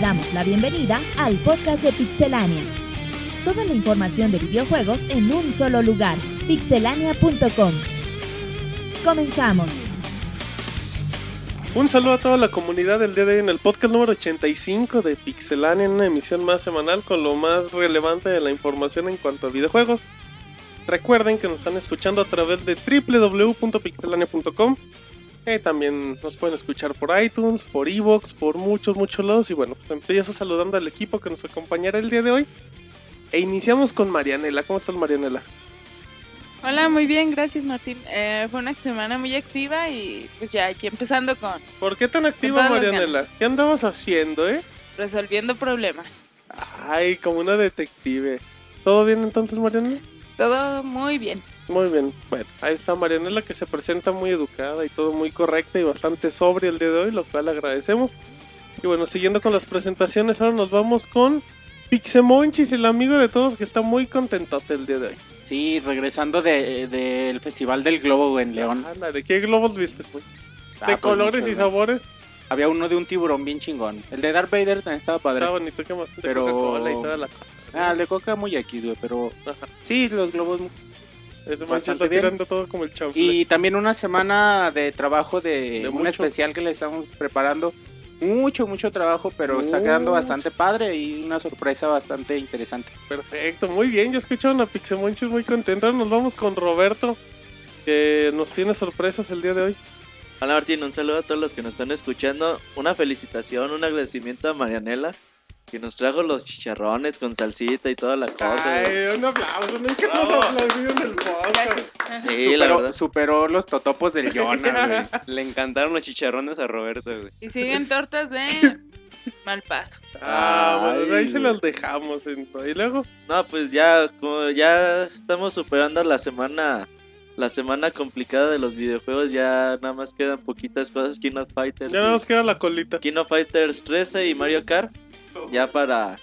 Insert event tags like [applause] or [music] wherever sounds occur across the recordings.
Damos la bienvenida al podcast de Pixelania. Toda la información de videojuegos en un solo lugar, pixelania.com. Comenzamos. Un saludo a toda la comunidad del día de hoy en el podcast número 85 de Pixelania, en una emisión más semanal con lo más relevante de la información en cuanto a videojuegos. Recuerden que nos están escuchando a través de www.pixelania.com. Eh, también nos pueden escuchar por iTunes, por Evox, por muchos, muchos lados. Y bueno, pues empiezo saludando al equipo que nos acompañará el día de hoy. E iniciamos con Marianela. ¿Cómo estás, Marianela? Hola, muy bien, gracias Martín. Eh, fue una semana muy activa y pues ya aquí empezando con ¿Por qué tan activa, Marianela? ¿Qué andabas haciendo, eh? resolviendo problemas. Ay, como una detective. ¿Todo bien entonces, Marianela? Todo muy bien. Muy bien, bueno, ahí está Marianela que se presenta muy educada y todo muy correcta y bastante sobria el día de hoy, lo cual agradecemos. Y bueno, siguiendo con las presentaciones, ahora nos vamos con Pixemonchis, el amigo de todos que está muy contentote el día de hoy. Sí, regresando de- del Festival del Globo en León. Ándale, ¿qué globos viste, pues? Ah, ¿De pues colores muchos, y sabores? Había uno de un tiburón bien chingón. El de Darth Vader también estaba padre. Está bonito, ¿qué más? De Pero- Coca-Cola y toda la Ah, el de Coca muy aquí, güey, pero Ajá. sí, los globos. Mancha bastante está bien. tirando todo como el. Y también una semana de trabajo de, De un mucho. especial que le estamos preparando. Mucho, mucho trabajo, pero está quedando bastante padre y una sorpresa bastante interesante. Perfecto, muy bien, ya escucharon a Pixemonchis muy contento. Ahora nos vamos con Roberto, que nos tiene sorpresas el día de hoy. Hola Martín, un saludo a todos los que nos están escuchando. Una felicitación, un agradecimiento a Marianela que nos trajo los chicharrones con salsita y toda la cosa. güey. Ay, un aplauso, nunca hemos Bravo. aplaudido en el podcast. Sí, la superó, verdad. superó los totopos del Jonas, güey. [laughs] Le encantaron los chicharrones a Roberto, güey. Y siguen tortas de [laughs] mal paso. Ah, bueno, ahí se las dejamos. en- Y luego, No, pues ya, como ya estamos superando la semana, la semana complicada de los videojuegos, ya nada más quedan poquitas cosas. King of Fighters, ya y- nos queda la colita. King of Fighters 13 y Mario Kart, ya para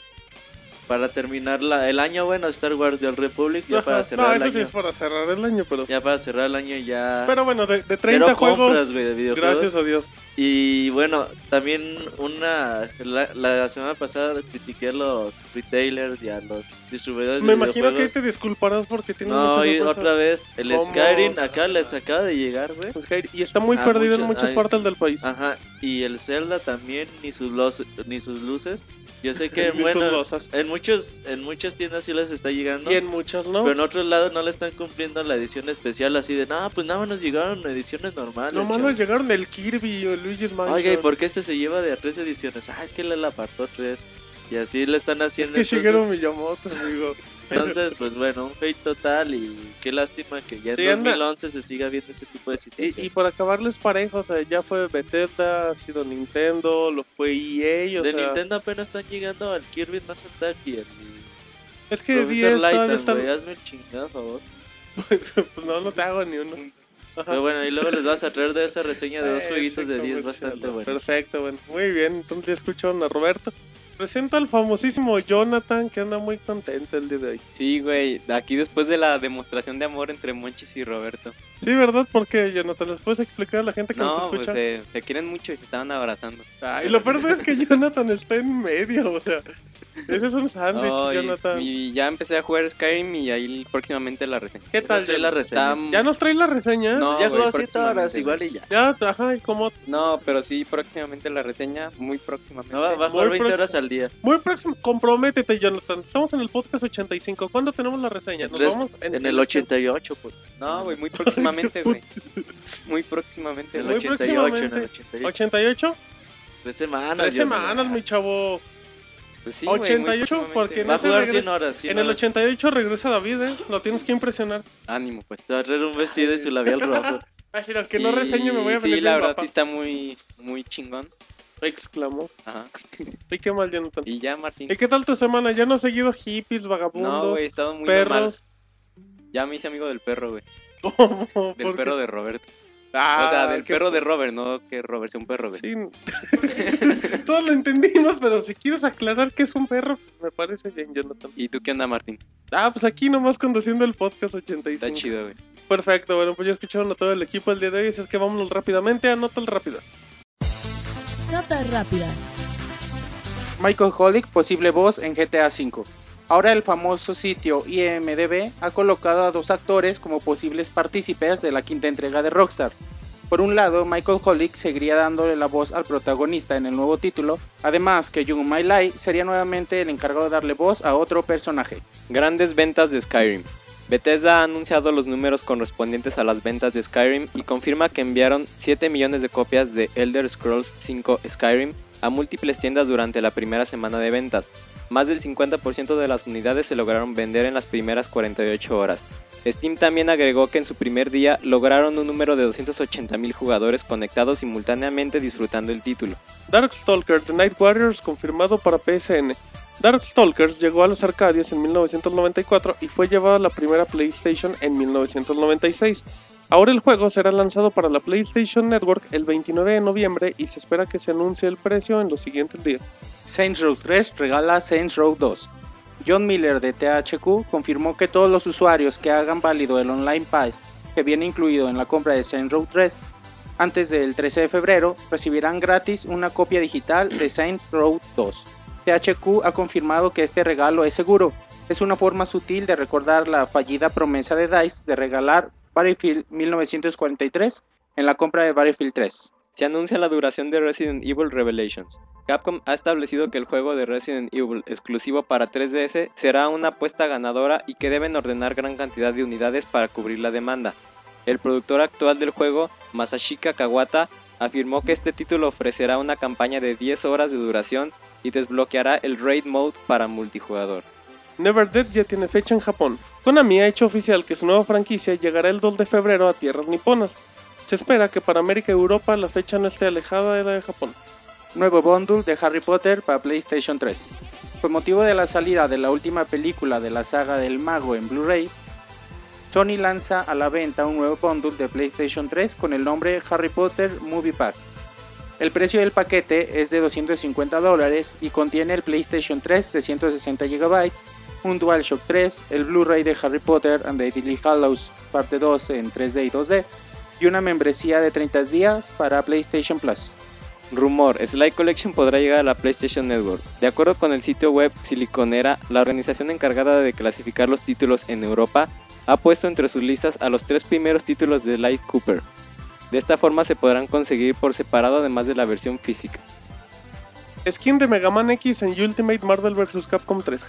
para terminar la, el año, bueno, Star Wars The Old Republic, ya para Ajá. cerrar No, el eso sí año. es para cerrar el año, pero. Ya para cerrar el año ya. Pero bueno, de, de cero 30 juegos. compras, güey, de videojuegos. Gracias a Dios. Y bueno, también una. La, la semana pasada critiqué a los retailers y a los distribuidores Me de imagino que te disculparás porque tienes No, muchas y otra vez, el ¿Cómo? Skyrim acá les acaba de llegar, güey. Y está muy Ah, perdido en mucho- muchas partes del país. Ajá, y el Zelda también, ni sus, los, ni sus luces. Yo sé que, [laughs] bueno, en, muchos, en muchas tiendas sí les está llegando. Y en muchas no. Pero en otros lados no le están cumpliendo la edición especial así de, no, pues nada más nos llegaron ediciones normales. Nomás chavos". nos llegaron el Kirby o el Luigi's Mansion. Oiga, ¿y por qué este se lleva de a tres ediciones? Ah, es que él la apartó tres. Y así le están Es haciendo. que entonces- Shigeru Miyamoto, amigo. [laughs] Entonces, pues bueno, un fake total y qué lástima que ya en Sí, anda. 2011 se siga viendo este tipo de situaciones. Y, y por acabarles parejo, o sea, ya fue Bethesda, ha sido Nintendo, lo fue EA, o de sea... Nintendo apenas están llegando al Kirby Mass Attack y el Es que Professor 10 todavía Layton, están... güey, hazme el chingado, favor. [laughs] pues no, no te hago ni uno. Ajá. Pero bueno, y luego les vas a traer de esa reseña de dos [laughs] Ese jueguitos de 10 comercial, bastante ¿no? buenos. Perfecto, bueno, muy bien, entonces ya escucharon a Roberto. Presento al famosísimo Jonathan, que anda muy contento el día de hoy. Sí, güey. Aquí después de la demostración de amor entre Monchis y Roberto. Sí, ¿verdad? ¿Por qué, Jonathan? ¿Les puedes explicar a la gente que nos No, pues escucha? se, se quieren mucho y se estaban abrazando. Ay, lo peor es que [laughs] Jonathan está en medio, o sea... Ese es un sándwich, Jonathan. y, ya empecé a jugar Skyrim y ahí próximamente la reseña. ¿Qué tal, la reseña. Está- ¿Ya nos trae la reseña? No, ya güey, jugó 7 horas igual y ya. Ya, ajá, y como No, pero sí, próximamente la reseña, muy próximamente. No, va, va a jugar Muy 20 prox- horas al día. Muy próximo, comprométete, Jonathan. Estamos en el podcast 85. ¿Cuándo tenemos la reseña? Nos Tres- vamos En el 88, pues. No, güey, muy próximamente, güey. Muy próximamente, En el güey. 88, en el próximamente. 88. 88. Tres semanas. Tres semanas, mi chavo. Pues sí, güey, muy 88, próximamente, porque. Va a jugar regresa. 100 horas. 100 En el horas. 88 regresa David, ¿eh? Lo tienes que impresionar. Ánimo, pues. Te va a traer un vestido y su labial rojo. Ay, si aunque no Y reseñe me voy a Sí, la verdad sí está muy, muy chingón. Exclamó. Ajá. [laughs] Y qué mal, Jonathan. Y ya, Martín. ¿Y qué tal tu semana? ¿Ya no has seguido hippies, vagabundos, No, güey, he estado muy normal. perros? Ya me hice amigo del perro, güey. [laughs] ¿Cómo? Del perro de Roberto. Ah, o sea, del qué- perro de Robert, no que Robert sea un perro, güey. Sí. [laughs] Todos lo entendimos, pero si quieres aclarar que es un perro, me parece bien, Jonathan. ¿Y tú qué onda, Martín? Ah, pues aquí nomás conduciendo el podcast 85. Está chido, güey. Perfecto, bueno, pues ya escucharon a todo el equipo el día de hoy, así es que vámonos rápidamente a notas rápidas. Notas rápidas. Michael Holick, posible voz en GTA V. Ahora el famoso sitio IMDB ha colocado a dos actores como posibles partícipes de la quinta entrega de Rockstar. Por un lado, Michael Holick seguiría dándole la voz al protagonista en el nuevo título, además que Jung My Lai sería nuevamente el encargado de darle voz a otro personaje. Grandes ventas de Skyrim. Bethesda ha anunciado los números correspondientes a las ventas de Skyrim y confirma que enviaron 7 millones de copias de Elder Scrolls 5 Skyrim a múltiples tiendas durante la primera semana de ventas. Más del 50% de las unidades se lograron vender en las primeras 48 horas. Steam también agregó que en su primer día lograron un número de 280.000 jugadores conectados simultáneamente disfrutando el título. Darkstalker The Night Warriors confirmado para PSN. Darkstalkers llegó a los arcadias en 1994 y fue llevado a la primera PlayStation en 1996. Ahora el juego será lanzado para la PlayStation Network el 29 de noviembre y se espera que se anuncie el precio en los siguientes días. Saints Row 3 regala Saints Row 2. John Miller de THQ confirmó que todos los usuarios que hagan válido el Online Pass que viene incluido en la compra de Saints Row 3 antes del 13 de febrero recibirán gratis una copia digital de Saints Row 2. THQ ha confirmado que este regalo es seguro. Es una forma sutil de recordar la fallida promesa de DICE de regalar Battlefield 1943 en la compra de Battlefield 3. Se anuncia la duración de Resident Evil Revelations. Capcom ha establecido que el juego de Resident Evil exclusivo para 3DS será una apuesta ganadora y que deben ordenar gran cantidad de unidades para cubrir la demanda. El productor actual del juego, Masashika Kawata, afirmó que este título ofrecerá una campaña de 10 horas de duración y desbloqueará el Raid Mode para multijugador. Never Dead ya tiene fecha en Japón. Konami ha hecho oficial que su nueva franquicia llegará el 2 de febrero a tierras niponas. Se espera que para América y Europa la fecha no esté alejada de la de Japón. Nuevo bundle de Harry Potter para PlayStation 3. Con motivo de la salida de la última película de la saga del mago en Blu-ray, Sony lanza a la venta un nuevo bundle de PlayStation 3 con el nombre Harry Potter Movie Pack. El precio del paquete es de 250 dólares y contiene el PlayStation 3 de 160 GB, un DualShock 3, el Blu-ray de Harry Potter and the Deadly Hallows parte 2 en 3D y 2D y una membresía de 30 días para PlayStation Plus. Rumor, Sly Collection podrá llegar a la PlayStation Network. De acuerdo con el sitio web Siliconera, la organización encargada de clasificar los títulos en Europa ha puesto entre sus listas a los tres primeros títulos de Sly Cooper. De esta forma se podrán conseguir por separado además de la versión física. Skin de Mega Man X en Ultimate Marvel vs. Capcom 3.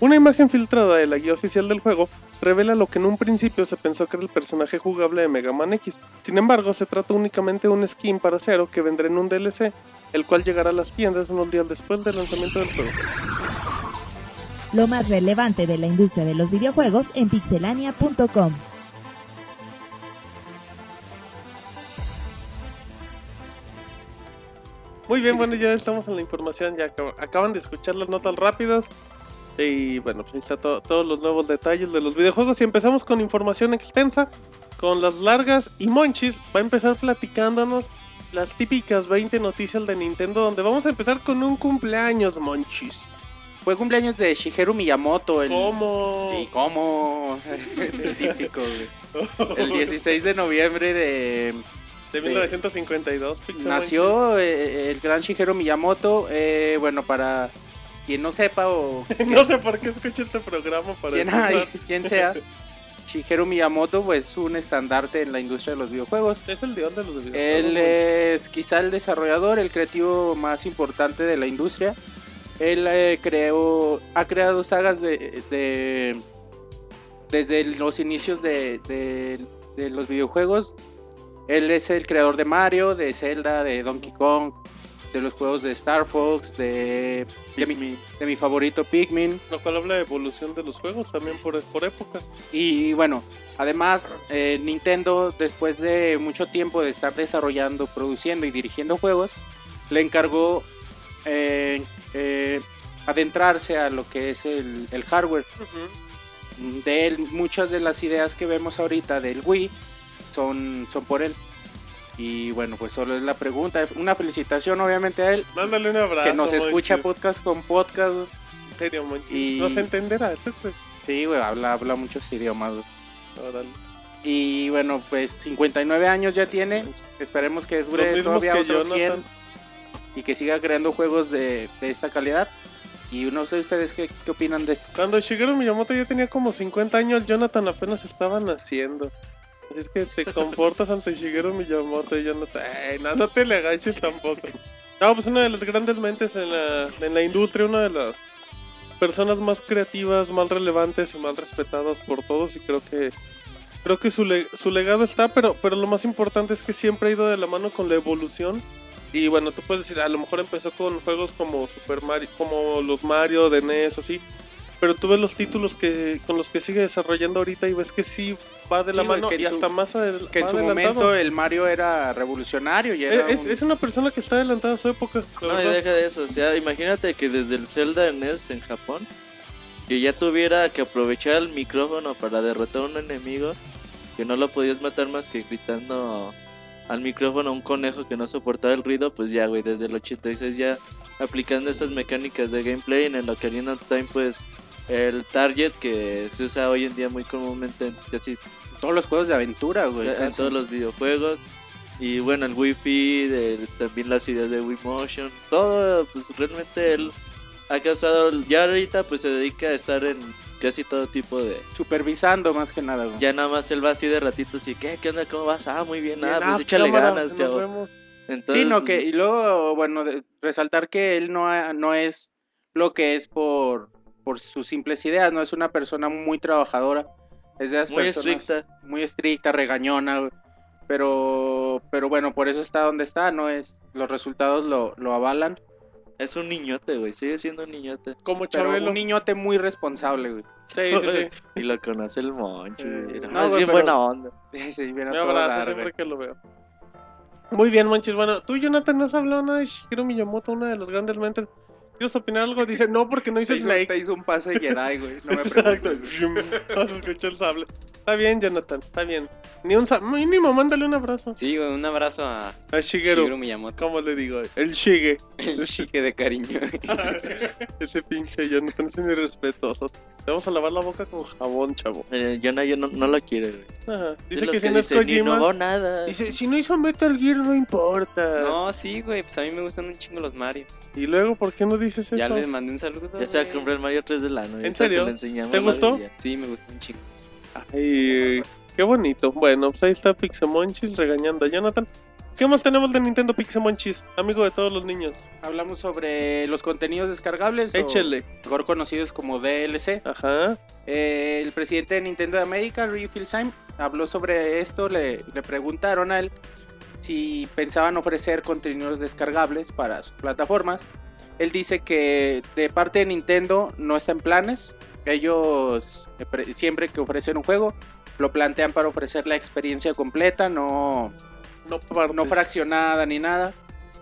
Una imagen filtrada de la guía oficial del juego revela lo que en un principio se pensó que era el personaje jugable de Mega Man X. Sin embargo, se trata únicamente de un skin para cero que vendrá en un DLC, el cual llegará a las tiendas unos días después del lanzamiento del juego. Lo más relevante de la industria de los videojuegos en pixelania.com. Muy bien, bueno, ya estamos en la información, ya acab- acaban de escuchar las notas rápidas. Y bueno, pues ahí está to- todos los nuevos detalles de los videojuegos. Y empezamos con información extensa, con las largas. Y Monchis va a empezar platicándonos las típicas 20 noticias de Nintendo, donde vamos a empezar con un cumpleaños, Monchis. Fue cumpleaños de Shigeru Miyamoto el... ¿Cómo? Sí, ¿cómo? [laughs] el típico, güey. El 16 de noviembre de... De 1952, Pixel Nació eh, el gran Shigeru Miyamoto. eh, bueno, para quien no sepa o. [laughs] No sé por qué escuché este programa para quien, sea, Shigeru Miyamoto pues un estandarte en la industria de los videojuegos. Es el dios de los videojuegos. Él es quizá el desarrollador, el creativo más importante de la industria. Él eh, creó, ha creado sagas de, de- desde los inicios de, de- de los videojuegos. Él es el creador de Mario, de Zelda, de Donkey Kong, de los juegos de Star Fox, de, de, mi, de mi favorito Pikmin. Lo cual habla de evolución de los juegos también por, por épocas. Y bueno, además eh, Nintendo después de mucho tiempo de estar desarrollando, produciendo y dirigiendo juegos, le encargó eh, eh, adentrarse a lo que es el, el hardware. De él, muchas de las ideas que vemos ahorita del Wii son, son por él. Y bueno, pues solo es la pregunta. Una felicitación obviamente a él, Mándale un abrazo. que nos escucha podcast con podcast. En serio, y- Nos entenderá. Sí, güey, habla, habla muchos idiomas. Órale. Y bueno, pues 59 años ya tiene. Esperemos que dure todavía otros 100. Jonathan. y que siga creando juegos de, de esta calidad. Y no sé ustedes qué, qué opinan de esto. Cuando Shigeru Miyamoto ya tenía como 50 años, Jonathan apenas estaba naciendo. Es que te comportas ante Shigeru Miyamoto y Jonathan. Ey, no, no te le agaches tampoco. No, pues una de las grandes mentes en la, en la industria, una de las personas más creativas, más relevantes y más respetadas por todos. Y creo que creo que su, le- su legado está, pero, pero lo más importante es que siempre ha ido de la mano con la evolución. Y bueno, tú puedes decir, a lo mejor empezó con juegos como Super Mario, como los Mario de NES, así. Pero tú ves los títulos que con los que sigue desarrollando ahorita y ves que sí va de la Sí, mano que en y su- hasta más adel- Que en su adelantado. momento el Mario era revolucionario y era es, un- es una persona que está adelantada a su época. No, y deja de eso, o sea, imagínate que desde el Zelda NES en Japón, que ya tuviera que aprovechar el micrófono para derrotar a un enemigo, que no lo podías matar más que gritando al micrófono a un conejo que no soportaba el ruido, pues ya, güey, desde el 86 ya aplicando esas mecánicas de gameplay en el Ocarina of Time, pues el target que se usa hoy en día muy comúnmente en casi todos los juegos de aventura, güey. en casi. todos los videojuegos. Y bueno, el Wi-Fi, de- también las ideas de Wii Motion, todo, pues realmente él ha causado. Ya ahorita, pues se dedica a estar en casi todo tipo de. Supervisando más que nada, güey. Ya nada más él va así de ratitos y, ¿qué? ¿Qué onda? ¿Cómo vas? Ah, muy bien, Bien, ah, pues échale cámara, ganas, chavo. Entonces, sí, no, pues, que, y luego, bueno, de- resaltar que él no, ha- no es lo que es por, por sus simples ideas, no es una persona muy trabajadora, es de las muy personas estricta. muy estricta, regañona, güey. pero, pero bueno, por eso está donde está, no es, los resultados lo, lo avalan, Es un niñote, güey, sigue siendo un niñote. Como pero Chabelo. un niñote muy responsable, güey. Sí, sí, sí. [laughs] Y lo conoce el moncho. Eh. No, no, es bien pero- buena onda. Sí, sí, viene a Me abraza dar, siempre que lo veo. Muy bien, Monchis. Bueno, tú, Jonathan, no has hablado nada de Shigeru Miyamoto, una de los grandes mentes. ¿Quieres opinar algo? Dice, no, porque no hice Te hizo, Snake. te hizo un pase Jedi, güey, no me preguntes. [laughs] Vas a escuchar el sable. Está bien, Jonathan, está bien. Ni un sa- mínimo, mándale un abrazo Sí, güey, un abrazo a a Shigeru. Shigeru Miyamoto. ¿Cómo le digo? El Shige. [laughs] El chique de cariño. [laughs] Ese pinche Jonathan es muy irrespetuoso. Te vamos a lavar la boca con jabón, chavo. Eh, Jonah yo no, no lo quiere, güey. Ajá. Dice los que si no es dicen, "Ni Kojima. no nada. Dice, si no hizo Metal Gear, no importa. No, sí, güey, pues a mí me gustan un chingo los Mario. Y luego, ¿por qué no dices eso? Ya le mandé un saludo. Ya se va a comprar el Mario 3 del año. ¿En serio? ¿Te la gustó? Sí, me gustó un chingo. Ay, qué bonito. Bueno, pues ahí está Pixemonchis regañando a Jonathan. ¿Qué más tenemos de Nintendo Pixemonchis? Amigo de todos los niños. Hablamos sobre los contenidos descargables, o Échele. mejor conocidos como DLC. Ajá. Eh, el presidente de Nintendo de América, Ryu Filsheim, habló sobre esto. Le, le preguntaron a él si pensaban ofrecer contenidos descargables para sus plataformas. Él dice que de parte de Nintendo no está en planes. Ellos pre- siempre que ofrecen un juego lo plantean para ofrecer la experiencia completa, no, No no fraccionada ni nada.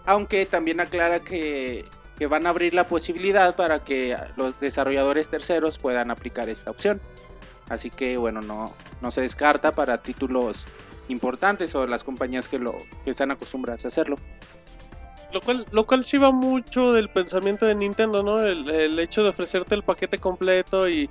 Aunque también aclara que, que van a abrir la posibilidad para que los desarrolladores terceros puedan aplicar esta opción. Así que bueno, no, no se descarta para títulos importantes o las compañías que lo que están acostumbradas a hacerlo. Lo cual, lo cual sí va mucho del pensamiento de Nintendo, ¿no? El, hecho de ofrecerte el paquete completo y,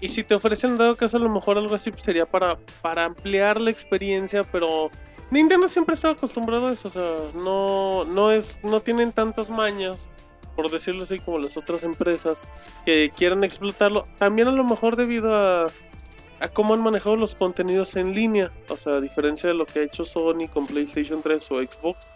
y si te ofrecen dado caso a lo mejor algo así sería para, para ampliar la experiencia, pero Nintendo siempre estado acostumbrado a eso, o sea, no, no es, no tienen tantas mañas, por decirlo así, como las otras empresas que quieran explotarlo. También a lo mejor debido a, a cómo han manejado los contenidos en línea, o sea, a diferencia de lo que ha hecho Sony con PlayStation 3 o Xbox.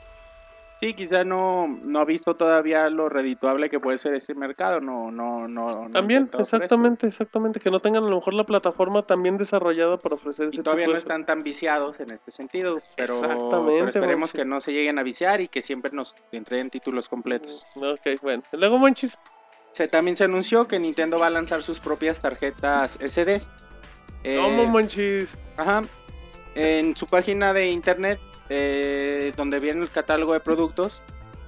Sí, quizá no, no ha visto todavía lo redituable que puede ser ese mercado, no, no, no. También, exactamente, exactamente. Que no tengan a lo mejor la plataforma también desarrollada para ofrecer ese Y todavía tipo no de- están tan viciados en este sentido, pero, Exactamente, pero esperemos Monchis. que no se lleguen a viciar y que siempre nos entreguen títulos completos. Ok, bueno. Luego, Monchis. Se, también se anunció que Nintendo va a lanzar sus propias tarjetas SD. Eh, ¿Cómo, Monchis? Ajá. En su página de internet, eh, donde viene el catálogo de productos,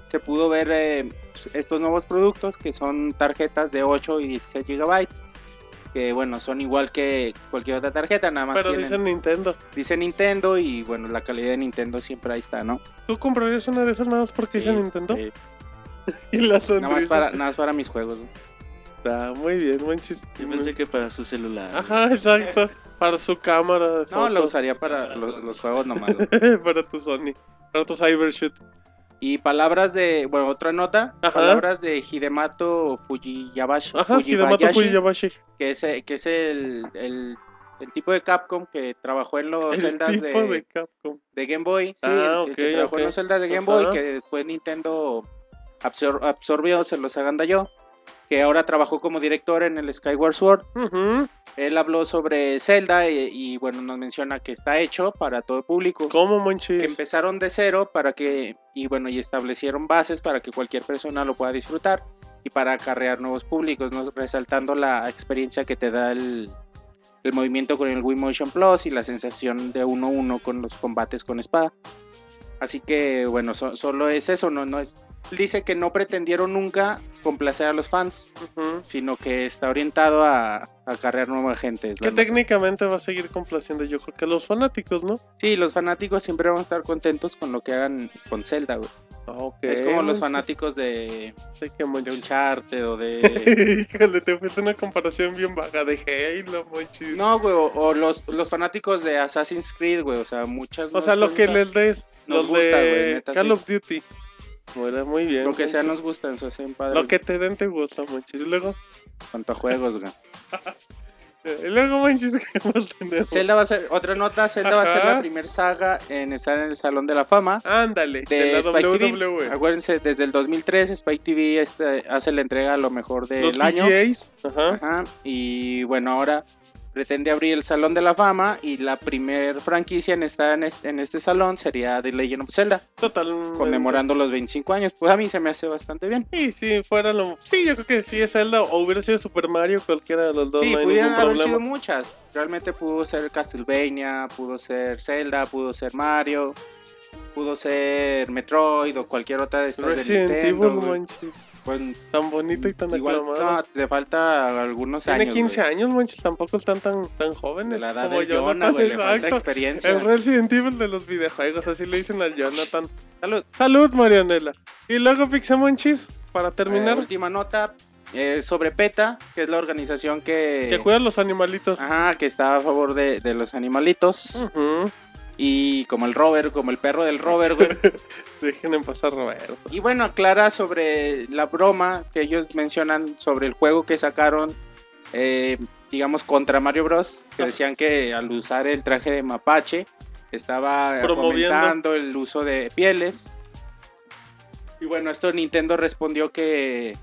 se pudo ver eh, estos nuevos productos que son tarjetas de 8 y 16 gigabytes. Que bueno, son igual que cualquier otra tarjeta, nada más Pero tienen- dicen Nintendo. dice Nintendo y bueno, la calidad de Nintendo siempre ahí está, ¿no? ¿Tú comprarías una de esas nada más porque Sí, dice Nintendo? sí. [laughs] Y la Nada más para, nada más para mis juegos. ¿no? Ah, muy bien, Monchis. Yo pensé que para su celular. Ajá, exacto. Para su cámara de No, lo usaría para Para los, juegos nomás. ¿no? [laughs] para tu Sony. Para tu Cybershoot. Y palabras de, bueno, otra nota, Ajá. palabras de Hidemato Fujiyabashi, Ajá, Hidemato Fujibayashi, Fujiyabashi. que es, que es el, el, el tipo de Capcom que trabajó en los El celdas tipo de, de Capcom. de Game Boy. Sí, Ah, el, el que trabajó en los celdas de Game Boy, Ajá. que después Nintendo absor- absorbió, se los agandalló. Que ahora trabajó como director en el Skyward Sword. Ujú. Él habló sobre Zelda y, y, bueno, nos menciona que está hecho para todo público. ¿Cómo, Monchis? Que empezaron de cero para que, y bueno, y establecieron bases para que cualquier persona lo pueda disfrutar y para acarrear nuevos públicos, ¿no? resaltando la experiencia que te da el, el movimiento con el Wii Motion Plus y la sensación de uno a uno con los combates con espada. Así que bueno, so- solo es eso, no, no es. Dice que no pretendieron nunca complacer a los fans, sino que está orientado a, a acarrear nueva gente. Que técnicamente va a seguir complaciendo yo creo que a los fanáticos, ¿no? Sí, los fanáticos siempre van a estar contentos con lo que hagan con Zelda, güey. Ah, ok, es como los [laughs] fanáticos de, Sí, que de. Uncharted o de... [laughs] Híjole, te fuiste una comparación bien vaga de Halo, Monchis. no, güey, o, o los, los fanáticos de Assassin's Creed, güey, o sea, muchas... o sea, lo que les des, Nos los gusta, de güey, neta, Call sí. of Duty. Bueno, muy bien. Lo que sea nos gusta, eso es padre. Lo que te den te gusta, Monchis. Y luego, Cuanto a juegos, güey. [laughs] y luego, Monchis, ¿qué más tenemos? Zelda va a ser, otra nota, Zelda va a ser la primer saga en estar en el Salón de la Fama. Ándale, de, De la Spike TV. WWE. Acuérdense, desde el 2003 Spike TV este, hace la entrega a lo mejor del Los año. Ajá, y bueno, ahora pretende abrir el Salón de la Fama y la primer franquicia en estar en este, en este salón sería The Legend of Zelda, Total. conmemorando los 25 años. Pues a mí se me hace bastante bien. Sí, sí, fuera lo. Sí, yo creo que sí es Zelda o hubiera sido Super Mario, cualquiera de los dos. sí, no pudieran haber problema. sido muchas. Realmente pudo ser Castlevania, pudo ser Zelda, pudo ser Mario, pudo ser Metroid o cualquier otra de estas de Resident Nintendo. Evil. Pues, Tan bonito y tan igual, aclamado. no, te falta algunos Tiene años. 15 güey. años, manches, tampoco están tan, tan De jóvenes la edad como de Jonathan, güey, le falta experiencia. El Resident Evil de los videojuegos, así le dicen al Jonathan. Salud. Salud, Marianela. Y luego Pixamonchis, para terminar, Eh, última nota eh, sobre PETA, que es la organización que, que cuidan los animalitos. Ajá, que está a favor de, de los animalitos. Y como el Robert, como el perro del Robert, güey. [laughs] [laughs] Dejen en pasar, Roberto. y bueno, aclara sobre la broma que ellos mencionan sobre el juego que sacaron, eh, digamos, contra Mario Bros. Que decían que al usar el traje de mapache estaba Promoviendo. el uso de pieles. Y bueno, esto Nintendo respondió que,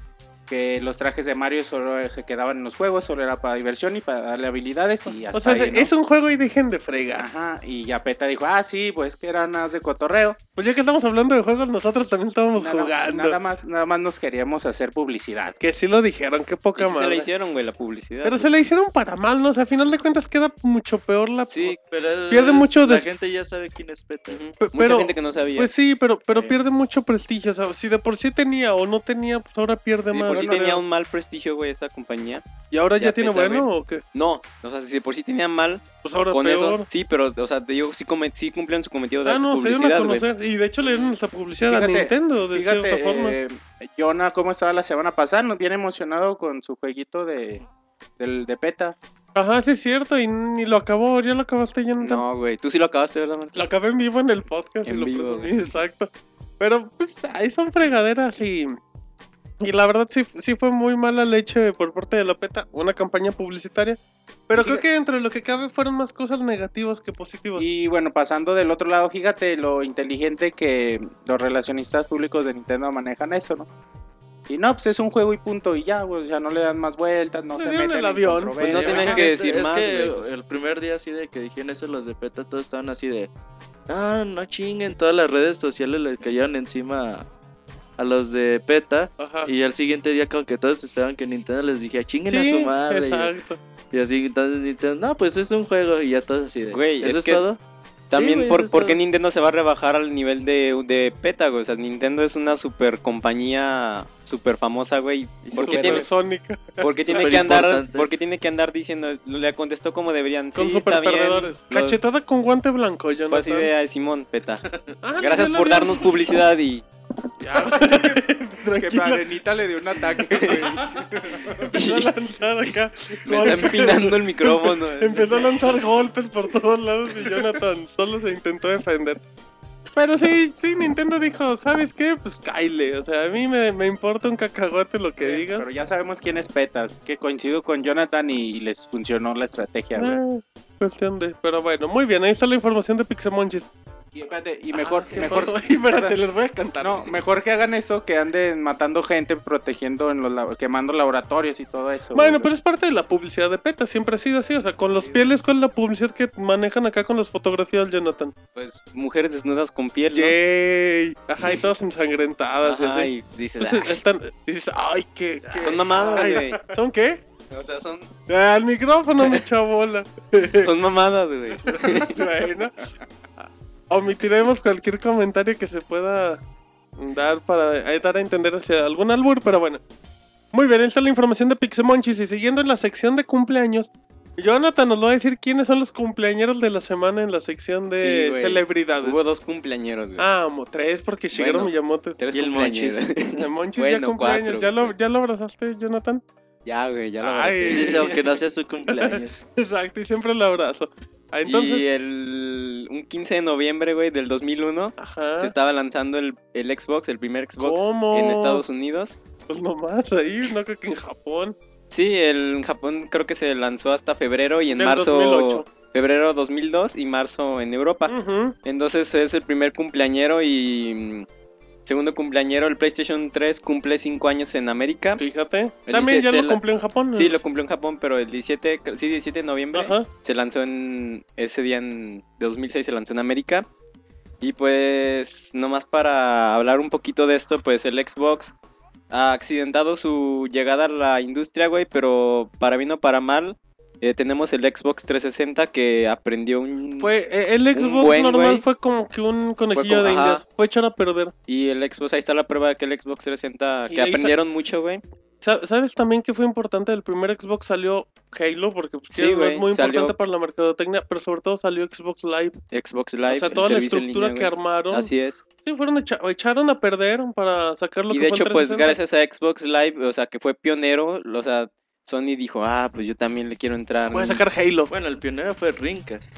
que los trajes de Mario solo se quedaban en los juegos, solo era para diversión y para darle habilidades y hasta O sea, ahí, ¿no? es un juego y dejen de fregar. Ajá, y ya PETA dijo, ah, sí, pues que eran nada de cotorreo. Pues ya que estamos hablando de juegos, nosotros también estábamos Nada, jugando. nada más, nada más nos queríamos hacer publicidad. Que sí lo dijeron, qué poca sí se madre. la hicieron, güey, la publicidad. Pero güey. se la hicieron para mal, ¿no? O sea, a final de cuentas queda mucho peor la... Sí, pero es- Pierde mucho la gente ya sabe quién es Peta. Pe- Mucha pero- gente que no sabía. Pues sí, pero, pero Eh. pierde mucho prestigio. O sea, si de por sí tenía o no tenía, pues ahora pierde Sí, más. por si Bueno, tenía un mal prestigio, güey, esa compañía. ¿Y ahora ya, ya tiene bueno o qué? No, o sea, si de por sí tenía mal, Pues ahora con peor. eso, sí, pero, o sea, te digo, sí, come- sí cumplían su cometido de Ah, no, se dieron a publicidad, conocer. Y de hecho le dieron esta publicidad Fíjate, a Nintendo, de Fíjate, cierta forma. eh, Jonah, ¿cómo estaba la semana pasada? Nos viene emocionado con su jueguito de, del, de PETA. Ajá, sí es cierto. Y ni lo acabó. Ya lo acabaste ya. No. Güey, tú sí lo acabaste, ¿verdad, man? Lo acabé en vivo en el podcast y En lo vivo, presumí, exacto. Pero pues ahí son fregaderas y. Y la verdad sí, sí fue muy mala leche por parte de la PETA, una campaña publicitaria. Pero creo que dentro de lo que cabe fueron más cosas negativas que positivas. Y bueno, pasando del otro lado, fíjate lo inteligente que los relacionistas públicos de Nintendo manejan esto, ¿no? Y no, pues es un juego y punto y ya, güey, o sea, no le dan más vueltas, no se dieron meten el en avión, pues, no Mucha que decir es más, que el primer día así de que dijeron eso los de PETA, todos estaban así de... Ah, no chinguen, todas las redes sociales le cayeron encima a los de PETA. Ajá. Y al siguiente día como que todos esperaban que Nintendo les dijera chinguen a Sí, su madre. exacto. Y, y así entonces Nintendo, no, pues es un juego y ya todos así de... Güey, ¿Eso es es, que todo? También, güey, por, ¿por qué todo. Nintendo se va a rebajar al nivel de, de PETA, güey? O sea, Nintendo es una super compañía super famosa, güey. ¿Por qué tiene, por qué tiene que andar, por qué tiene que andar diciendo, le contestó como deberían? Con sí, super está bien. perdedores. Los- Cachetada con guante blanco, yo Fue así de "Ay, Simón, PETA. [laughs] Gracias por darnos publicidad y, [laughs] Que Parenita le dio un ataque, güey. Empezó a lanzar acá. me está empinando el micrófono. Empezó a lanzar golpes por todos lados y Jonathan solo se intentó defender. Pero sí, sí, Nintendo dijo, ¿sabes qué? Pues Kyle, o sea, a mí me, me importa un cacahuate lo que digas. Pero ya sabemos quién es Petas, que coincido con Jonathan y les funcionó la estrategia, güey. Ah, cuestión de... Pero bueno, muy bien, ahí está la información de Pixemonchis. Y, espérate, y mejor, Ah, mejor, Ay, [laughs] [laughs] espérate, les voy a cantar. no, mejor que hagan esto que anden matando gente, protegiendo en los quemando laboratorios y todo eso. Bueno, güey. pero es parte de la publicidad de PETA, siempre ha sido así, o sea, con los pieles, ¿cuál es la publicidad que manejan acá con las fotografías, Jonathan? Pues mujeres desnudas con piel, ¿no? Yay, ajá, y todas ensangrentadas, Ajá, así. y dices, Entonces, "Ay, están, dices, ay, qué, qué- son mamadas, ay, güey. ¿Son qué? O sea, son, Ah, el micrófono me echa [laughs] bola. son mamadas, güey. bueno, omitiremos cualquier comentario que se pueda dar para eh, dar a entender hacia algún albur, pero bueno. Muy bien, esta es la información de Pixemonchis y siguiendo en la sección de cumpleaños. Jonathan nos va a decir quiénes son los cumpleañeros de la semana en la sección de Sí, celebridades. Hubo dos cumpleañeros, güey. Ah, mo- tres porque Shigeru Bueno, Miyamoto. Tres y el cumpleañeros. El [laughs] Monchis ya Bueno, cumpleaños. cuatro, ¿Ya, lo, güey. ¿Ya lo abrazaste, Jonathan? ya, güey, ya lo abracé. Dice, aunque no sea su cumpleaños. [laughs] Exacto, y siempre lo abrazo. Ah, entonces, Y el un 15 de noviembre, güey, del 2001, ajá, se estaba lanzando el, el Xbox, el primer Xbox ¿Cómo? en Estados Unidos. pues nomás ahí, no creo que en Japón. Sí, el, en Japón creo que se lanzó hasta febrero y en Del marzo, 2008. febrero 2002 y marzo en Europa. Entonces es el primer cumpleañero y segundo cumpleañero, el PlayStation 3 cumple 5 años en América. Fíjate. El También ya 17 lo la- cumplió en Japón. Sí, lo cumplió en Japón, pero el 17, cre- sí, 17 de noviembre Ajá. se lanzó en ese día en de 2006 se lanzó en América. Y pues nomás para hablar un poquito de esto, pues el Xbox ha accidentado su llegada a la industria, güey, pero para bien o para mal, eh, tenemos el Xbox 360 que aprendió un... Fue, eh, el Xbox buen, normal fue como que un conejillo como- de ajá. indias. Fue echar a perder. Y el Xbox, ahí está la prueba de que el Xbox 360, Y que aprendieron mucho, güey. Sa- ¿Sabes también que fue importante? El primer Xbox salió Halo, porque pues, Sí, que es muy salió- importante para la mercadotecnia, pero sobre todo salió Xbox Live. Xbox Live, o sea, toda la estructura línea, que armaron. Así es. Sí, fueron echa- echaron a perder para sacar lo Y que de fue hecho, el pues 360. gracias a Xbox Live, o sea, que fue pionero, o sea, Sony dijo, ah, pues yo también le quiero entrar. Voy a sacar Halo. Bueno, el pionero fue Rincast.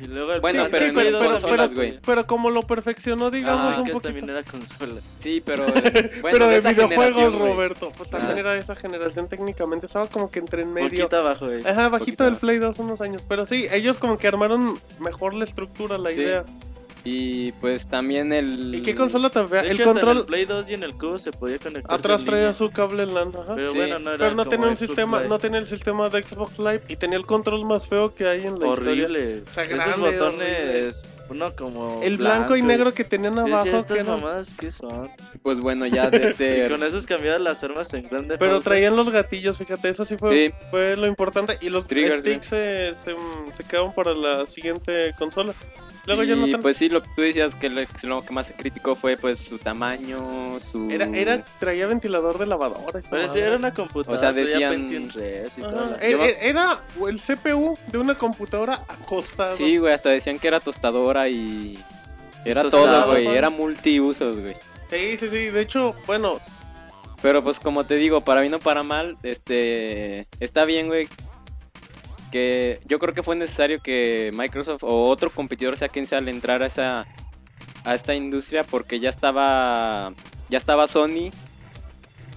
Y luego el Bueno, Sí, pero sí, pero, pero- consolas, pero- güey. pero como lo perfeccionó, digamos, Ah, un poquito. también era consola. Sí, pero [laughs] bueno, pero de videojuegos. Roberto. Pues también Ah. era de esa generación técnicamente. Estaba como que entre en medio. Poquito abajo, güey. Ajá, bajito Poquito del. Play 2 unos años. Pero sí, ellos como que armaron mejor la estructura, la Sí. idea. Y pues también el... ¿Y qué consola tan fea? De El hecho, hasta en control el Play 2 y en el cubo se podía conectar. atrás traía su cable LAN. Ajá. Pero Sí, bueno, no era Pero no como tenía un Xbox sistema, Live. no tenía el sistema de Xbox Live y tenía el control más feo que hay en la historia. Horrible. sea, Esos grande, botones, uno como. El blanco y negro que tenían Yo decía, abajo, estas que mamadas, ¿qué son? Pues bueno, ya de Y este... [laughs] con esos cambiaban las armas en grande. pero traían los gatillos, fíjate, eso sí fue, Sí. fue lo importante. Y los Triggers, sticks se, se, se quedaron para la siguiente consola. Luego no y tan... pues sí, lo que tú decías que lo, lo que más se criticó fue pues su tamaño, su... Era, era, traía ventilador de lavadora. Parecía madre. era una computadora. O sea, decían- Pentium 3 y Ajá, todo. Era, era el CPU de una computadora acostado. Sí, güey, hasta decían que era tostadora y... Era todo, güey, güey. era multiusos, güey. sí, sí, sí. De hecho, bueno, Pero pues como te digo, para bien o para mal, este está bien, güey. Que yo creo que fue necesario que Microsoft o otro competidor sea quien sea al entrar a esa a esta industria porque ya estaba ya estaba Sony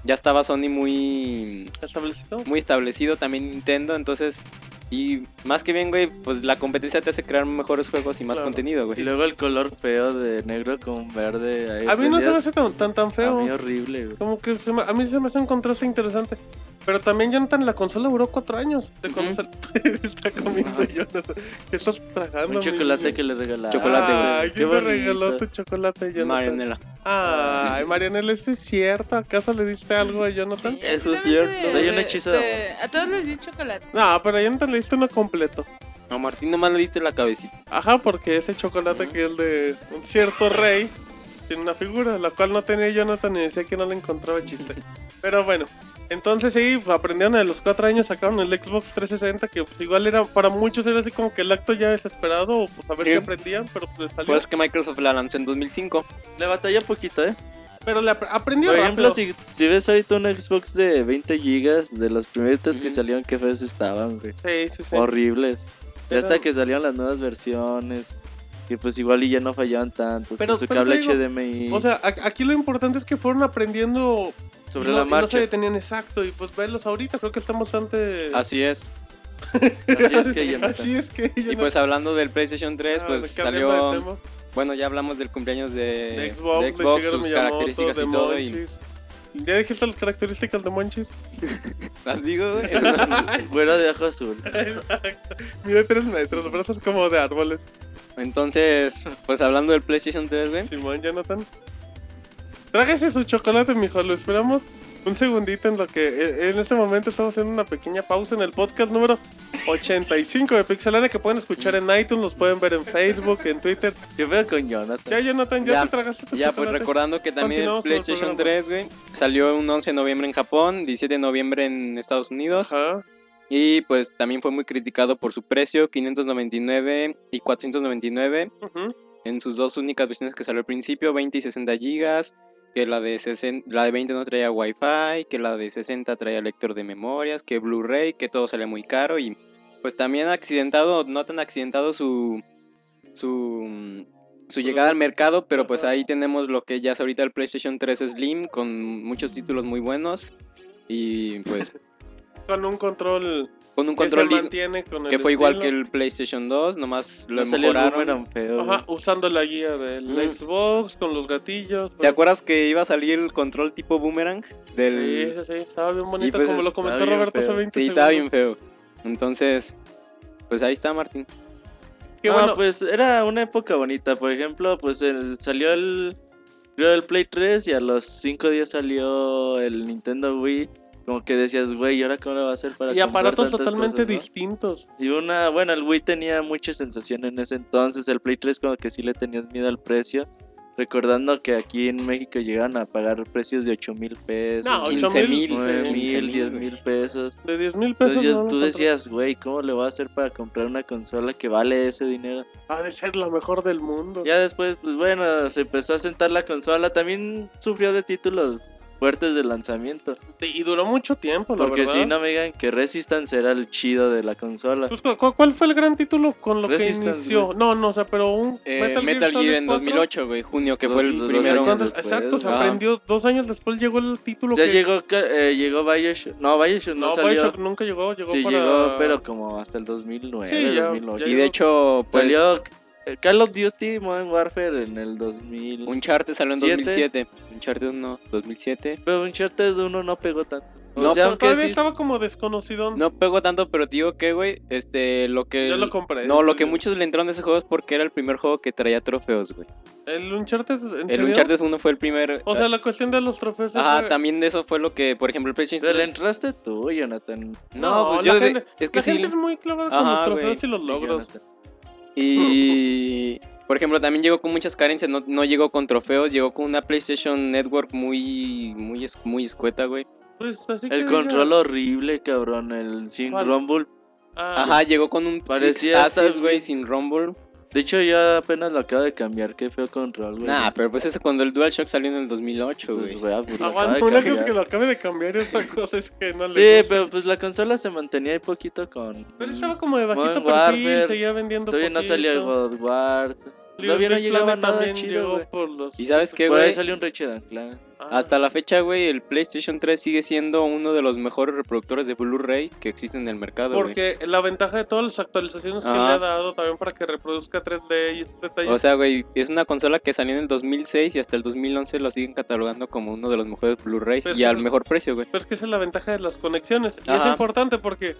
ya estaba Sony muy establecido. muy establecido también Nintendo, entonces y más que bien, güey, pues la competencia te hace crear mejores juegos y más Claro. contenido, Y güey. luego el color feo de negro con verde. ahí A mí no se me hace tan, tan, tan A feo. mí horrible, güey. Como que se me- a mí se me hace un contraste interesante. Pero también, Jonathan, la consola duró cuatro años. De cuando sal- Está comiendo Jonathan. ¿Qué estás tragando? Un chocolate niño? que le regalaron. Chocolate, güey. Ay, ¿quién te bonito. regaló tu chocolate, Jonathan? Marianela. Ay, Marianela, ¿eso es cierto? ¿Acaso le diste algo a Jonathan? Sí, Eso es cierto. Soy un de- hechizo de de- A todos les di chocolate. No, pero a Jonathan le diste uno completo. A Martín nomás le diste la cabecita. Ajá, porque ese chocolate que es de un cierto rey tiene una figura, la cual no tenía Jonathan y decía que no le encontraba chiste. [laughs] Pero bueno, entonces sí, pues, aprendieron a los cuatro años, sacaron el Xbox 360, que pues igual era, para muchos era así como que el acto ya desesperado, o pues a ver Sí. si aprendían, pero pues salió. Por eso que Microsoft la lanzó en 2005. Le batalla poquito, ¿eh? pero le ap- aprendió Por ejemplo, rápido. si, si ves ahorita un Xbox de 20 gigas, de los primeritos que Ujú. salieron, qué feos estaban, güey. Sí, sí, sí. Horribles. Ya Pero- hasta que salieron las nuevas versiones. que pues igual y ya no fallaban tantos Pero- con su pero cable digo, HDMI O sea, aquí lo importante es que fueron aprendiendo sobre y no, la y no se marcha. detenían exacto. Y pues verlos ahorita, creo que están bastante. Así es. [laughs] Así es que. Así es que Y pues hablando del PlayStation 3, Ah, pues de salió... Bueno, ya hablamos del cumpleaños de, de Xbox, de de Xbox, Shigeru sus características de y todo. Y... ¿Ya dijiste las características de Monchis? [laughs] Las digo, güey. [laughs] Fuera de ojo azul. Exacto. Mide 3 metros, los brazos como de árboles. Entonces, pues hablando del PlayStation 3, güey. Simón, Jonathan. Trágase su chocolate, mijo. Lo esperamos un segundito en lo que eh, en este momento estamos haciendo una pequeña pausa en el podcast número 85 de Pixelania que pueden escuchar en iTunes, los pueden ver en Facebook, en Twitter. Yo veo con Jonathan. Ya, Jonathan, ya, Ya, te tragaste tu Ya, pues recordando que también el PlayStation programa. 3, güey, salió un 11 de noviembre en Japón, 17 de noviembre en Estados Unidos. Ajá. Y pues también fue muy criticado por su precio, 599 y 499 ujú. en sus dos únicas versiones que salió al principio, 20 y 60 gigas, que la de 60, la de 20 no traía Wi-Fi, que la de 60 traía lector de memorias, que Blu-ray, que todo salía muy caro y pues también accidentado, no tan accidentado su su su llegada al mercado, pero pues ahí tenemos lo que ya es ahorita el PlayStation 3 Slim con muchos títulos muy buenos y pues [laughs] Con un control, con un control se li- mantiene con el que fue igual que el PlayStation 2, nomás lo No mejoraron. feo. Ajá, usando la guía del Mm. Xbox con los gatillos. ¿Te pero- acuerdas que iba a salir el control tipo boomerang? Del... Sí, sí, sí, estaba bien bonito pues, como lo comentó Roberto hace feo. 20 Sí, segundos. estaba bien feo. Entonces, pues ahí está Martín. Qué no, bueno, pues era una época bonita. Por ejemplo, pues el- salió el, el Play 3 y a los 5 días salió el Nintendo Wii. Como que decías, güey, ¿y ahora cómo lo va a hacer para y aparatos totalmente cosas, no?" distintos. Y una, bueno, el Wii tenía mucha sensación en ese entonces. El Play 3 como que sí le tenías miedo al precio. Recordando que aquí en México llegaban a pagar precios de 8 mil pesos. No, 15 8 mil, 9 15 mil, mil, 10 güey. mil pesos. De 10 mil pesos. Entonces no tú decías, güey, ¿cómo le voy a hacer para comprar una consola que vale ese dinero? Ha de ser la mejor del mundo. Ya después, pues bueno, se empezó a sentar la consola. También sufrió de títulos fuertes de lanzamiento. Y duró mucho tiempo, la Porque verdad. si no me digan que Resistance era el chido de la consola. Pues, ¿cu- cu- ¿Cuál fue el gran título con lo que Resistance, inició? güey. No, no, o sea, pero un Eh, Metal, Metal, Gear, Gear, en 4. 2008, güey, junio, que Dos- fue el dos primero. Entonces, después, exacto, se aprendió. Dos años después llegó el título O sea, que... llegó, eh, llegó Bioshock. No, Bioshock no, No, salió. Bioshock nunca llegó, llegó sí, para... llegó, pero como hasta el 2009, Sí, ya- 2008. ya Y de hecho, pues, Salió Call of Duty Modern Warfare en el 2000. Uncharted salió en ¿Siete? 2007. Uncharted 1, 2007. Pero Uncharted 1 no pegó tanto. O No, sea, Pero aunque todavía sí- estaba como desconocido. No pegó tanto, pero digo que, güey, este, lo que... Yo lo compré. No, lo que muchos le entraron a ese juego es porque era el primer juego que traía trofeos, güey. El Uncharted, ¿en El serio? Uncharted 1 fue el primer... O sea, la cuestión de los trofeos... Ajá, ese- también de eso fue lo que, por ejemplo, el PlayStation Pero le 3 entraste tú, Jonathan. No, pues la yo de- gente, es que la sí. gente es muy clavada con los trofeos y los logros. Jonathan. Y por ejemplo, también llegó con muchas carencias, no, no llegó con trofeos, llegó con una PlayStation Network muy muy muy escueta, güey. Pues así que El diga- control horrible, cabrón. El sin ¿Cuál? Rumble. Ah, Ajá, llegó con un Parecía tal- güey, sin Rumble. De hecho, ya apenas lo acabo de cambiar. Qué feo control, güey. Nah, pero pues eso cuando el DualShock salió en el 2008, Pues, güey. pues, lo Aguanta, acabo de una cosa es que lo acabe de cambiar y otra cosa es que no le Sí, gusta. pero pues la consola se mantenía ahí poquito con. Pero estaba como de bajito perfil, seguía vendiendo Todavía no poquito. salía el God War. Todavía no llegaba nada también chido, llegó güey. por los... ¿Y sabes qué, Por ahí salió un Ratchet and Clank. Ah, Hasta la fecha, güey, el PlayStation 3 sigue siendo uno de los mejores reproductores de Blu-ray que existen en el mercado, güey. Porque la ventaja de todas las actualizaciones que Ajá. le ha dado también para que reproduzca 3D y esos detalles. O sea, güey, es una consola que salió en el 2006 y hasta el 2011 lo siguen catalogando como uno de los mejores Blu-rays Pero y es al mejor precio, güey. Pero es que esa es la ventaja de las conexiones. Y es Ajá. importante porque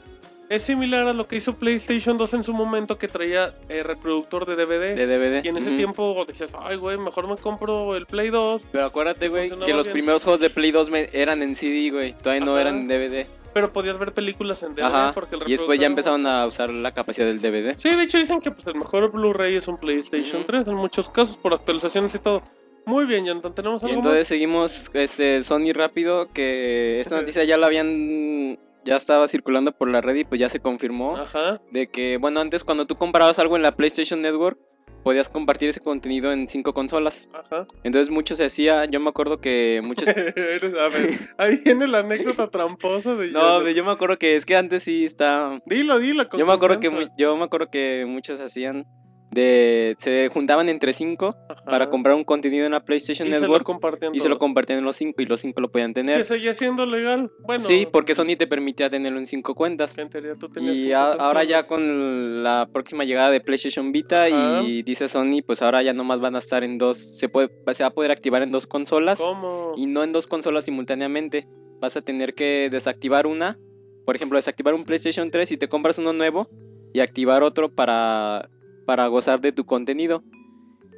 es similar a lo que hizo PlayStation 2 en su momento que traía eh, reproductor de DVD. De DVD. Y en ese Ujú. tiempo decías, ay, güey, mejor me compro el Play 2. Pero acuérdate, güey, que los bien. primeros juegos de Play 2 me- eran en CD, güey. Todavía no eran en DVD. Pero podías ver películas en DVD Ajá. porque el Y después ya empezaron a usar la capacidad del DVD. Sí, de hecho dicen que pues, el mejor Blu-ray es un PlayStation Ujú. 3 en muchos casos por actualizaciones y todo. Muy bien, Jonathan, tenemos Y algo entonces seguimos este Sony rápido que esta noticia ya la habían ya estaba circulando por la red y pues ya se confirmó? Ajá. de que bueno, antes cuando tú comprabas algo en la PlayStation Network podías compartir ese contenido en cinco consolas. Ajá. Entonces mucho se hacía, yo me acuerdo que muchos [laughs] a ver, ahí viene la anécdota tramposa de No, yo me acuerdo que es que antes sí está Dilo, dilo. con Yo me acuerdo que yo me acuerdo que muchos hacían de se juntaban entre cinco para comprar un contenido en la PlayStation y se lo Network compartían y se lo compartían en los cinco y los cinco lo podían Que tener. seguía siendo legal. Bueno, Sí, porque Sony te permitía tenerlo en cinco cuentas. en teoría tú tenías Y a- ahora ya con la próxima llegada de PlayStation Vita Ajá. y dice Sony, pues ahora ya nomás van a estar en dos, se puede, se va a poder activar en dos consolas ¿Cómo? y no en dos consolas simultáneamente. Vas a tener que desactivar una, por ejemplo, desactivar un PlayStation 3 y te compras uno nuevo y activar otro para, para gozar de tu contenido.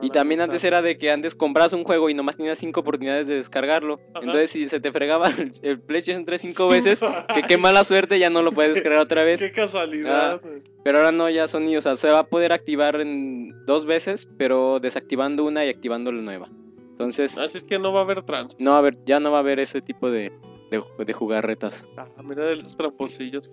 Y también gozar. antes era de que antes compras un juego y nomás tenías cinco oportunidades de descargarlo. Ajá. Entonces si se te fregaba el, el PlayStation 3 cinco veces, que qué mala suerte, ya no lo puedes descargar otra vez. [laughs] Qué casualidad. Ah. güey. Pero ahora no, ya Sony, o sea, se va a poder activar en dos veces, pero desactivando una y activando la nueva. Entonces, Así es que no va a haber trans. no va a haber, ya no va a haber ese tipo de, de, de jugarretas. Ah, mira de los tramposillos.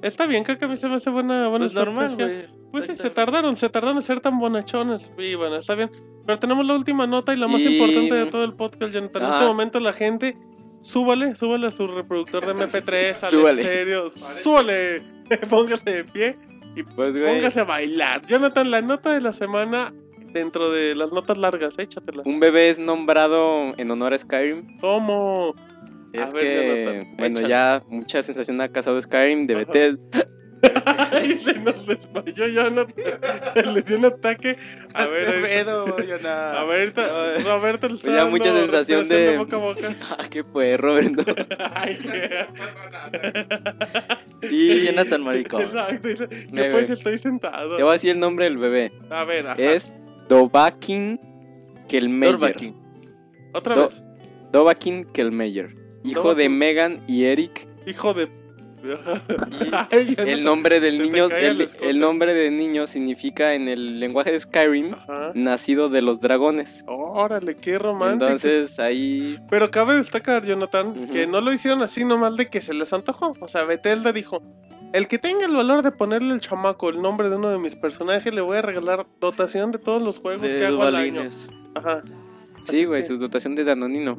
Está bien, creo que a mí se me hace buena, buena Pues normal, güey. Pues sí, se tardaron, se tardaron en ser tan bonachones. Y bueno, está bien. Pero tenemos la última nota y la más Y- importante de todo el podcast, Jonathan. En este momento la gente, súbale, súbale a su reproductor de MP3, al [laughs] Súbale. estéreo, súbale, [laughs] póngase de pie y Pues, póngase a bailar. Jonathan, la nota de la semana dentro de las notas largas, échatela. un bebé es nombrado en honor a Skyrim. ¿Cómo? Es ver, que, Jonathan, bueno, échale. ya mucha sensación ha causado Skyrim de Ajá. [laughs] Ay, se nos desmayó Jonathan. [laughs] Le dio un ataque. A ver, ahorita- A ver, ahorita, Roberto le está mucha sensación de- boca a boca. [laughs] Ah, qué pues, Roberto. Ay, qué... Y Y Jonathan Maricón. Exacto. dice, Me- Después estoy sentado. te voy a decir el nombre del bebé. A ver, ajá. Es Dovakin Kelmeyer. Dorbakin. Otra Do- vez. Dovakin Kelmeyer. Hijo de Dovahkiin. Megan y Eric. Hijo de... [laughs] El nombre del niño, el el, el nombre del niño significa en el lenguaje de Skyrim Ajá. nacido de los dragones. Órale, qué romántico. Entonces ahí Pero cabe destacar, Jonathan, que no lo hicieron así nomás de que se les antojó. O sea, Bethesda dijo, el que tenga el valor de ponerle al chamaco el nombre de uno de mis personajes, le voy a regalar dotación de todos los juegos que De hago al año. Ajá. Sí, güey, que- su dotación de Danonino.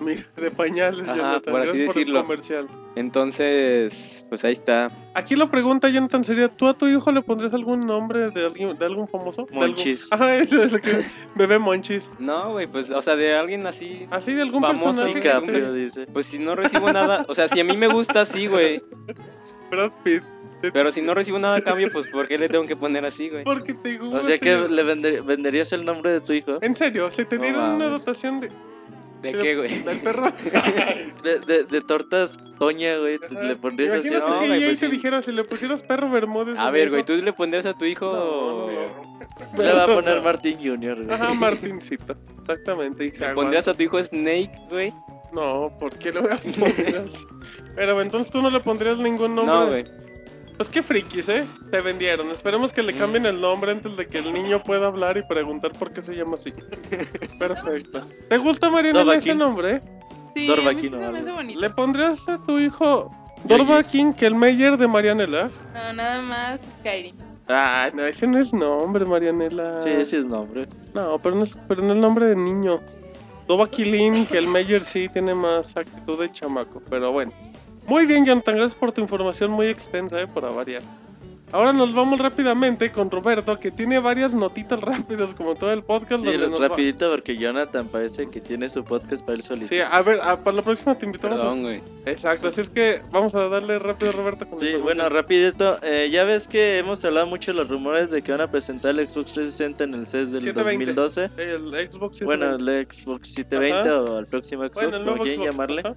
Mira, de pañales, Ajá, Jonathan. por así gracias por decirlo. comercial. Entonces, pues ahí está. Aquí la pregunta, Jonathan, sería, ¿tú a tu hijo le pondrías algún nombre de alguien, de algún famoso? ¿De algún- Monchis. [laughs] Ajá, eso es lo que... Bebé Monchis. No, güey, pues, o sea, de alguien así. Así de algún Famoso, personaje. que DiCaprio estés- dice. Pues si no recibo nada, o sea, si a mí me gusta así, güey. Brad Pitt. Pero si no recibo nada a cambio, pues ¿por qué le tengo que poner así, güey? Porque te gusta. O sea que le vender- venderías el nombre de tu hijo. En serio, si te No dieran una dotación de... ¿De qué, güey? Del perro. [laughs] De, de, de tortas Toña, güey. Le pondrías así. Imagínate no, que güey, EA pues se dijera, si le pusieras perro Bermúdez. A ver, güey, ¿tú le pondrías a tu hijo? No, no, no. Le va a poner Martín Jr. güey. Ajá, Martincito. Exactamente. y ¿Le pondrías a tu hijo Snake, güey? No, ¿por qué le voy a poner? [laughs] Pero entonces tú no le pondrías ningún nombre. No, güey. Pues qué frikis, ¿eh? Se vendieron. Esperemos que le Mm. cambien el nombre antes de que el niño pueda hablar y preguntar por qué se llama así. [laughs] Perfecto. ¿Te gusta, Mariana, ese Dovahkiin. nombre? Sí, Dorva a mí sí aquí no se me hace bonito. ¿Le pondrías a tu hijo. Dorvakin que el Meyer de Marianela? No, nada más Skyrim. Ah, no, ese no es nombre, Marianela. Sí, ese es nombre. No, pero no es, pero no es nombre de niño. Dovahkiin, que el Meyer sí tiene más actitud de chamaco, pero bueno. Muy bien, Jonathan, gracias por tu información muy extensa, eh, para variar. Ahora nos vamos rápidamente con Roberto, que tiene varias notitas [laughs] rápidas, como todo el podcast. Sí, donde nos va- rapidito porque Jonathan parece que tiene su podcast para él solito. Sí, a ver, a- para la próxima te invitamos. a- Perdón, güey. Exacto, así es que vamos a darle rápido, Roberto. Con Sí, bueno, rapidito. eh, ya ves que hemos hablado mucho de los rumores de que van a presentar el Xbox 360 en el CES del 720. 2012. El Xbox Bueno, 720. el Xbox 720 o el próximo Xbox, Bueno, el como quieran llamarle. ajá.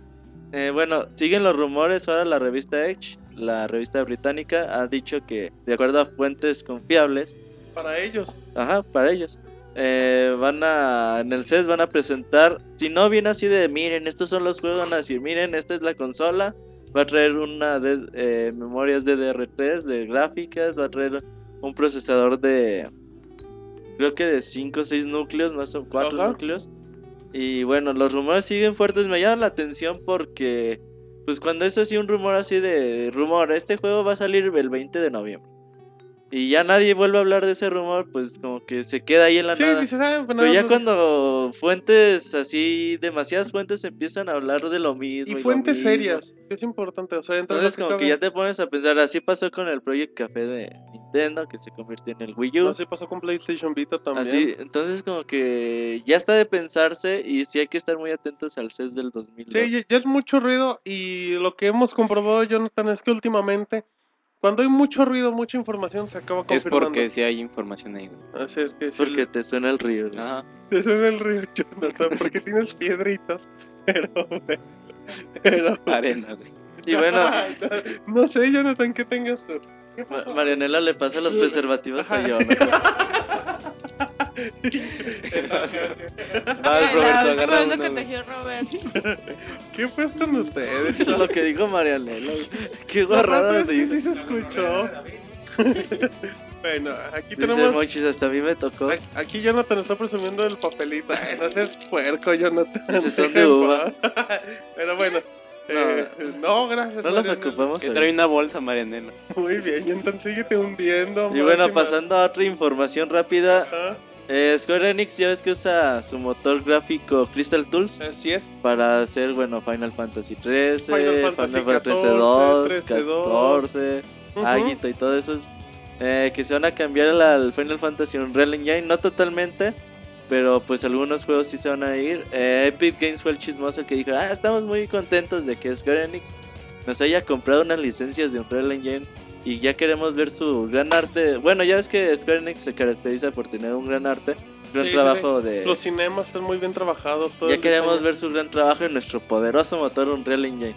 Eh, bueno, siguen los rumores. Ahora la revista Edge, la revista británica, ha dicho que, de acuerdo a fuentes confiables, Para ellos. Ajá, para ellos. Eh, van a, en el CES van a presentar, si no viene así de, miren, estos son los juegos, van a decir, miren, esta es la consola, va a traer una de eh, memorias DDR3 de gráficas, va a traer un procesador de, creo que de 5 o 6 núcleos, más o 4 Ajá. núcleos. Y bueno, los rumores siguen fuertes, me llaman la atención porque, pues cuando es así un rumor así de, rumor, este juego va a salir el 20 de noviembre. Y ya nadie vuelve a hablar de ese rumor, pues como que se queda ahí en la Sí, nada. dices, ah, pues Pero ya cuando fuentes así, demasiadas fuentes empiezan a hablar de lo mismo. Y lo fuentes mismo. serias, que es importante. O sea, Entonces lo como que cabe- ya te pones a pensar, así pasó con el Project Café de Nintendo. Que se convirtió en el Wii U. Así pasó con PlayStation Vita también. Así, entonces como que ya está de pensarse y sí hay que estar muy atentos al CES del 2002. Sí, ya, es mucho ruido y lo que hemos comprobado, Jonathan, es que últimamente, cuando hay mucho ruido, mucha información, se acaba Es confirmando. porque sí hay información ahí. güey. Así es que Es sí, porque te suena el río. ¿no? Ajá. te suena el río, Jonathan, porque tienes piedritas. [laughs] Pero, pero... Arena, güey. Y bueno, [laughs] no sé, Jonathan, ¿qué tengas tú? ¿Qué pasó? Marianela le pasa los preservativos a yo. ¿no? Vas, Ay, Roberto, agarra ¿cuándo uno, güey. contagió Robert? [laughs] ¿Qué pues con ustedes? Eso es lo que dijo Marianela. Qué guarrada que dijo. sí se escuchó. bueno, aquí Dice tenemos... Mochis, hasta a mí me tocó. Aquí- Jonathan está presumiendo el papelito. Ay, no seas puerco, Jonathan. Ese son de uva. [laughs] Pero bueno. Eh, no, gracias. No los Marianela. ocupamos. Que trae una bolsa, Marianela. Muy bien, Jonathan, síguete hundiendo. Y bueno, más. pasando a otra información rápida. Ajá, eh, Square Enix ya ves que usa su motor gráfico Crystal Tools Así es. para hacer, bueno, Final Fantasy 13, Final Fantasy 14, 2, 14, 13, Ujú. Agito y todo eso. eh, que se van a cambiar al- al Final Fantasy Unreal Engine, no totalmente, pero pues algunos juegos sí se van a ir. Eh, Epic Games fue el chismoso que dijo, ah, estamos muy contentos de que Square Enix nos haya comprado unas licencias de Unreal Engine y ya queremos ver su gran arte. Bueno, ya ves que Square Enix se caracteriza por tener un gran arte, gran Sí, sí, trabajo de... Los cinemas están muy bien trabajados. todo Ya queremos diseño. ver su gran trabajo en nuestro poderoso motor Unreal Engine.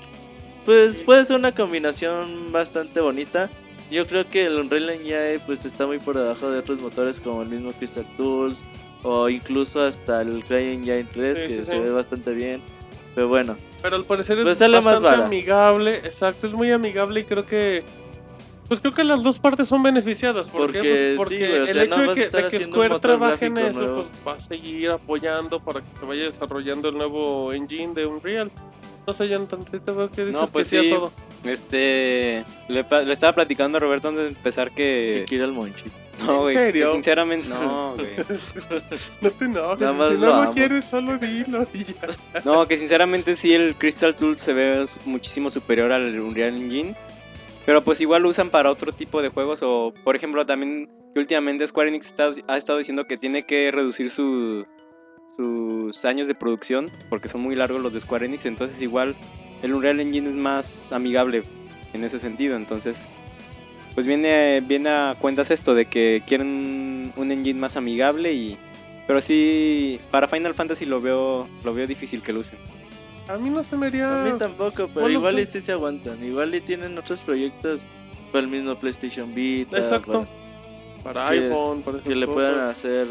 Pues puede ser una combinación bastante bonita. Yo creo que el Unreal Engine pues está muy por debajo de otros motores como el mismo Crystal Tools o incluso hasta el CryEngine 3 Sí, que sí, se sí. ve bastante bien. Pero bueno, Pero al parecer es Pues más bastante vara. amigable. Exacto, es muy amigable y creo que. Pues creo que las dos partes son beneficiadas. ¿Por qué? Porque Pues sí, porque o el sea, hecho de que, de que Square trabaje en eso, nuevo. pues va a seguir apoyando para que se vaya desarrollando el nuevo engine de Unreal. No sé, Jonathan, te veo que dices No, pues que sí, sí. a todo. Este. Le, estaba platicando a Roberto antes de empezar que. que ir al Monchis. No, ¿En güey. que serio? sinceramente. No, güey. No te enojes. Nada más si lo no lo quieres, solo dilo y ya. No, que sinceramente sí, el Crystal Tools se ve muchísimo superior al Unreal Engine. Pero pues igual lo usan para otro tipo de juegos. O, por ejemplo, también que últimamente Square Enix está- ha estado diciendo que tiene que reducir su, sus años de producción. Porque son muy largos los de Square Enix. Entonces, igual el Unreal Engine es más amigable en ese sentido. Entonces, pues viene, viene a cuentas esto de que quieren un engine más amigable y. Pero sí, para Final Fantasy lo veo, lo veo difícil que lo usen. A mí no se me haría. A mí tampoco, pero Bueno, igual y sí se aguantan. Igual y tienen otros proyectos para el mismo PlayStation Vita. Exacto. para- Para que- iPhone, para que le puedan hacer.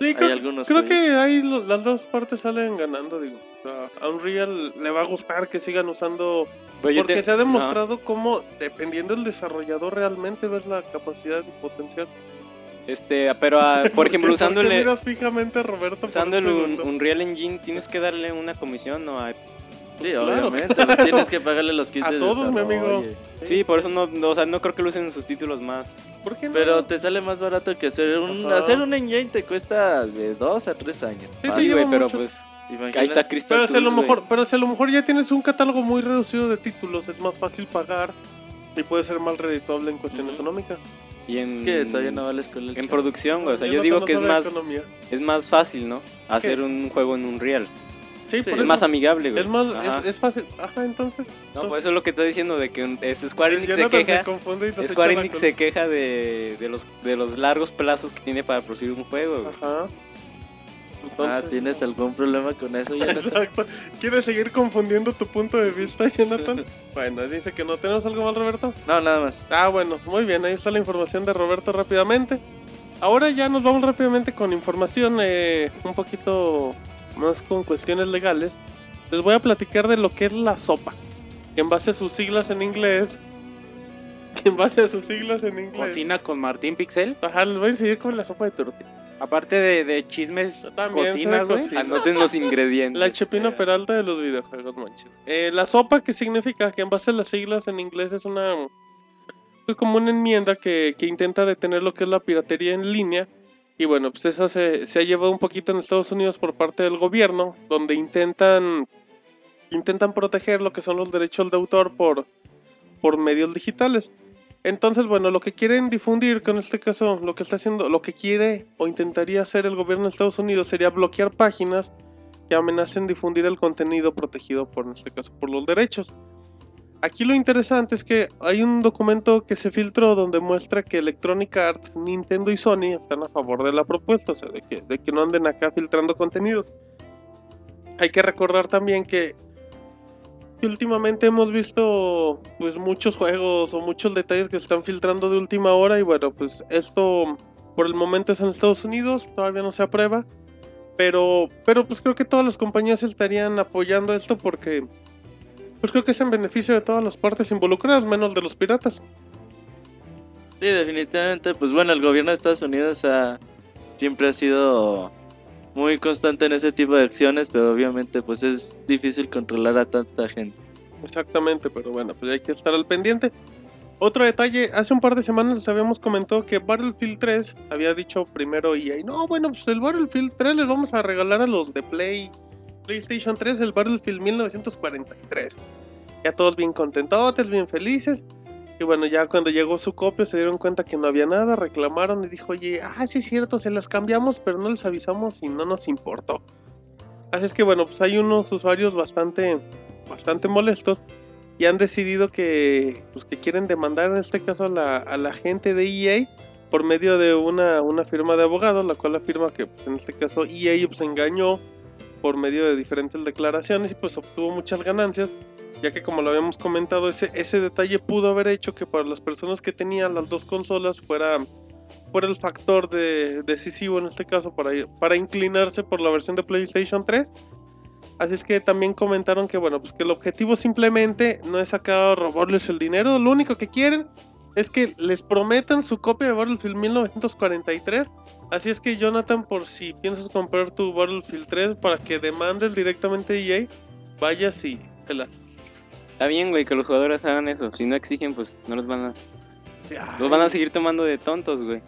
Sí, hay creo, algunos creo que ahí las dos partes salen ganando, digo. Sea, a Unreal le va a gustar que sigan usando. Pero Porque te- se ha demostrado cómo, dependiendo del desarrollador, realmente ves la capacidad y potencial. Este, pero ah, por [laughs] ejemplo, ¿Por usando el, miras fijamente a Roberto usando un el Un- segundo? Unreal Engine tienes que darle una comisión ¿no? a- Sí, Claro, obviamente. [laughs] claro. Tienes que pagarle los kits A de todos, mi amigo. Sí, por eso no, no, o sea, no creo que lo usen en sus títulos más. ¿Por qué no? Pero te sale más barato que hacer un Ajá. hacer un engine te cuesta de 2 a 3 años. Sí, güey, pero mucho. pues Imagina- ahí está Crystal Pero si, a lo mejor, pero si a lo mejor ya tienes un catálogo muy reducido de títulos, es más fácil pagar y puede ser más redituable en cuestión Ujú. económica. Y en, Es que todavía no va a la escuela. el en chavo. producción, güey. O sea, yo digo que es más, economía. es más fácil, ¿no? Hacer un juego en Unreal. Sí, Sí, por Es eso. más amigable, güey. Es más, es, es fácil. Ajá, entonces. No, pues eso es lo que está diciendo de que un- es Square Enix se queja. echa Square Enix se queja de, de los de los largos plazos que tiene para producir un juego. güey. Ajá. Ah, ¿tienes algún problema con eso? [laughs] Jonathan? Exacto. ¿Quieres seguir confundiendo tu punto de vista, [laughs] Jonathan? bueno, dice que no. ¿Tenemos algo mal, Roberto? no, nada más. Ah, bueno, muy bien. Ahí está la información de Roberto rápidamente. Ahora ya nos vamos rápidamente con información eh, un poquito más con cuestiones legales. Les voy a platicar de lo que es la sopa. Que en base a sus siglas en inglés. [laughs] En base a sus siglas en inglés. Cocina con Martín Pixel. Ajá, les voy a enseñar con la sopa de tortilla. Aparte de, de chismes, también güey. cocina. Anoten los ingredientes. La Chepina Peralta de los videojuegos, manches. Eh, la sopa, que significa? Que en base a las siglas en inglés es una. Pues como una enmienda que, que intenta detener lo que es la piratería en línea. Y bueno, pues eso se, se ha llevado un poquito en Estados Unidos por parte del gobierno, donde intentan. Intentan proteger lo que son los derechos de autor por, por medios digitales. Entonces, bueno, lo que quieren difundir con este caso, lo que está haciendo, lo que quiere o intentaría hacer el gobierno de Estados Unidos sería bloquear páginas que amenacen difundir el contenido protegido por, en este caso, por los derechos. Aquí lo interesante es que hay un documento que se filtró donde muestra que Electronic Arts, Nintendo y Sony están a favor de la propuesta, o sea, de que, que no anden acá filtrando contenidos. Hay que recordar también que, que últimamente hemos visto pues muchos juegos o muchos detalles que se están filtrando de última hora y bueno, pues esto por el momento es en Estados Unidos, todavía no se aprueba, pero pero pues creo que todas las compañías estarían apoyando esto porque pues creo que es en beneficio de todas las partes involucradas, menos de los piratas. Sí, definitivamente, pues bueno, el gobierno de Estados Unidos ha, siempre ha sido muy constante en ese tipo de acciones, pero obviamente pues es difícil controlar a tanta gente. Exactamente, pero bueno, pues hay que estar al pendiente. Otro detalle, hace un par de semanas les habíamos comentado que Battlefield 3 había dicho primero EA, no, bueno, pues el Battlefield 3 les vamos a regalar a los de Play, PlayStation 3 el Battlefield 1943. Ya todos bien contentotes, bien felices. Y bueno, ya cuando llegó su copia se dieron cuenta que no había nada, reclamaron y dijo, oye, ah, sí es cierto, se las cambiamos, pero no les avisamos y no nos importó. Así es que bueno, pues hay unos usuarios bastante, bastante molestos y han decidido que, pues, que quieren demandar en este caso a la, a la gente de EA por medio de una, una firma de abogados, la cual afirma que pues, en este caso EA pues, engañó por medio de diferentes declaraciones y pues obtuvo muchas ganancias ya que como lo habíamos comentado, ese, ese detalle pudo haber hecho que para las personas que tenían las dos consolas fuera, fuera el factor de, decisivo en este caso para, para inclinarse por la versión de PlayStation 3. Así es que también comentaron que bueno, pues que el objetivo simplemente no es acá robarles el dinero, lo único que quieren es que les prometan su copia de Battlefield 1943. Así es que Jonathan, por si piensas comprar tu Battlefield 3 para que demandes directamente a EA, vayas y te la Está bien, güey, que los jugadores hagan eso. Si no exigen, pues no los van a. Los van a seguir tomando de tontos, güey.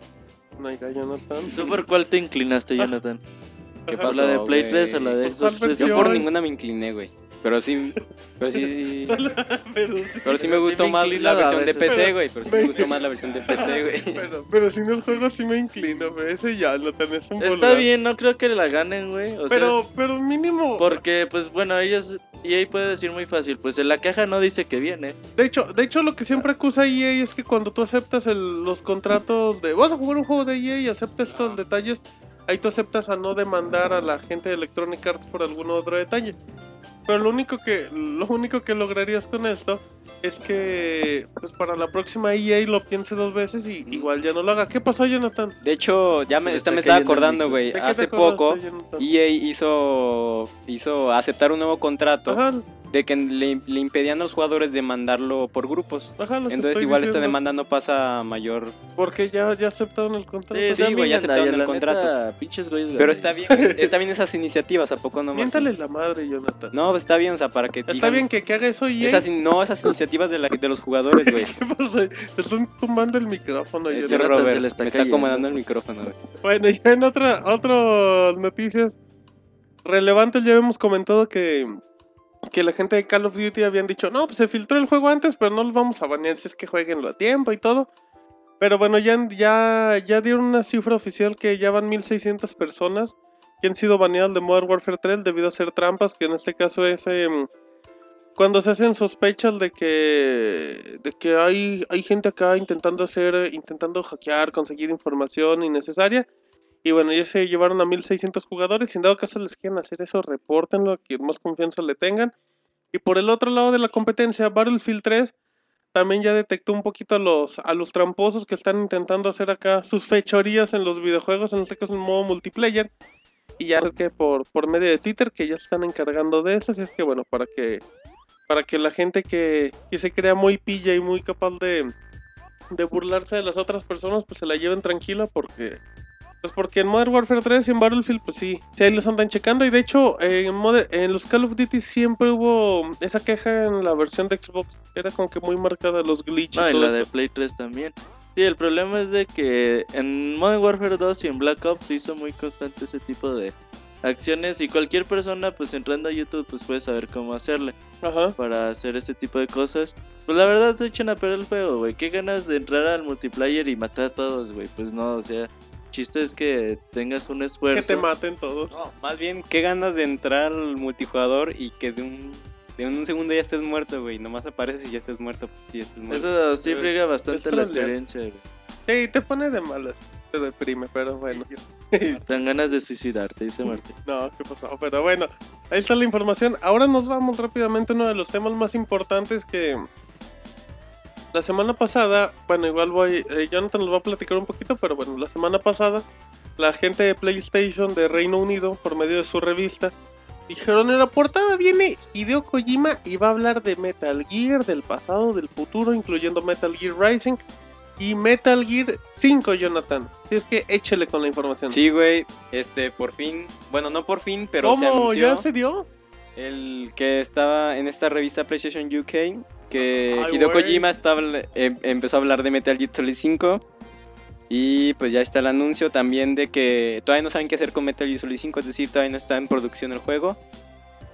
No hay Jonathan. ¿Tú por cuál te inclinaste, Jonathan? ¿Qué ¿Por pasó, la de Play güey? 3 o la de ¿Por cuál Xbox 3? Yo por ninguna me incliné, güey. Pero sí. Pero sí. [laughs] pero sí. Pero sí me sí gustó me más la versión de. PC, güey. Pero sí me gustó más la versión de PC, [laughs] güey. Pero, pero si no es juego sí me inclino, güey. Ese ya lo tenés un Está bien, no creo que la ganen, güey. O Pero, sea, pero mínimo. porque, pues bueno, ellos. Ahí puede decir muy fácil, pues en la caja no dice que viene. De hecho, de hecho, lo que siempre acusa EA es que cuando tú aceptas el- los contratos de. Vas a jugar un juego de EA y aceptas estos detalles. Ahí tú aceptas a no demandar a la gente de Electronic Arts por algún otro detalle. Pero lo único que lo único que lograrías con esto es que pues para la próxima EA lo piense dos veces y igual ya no lo haga. ¿Qué pasó, Jonathan? De hecho, ya me, esta está me estaba acordando, güey. ¿De Hace poco, Jonathan? EA hizo, hizo aceptar un nuevo contrato Ajá, de que le, le impedían a los jugadores demandarlo por grupos. ajá, lo que Entonces igual esta demanda no pasa mayor... Porque ya, ya aceptaron el contrato. Sí, Sí, güey, ya aceptaron el contrato. pinches güeyes Pero está bien, está bien esas iniciativas, ¿a poco no? Miéntale la madre, Jonathan. No, pues está bien, o sea, para que Está digan- bien que, que haga eso EA. Esas, no, esas iniciativas de, la, de los jugadores, güey. [laughs] Te están tumbando el micrófono. Este Robert se le está me está acomodando el micrófono, güey. Bueno, ya en otra, otras noticias relevantes ya habíamos comentado que, que la gente de Call of Duty habían dicho, no, pues se filtró el juego antes, pero no los vamos a banear si es que jueguenlo a tiempo y todo. Pero bueno, ya, ya, ya dieron una cifra oficial que ya van 1600 personas que han sido baneadas de Modern Warfare 3 debido a hacer trampas, que en este caso es em, cuando se hacen sospechas de que, de que hay, hay gente acá intentando hacer, intentando hackear, conseguir información innecesaria. Y bueno, ya se llevaron a 1600 jugadores. Si en dado caso les quieren hacer eso, repórtenlo, a quien más confianza le tengan. Y por el otro lado de la competencia, Battlefield 3 también ya detectó un poquito a los, a los tramposos que están intentando hacer acá sus fechorías en los videojuegos, en este caso en modo multiplayer. Y ya que por, por medio de Twitter que ya se están encargando de eso. Así es que bueno, para que, para que la gente que, que se crea muy pilla y muy capaz de, de burlarse de las otras personas, pues se la lleven tranquila porque... Pues porque en Modern Warfare 3 y en Battlefield, pues sí, sí ahí los andan checando. Y de hecho, en, Mode- en los Call of Duty siempre hubo esa queja en la versión de Xbox. Era como que muy marcada los glitches. No, y la de. Play 3 también. Sí, el problema es de que en Modern Warfare 2 y en Black Ops se hizo muy constante ese tipo de acciones y cualquier persona pues entrando a YouTube pues puede saber cómo hacerle Ajá. para hacer este tipo de cosas. Pues la verdad te echan a perder el juego, güey. Qué ganas de entrar al multiplayer y matar a todos, güey. Pues no, o sea, chiste es que tengas un Que esfuerzo. te maten todos. No, más bien, qué ganas de entrar al multijugador y que de un, de un segundo ya estés muerto, güey. Nomás apareces y ya estés muerto. pues, ya estés muerto. Eso sí friega bastante la experiencia, güey. Sí, te pone de malas. Te deprime, pero bueno. [laughs] Te dan ganas de suicidarte, dice Martín. [laughs] No, ¿qué pasó? Pero bueno, ahí está la información. Ahora nos vamos rápidamente a uno de los temas más importantes que la semana pasada, bueno, igual voy, eh, Jonathan nos va a platicar un poquito, pero bueno, la semana pasada la gente de PlayStation de Reino Unido, por medio de su revista, dijeron en la portada viene Hideo Kojima y va a hablar de Metal Gear, del pasado, del futuro, incluyendo Metal Gear Rising y Metal Gear 5, Jonathan. Así es que échele con la información. Sí, güey. Este, por fin. Bueno, no por fin, pero se ¿Cómo? anunció. ¿Ya se dio? El que estaba en esta revista PlayStation UK, que Ay, Hideo. Kojima estaba, em- empezó a hablar de Metal Gear Solid 5. Y pues ya está el anuncio también de que todavía no saben qué hacer con Metal Gear Solid 5, es decir, todavía no está en producción el juego.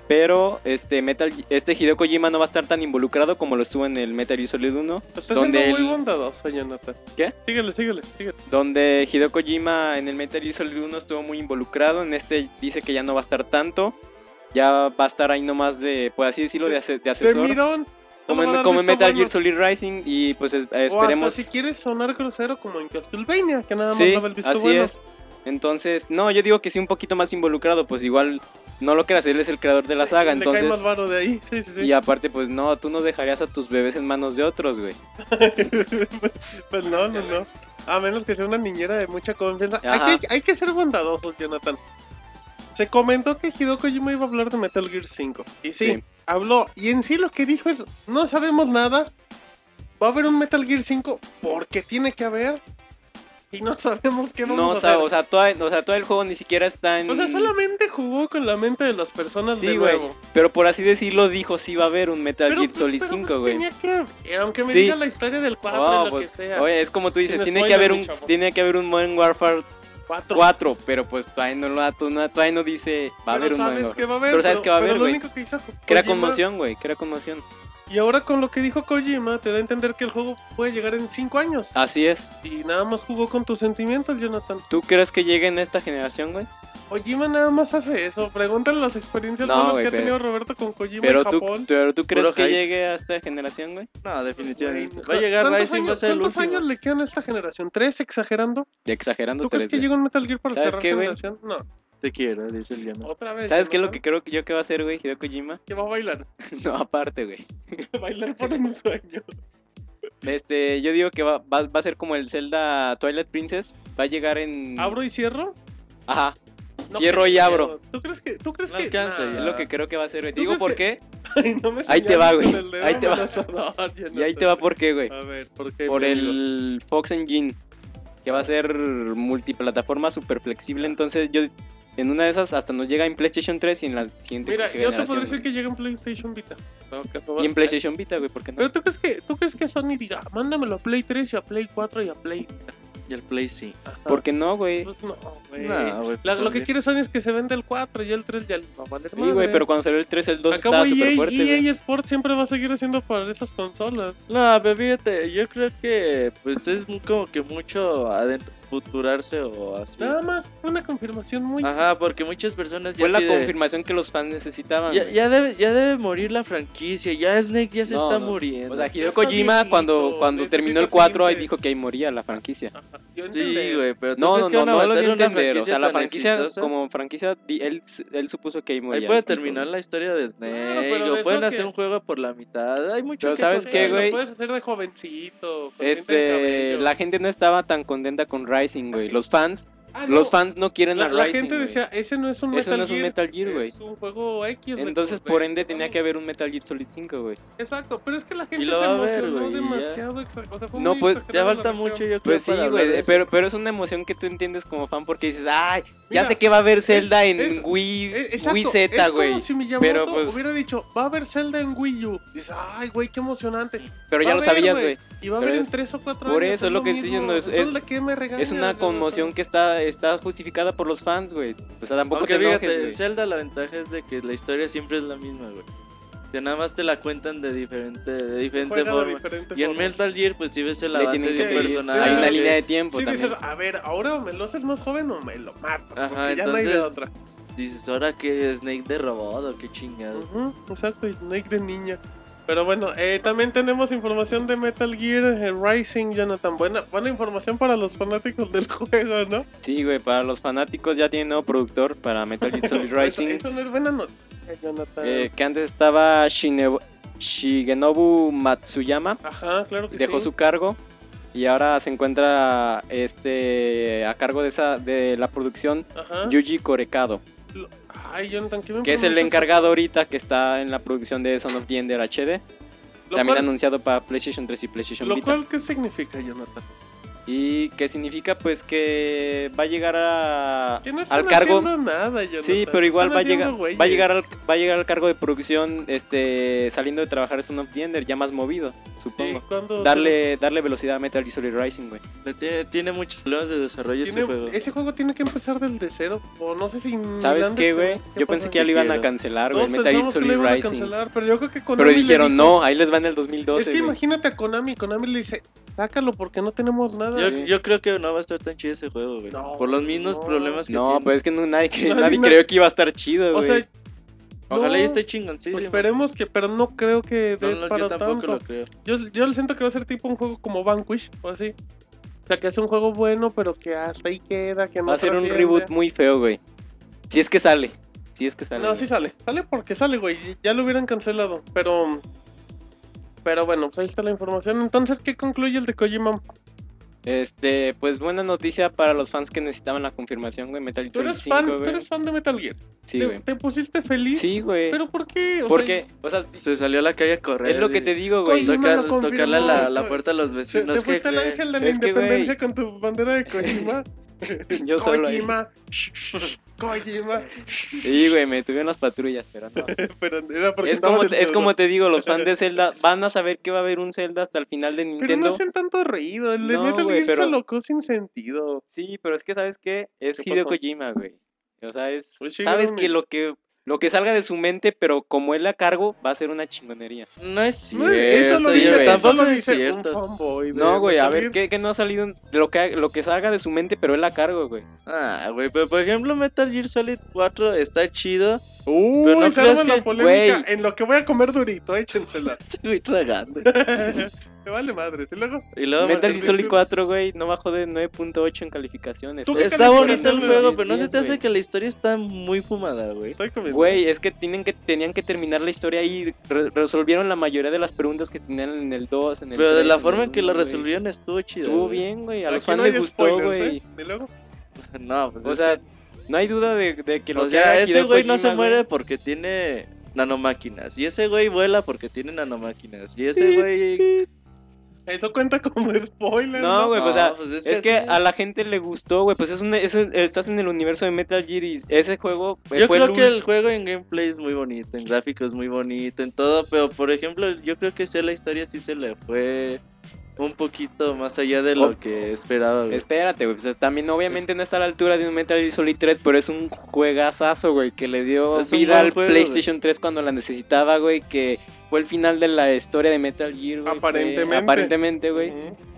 Pero este Metal este Hideo Kojima no va a estar tan involucrado como lo estuvo en el Metal Gear Solid 1, Está donde siendo muy bondadoso, Jonathan. ¿Qué? Síguele, síguele, síguele. donde Hideo Kojima en el Metal Gear Solid 1 estuvo muy involucrado, en este dice que ya no va a estar tanto. Ya va a estar ahí nomás de, por así decirlo, de, ase- de De asesor. mirón. Como en, como en Metal bueno. Gear Solid Rising y pues es- O hasta esperemos si quieres sonar grosero como en Castlevania, que nada más sí daba el visto así bueno. es entonces no yo digo que sí un poquito más involucrado pues igual no lo creas él es el creador de la saga Le cae entonces más varo de ahí. [laughs] Sí, sí, sí. y aparte pues no tú no dejarías a tus bebés en manos de otros güey [laughs] pues no, no, no. A menos que sea una niñera de mucha confianza. Hay Ajá. que, hay que ser bondadosos, Jonathan. Se comentó que Hideo Kojima iba a hablar de Metal Gear 5. Y sí, Sí. habló. Y en sí lo que dijo es, no sabemos nada. Va a haber un Metal Gear 5 porque tiene que haber. Y no sabemos qué vamos no a hacer. o sea, toda, o sea todo el juego ni siquiera está en O sea, solamente jugó con la mente de las personas Sí, de güey. nuevo. pero por así decirlo dijo sí va a haber un Metal Gear Solid pero, 5 pues, güey Tenía que aunque me Sí. diga la historia del 4 Oh, lo pues, que sea. oye, es como tú dices, Sin tiene que haber un tiene que haber un Modern Warfare 4. 4, pero pues todavía no lo todavía no dice va a haber un sabes que va a haber. Pero sabes que va a haber, güey. que Crea Kojima- conmoción, güey, crea conmoción. Y ahora con lo que dijo Kojima, te da a entender que el juego puede llegar en 5 años. Así es. Y nada más jugó con tus sentimientos, Jonathan. ¿Tú crees que llegue en esta generación, güey? Kojima nada más hace eso. Pregúntale las experiencias No, buenas que ha tenido Roberto con Kojima Pero en tú, Japón. pero tú Es crees que hype. llegue a esta generación, güey? No, definitivamente. Va a llegar ¿cuántos Rising, va a años- ser el ¿Cuántos años le quedan a esta generación? ¿Tres exagerando? Exagerando ¿Tú crees que 3D. llega un Metal Gear para ¿Sabes cerrar qué, güey? generación? No, Te quiero, dice el Diana. otra vez. ¿Sabes qué es lo que creo que yo que va a hacer, güey, Hideo Kojima? Que va a bailar. [laughs] No, aparte, güey. [laughs] bailar por un sueño. Este, yo digo que va, va, va a ser como el Zelda Twilight Princess. Va a llegar en... ¿Abro y cierro? Ajá. No Cierro y abro. ¿Tú crees que.? ¿Tú crees No que.? alcanza, Nah. Es lo que creo que va a ser, güey. ¿Tú Te digo por que- qué. [laughs] Ay, no me Ahí te va, güey. Ahí te va. Y ahí te va por qué, güey. A ver, ¿por qué? Por el Fox Engine. Que va a ser multiplataforma super flexible. Entonces yo... En una de esas hasta nos llega en PlayStation 3 y en la siguiente Mira, yo te puedo decir que llega en PlayStation Vita. Y en PlayStation Vita, güey, ¿por qué no? Pero tú crees que tú crees que Sony diga, mándamelo a Play 3 y a Play 4 y a Play. Y el Play sí. Ajá. ¿Por qué no, güey? Pues no, güey. No, güey, La- pues lo que quiere Sony es que se vende el 4 y el 3 ya va a valer Sí, güey, pero cuando salió el 3, el 2 Acabo estaba súper EA, fuerte, EA güey. Sports siempre va a seguir haciendo para esas consolas. No, pero fíjate, yo creo que pues es como que mucho adentro, futurarse o así. Nada más fue una confirmación muy... Ajá, porque muchas personas ya Fue la de- confirmación que los fans necesitaban. Ya, ya debe, ya debe morir la franquicia, ya Snake ya se No, está no. muriendo. O sea, Hideo Kojima viejito, cuando, cuando terminó el 4 ahí dijo que ahí moría la franquicia. Ajá, yo sí, güey, pero ¿tú No, no, que no, no lo matar di a una entender. O sea, la franquicia, exitosa? como franquicia, di- él, él supuso que ahí moría. Ahí puede terminar la historia de Snake, de o pueden hacer que- un juego por la mitad. Hay mucho Pero que ¿sabes qué, Lo güey? puedes hacer de jovencito. de Este, la gente no estaba tan contenta con Güey. Los fans, Ah, no. los fans no quieren La, a la Rising. gente güey. decía, ese no es un Eso Metal no es un Gear. Metal Gear, güey. Es un juego X. Entonces, como por de- ende, tenía que haber un Metal Gear Solid 5, güey. Exacto, pero es que la gente lo se ver, emocionó ya. demasiado. exa- O sea, fue No, muy pues, Ya la falta mucho, yo creo, Pues sí, güey, pero, pero es una emoción que tú entiendes como fan porque dices, ay, ya Mira, sé que va a haber Zelda en es- Wii, exacto, Wii Z, güey. si Pero, pues- hubiera dicho, va a haber Zelda en Wii U. Dices, ay, güey, qué emocionante. Pero Va ya lo sabías, güey. Y va a haber en 3 o 4 por años. eso es lo que estoy diciendo, es- Entonces, es- ¿de qué me regañas, Es una conmoción que está está justificada por los fans, güey. O sea, tampoco Aunque te enojes, fíjate, güey. Zelda la ventaja es de que la historia siempre es la misma, güey. Que nada más te la cuentan de diferente, de diferente de forma. diferente Y en forma. Metal Gear, pues si ves el Le avance de que un. Hay una línea de tiempo Sí, también. dices, a ver, ahora me lo haces más joven o me lo mato. Ajá, porque ya no hay de entonces- otra. Dices, ¿ahora qué? ¿Snake de robot o qué chingado? Ujú, exacto, y Snake de niña. Pero bueno, eh, también tenemos información de Metal Gear eh, Rising, Jonathan. Buena, buena información para los fanáticos del [laughs] juego, ¿no? Sí, güey, para los fanáticos ya tiene nuevo productor para Metal Gear Solid [laughs] Eso, Rising. eso no es buena noticia, Jonathan. eh, que antes estaba Shine- Shigenobu Matsuyama, Ajá, claro que dejó sí. su cargo y ahora se encuentra este a cargo de esa de la producción Ajá. Yuji Korekado, Lo- Ay, Jonathan, ¿qué me que es el encargado ahorita que está en la producción de Son of the Ender HD, Lo también cual- anunciado para PlayStation 3 y PlayStation Lo Vita. cual, ¿qué significa, Jonathan? Y que significa pues que va a llegar a, Que no están al cargo haciendo nada. Sí, pero igual Están va a llegar, güeyes. va a llegar al, va a llegar al cargo de producción, este, saliendo de trabajar Son of the Ender, ya más movido, supongo. ¿cuándo- Darle, darle velocidad a Metal Gear Solid Rising, güey. Tiene, tiene muchos problemas de desarrollo ese juego. Ese juego tiene que empezar desde cero. O no sé si. ¿Sabes qué, güey? ¿qué Yo pensé que ya lo iban a cancelar, güey, Metal Gear Solid Rising. cancelar, pero yo creo que Konami Pero le dijeron, no, ahí les va en el 2012, Es que imagínate a Konami, Konami le dice, sácalo porque no tenemos nada. Yo, Sí. yo creo que no va a estar tan chido ese juego, güey. No, Por los mismos no. problemas que No, tiene. pues es que no, nadie, cre- Nadie nadie me- creyó que iba a estar chido, o güey. sea, Ojalá y no, esté chingoncísimo. pues esperemos que, pero no creo que No, dé no, para yo tampoco tanto. lo creo. Yo, yo siento que va a ser tipo un juego como Vanquish o así. O sea, que es un juego bueno, pero que hasta ahí queda, que no va a ser un reboot muy feo, güey. Si es que sale. Si es que sale. No, güey. sí sale. Sale porque sale, güey. Ya lo hubieran cancelado. Pero. Pero bueno, pues ahí está la información. Entonces, ¿qué concluye el de Kojima? Este, pues buena noticia para los fans que necesitaban la confirmación, güey. Metal Tú Gear eres, Solid fan, 5, tú güey. eres fan de Metal Gear. Sí, ¿Te, güey. te pusiste feliz? Sí, güey. ¿Pero por qué? O Porque, sea, o sea, Se salió a la calle a correr. es lo que te digo, güey. Tocar- tocarle la, la güey. puerta a los vecinos. te que fuiste creen. ángel de la Es que, independencia con tu bandera de Kojima. [laughs] Yo solo ahí. Kojima. [laughs] Kojima. [laughs] Sí, güey, me tuvieron las patrullas, pero no. [laughs] Pero era porque Es como, te, es como te digo, los fans de [laughs] Zelda van a saber que va a haber un Zelda hasta el final de Pero no Nintendo. hacen tanto ruido. El de No, Metal Gear se locó sin sentido. Sí, pero es que ¿sabes qué? Es ¿Qué Hideo pasó? Kojima, güey. O sea, es Pues sabes que lo que lo que salga de su mente, pero como él a cargo, va a ser una chingonería. No es No, cierto. eso lo sí, dice, eso tampoco es dice un cierto. fanboy No, güey, a ver. ¿qué, qué no ha salido de lo que lo que salga de su mente, pero él a cargo, güey? Ah, güey, pero por ejemplo Metal Gear Solid 4 está chido. Uy, Pero no creas la que- polémica güey. en lo que voy a comer durito, échensela. [laughs] Estoy tragando. [laughs] Me vale madre. Y luego, Y luego Metal me- Gear Solid 4, güey, no bajó de 9.8 en calificaciones. ¿Tú Está- bonito el juego, pero no se te 10, hace que la historia está muy fumada, güey. exactamente. Güey, es que tienen que tenían que terminar la historia y re- resolvieron la mayoría de las preguntas que tenían en el 2, en el Pero de 3, la en forma en que lo 1, güey. resolvieron estuvo chido. Estuvo bien, güey, a los fans no les gustó, güey. ¿eh? Y luego, [laughs] No, pues O sea, que- no hay duda de, de que lo o sea, ese güey no se muere porque tiene nanomáquinas. Y ese güey vuela porque tiene nanomáquinas. Y ese güey. Eso cuenta como spoiler. No, güey, No, o sea, pues es es que sí. a la gente le gustó, güey, pues es un, es un- estás en el universo de Metal Gear y ese juego Yo fue creo el que el juego en gameplay es muy bonito, en gráficos muy bonito, en todo, pero por ejemplo, yo creo que sí la historia sí se le fue un poquito más allá de lo Oh. que esperaba, güey. Espérate, güey, pues también obviamente no está a la altura de un Metal Gear Solid 3, pero es un juegazazo, güey, que le dio Es vida al juego, PlayStation 3 cuando la necesitaba, güey, que fue el final de la historia de Metal Gear, güey. fue- Aparentemente. Aparentemente, güey.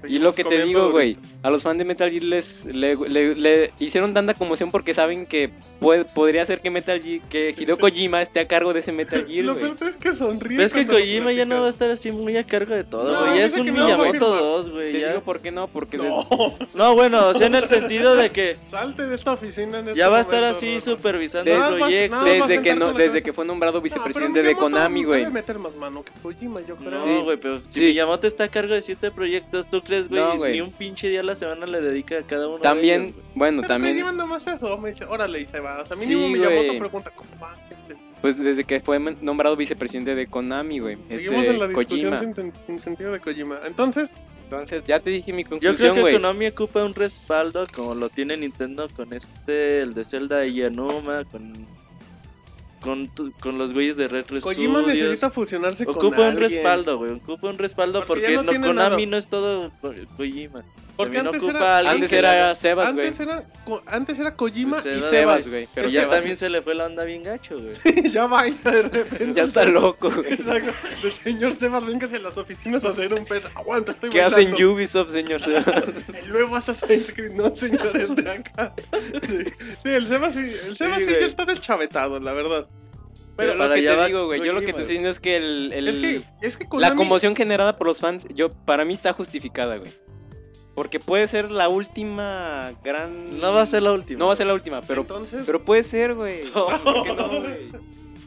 Y lo que te digo, güey, a los fans de Metal Gear les le, le- le hicieron tanta conmoción porque saben que puede, podría ser que Metal Gear, que Hideo Kojima esté a cargo de ese Metal [laughs] Gear, Lo peor es que sonríe. Ves que cuando lo Kojima ya no va a estar así muy a cargo de todo, No, güey. ya es un que no, güey. Miyamoto 2, güey. Te ya. digo por qué no, porque de- No, [laughs] No, bueno, o sea, en el sentido de que [laughs] salte de esta oficina en ya este va a estar momento, así supervisando el proyecto. desde que no, desde que fue nombrado vicepresidente pero de Konami, güey. Mano que Kojima, yo creo. No, Sí. güey, pero si. Miyamoto está a cargo de siete proyectos, ¿tú crees, güey? No, güey. Ni un pinche día a la semana le dedica a cada uno de También, ellos, güey. bueno, Pero también, Kojima nomás eso, me dice, órale, y se va. O sea, mínimo Sí, Miyamoto güey. pregunta, ¿cómo va? pues desde que fue nombrado vicepresidente de Konami, güey. Seguimos Este, en la discusión Kojima. sin, sin sentido de Kojima. Entonces, Entonces, ya te dije mi Yo creo conclusión, que güey. Konami ocupa un respaldo como lo tiene Nintendo con este, el de Zelda y Yanuma, con, con, tu- con los güeyes de Retro Kojima Studios. necesita fusionarse con Ocupa un alguien. respaldo, güey. Ocupa un respaldo Porque porque, no no, Konami nada. no es todo Ko- Kojima. Porque antes ocupa era- a alguien Antes que era le- Sebas, güey. Antes era, co- antes era Kojima Pues y Sebas. Güey. Pero ya Sebas también se le fue la onda bien gacho, güey. [laughs] ya vaya de repente. ya está loco, güey. Exacto. El señor Sebas, véngase a las oficinas a hacer un pez. Aguanta, estoy ¿Qué hacen. Ubisoft, señor Sebas? [laughs] El nuevo Assassin's Creed, no señor, el de acá. Sí, Sí, el Sebas sí, el Sebas sí, güey. ya está deschavetado, la verdad. Pero Pero lo que allá te digo, güey, yo lo que te estoy diciendo es que el, el- es que, es que la Konami- conmoción generada por los fans, yo para mí está justificada, güey. Porque puede ser la última gran... No va a ser la última. No va a ser la última, pero, Entonces, pero puede ser, güey. [laughs] ¿Por qué no, [laughs] güey?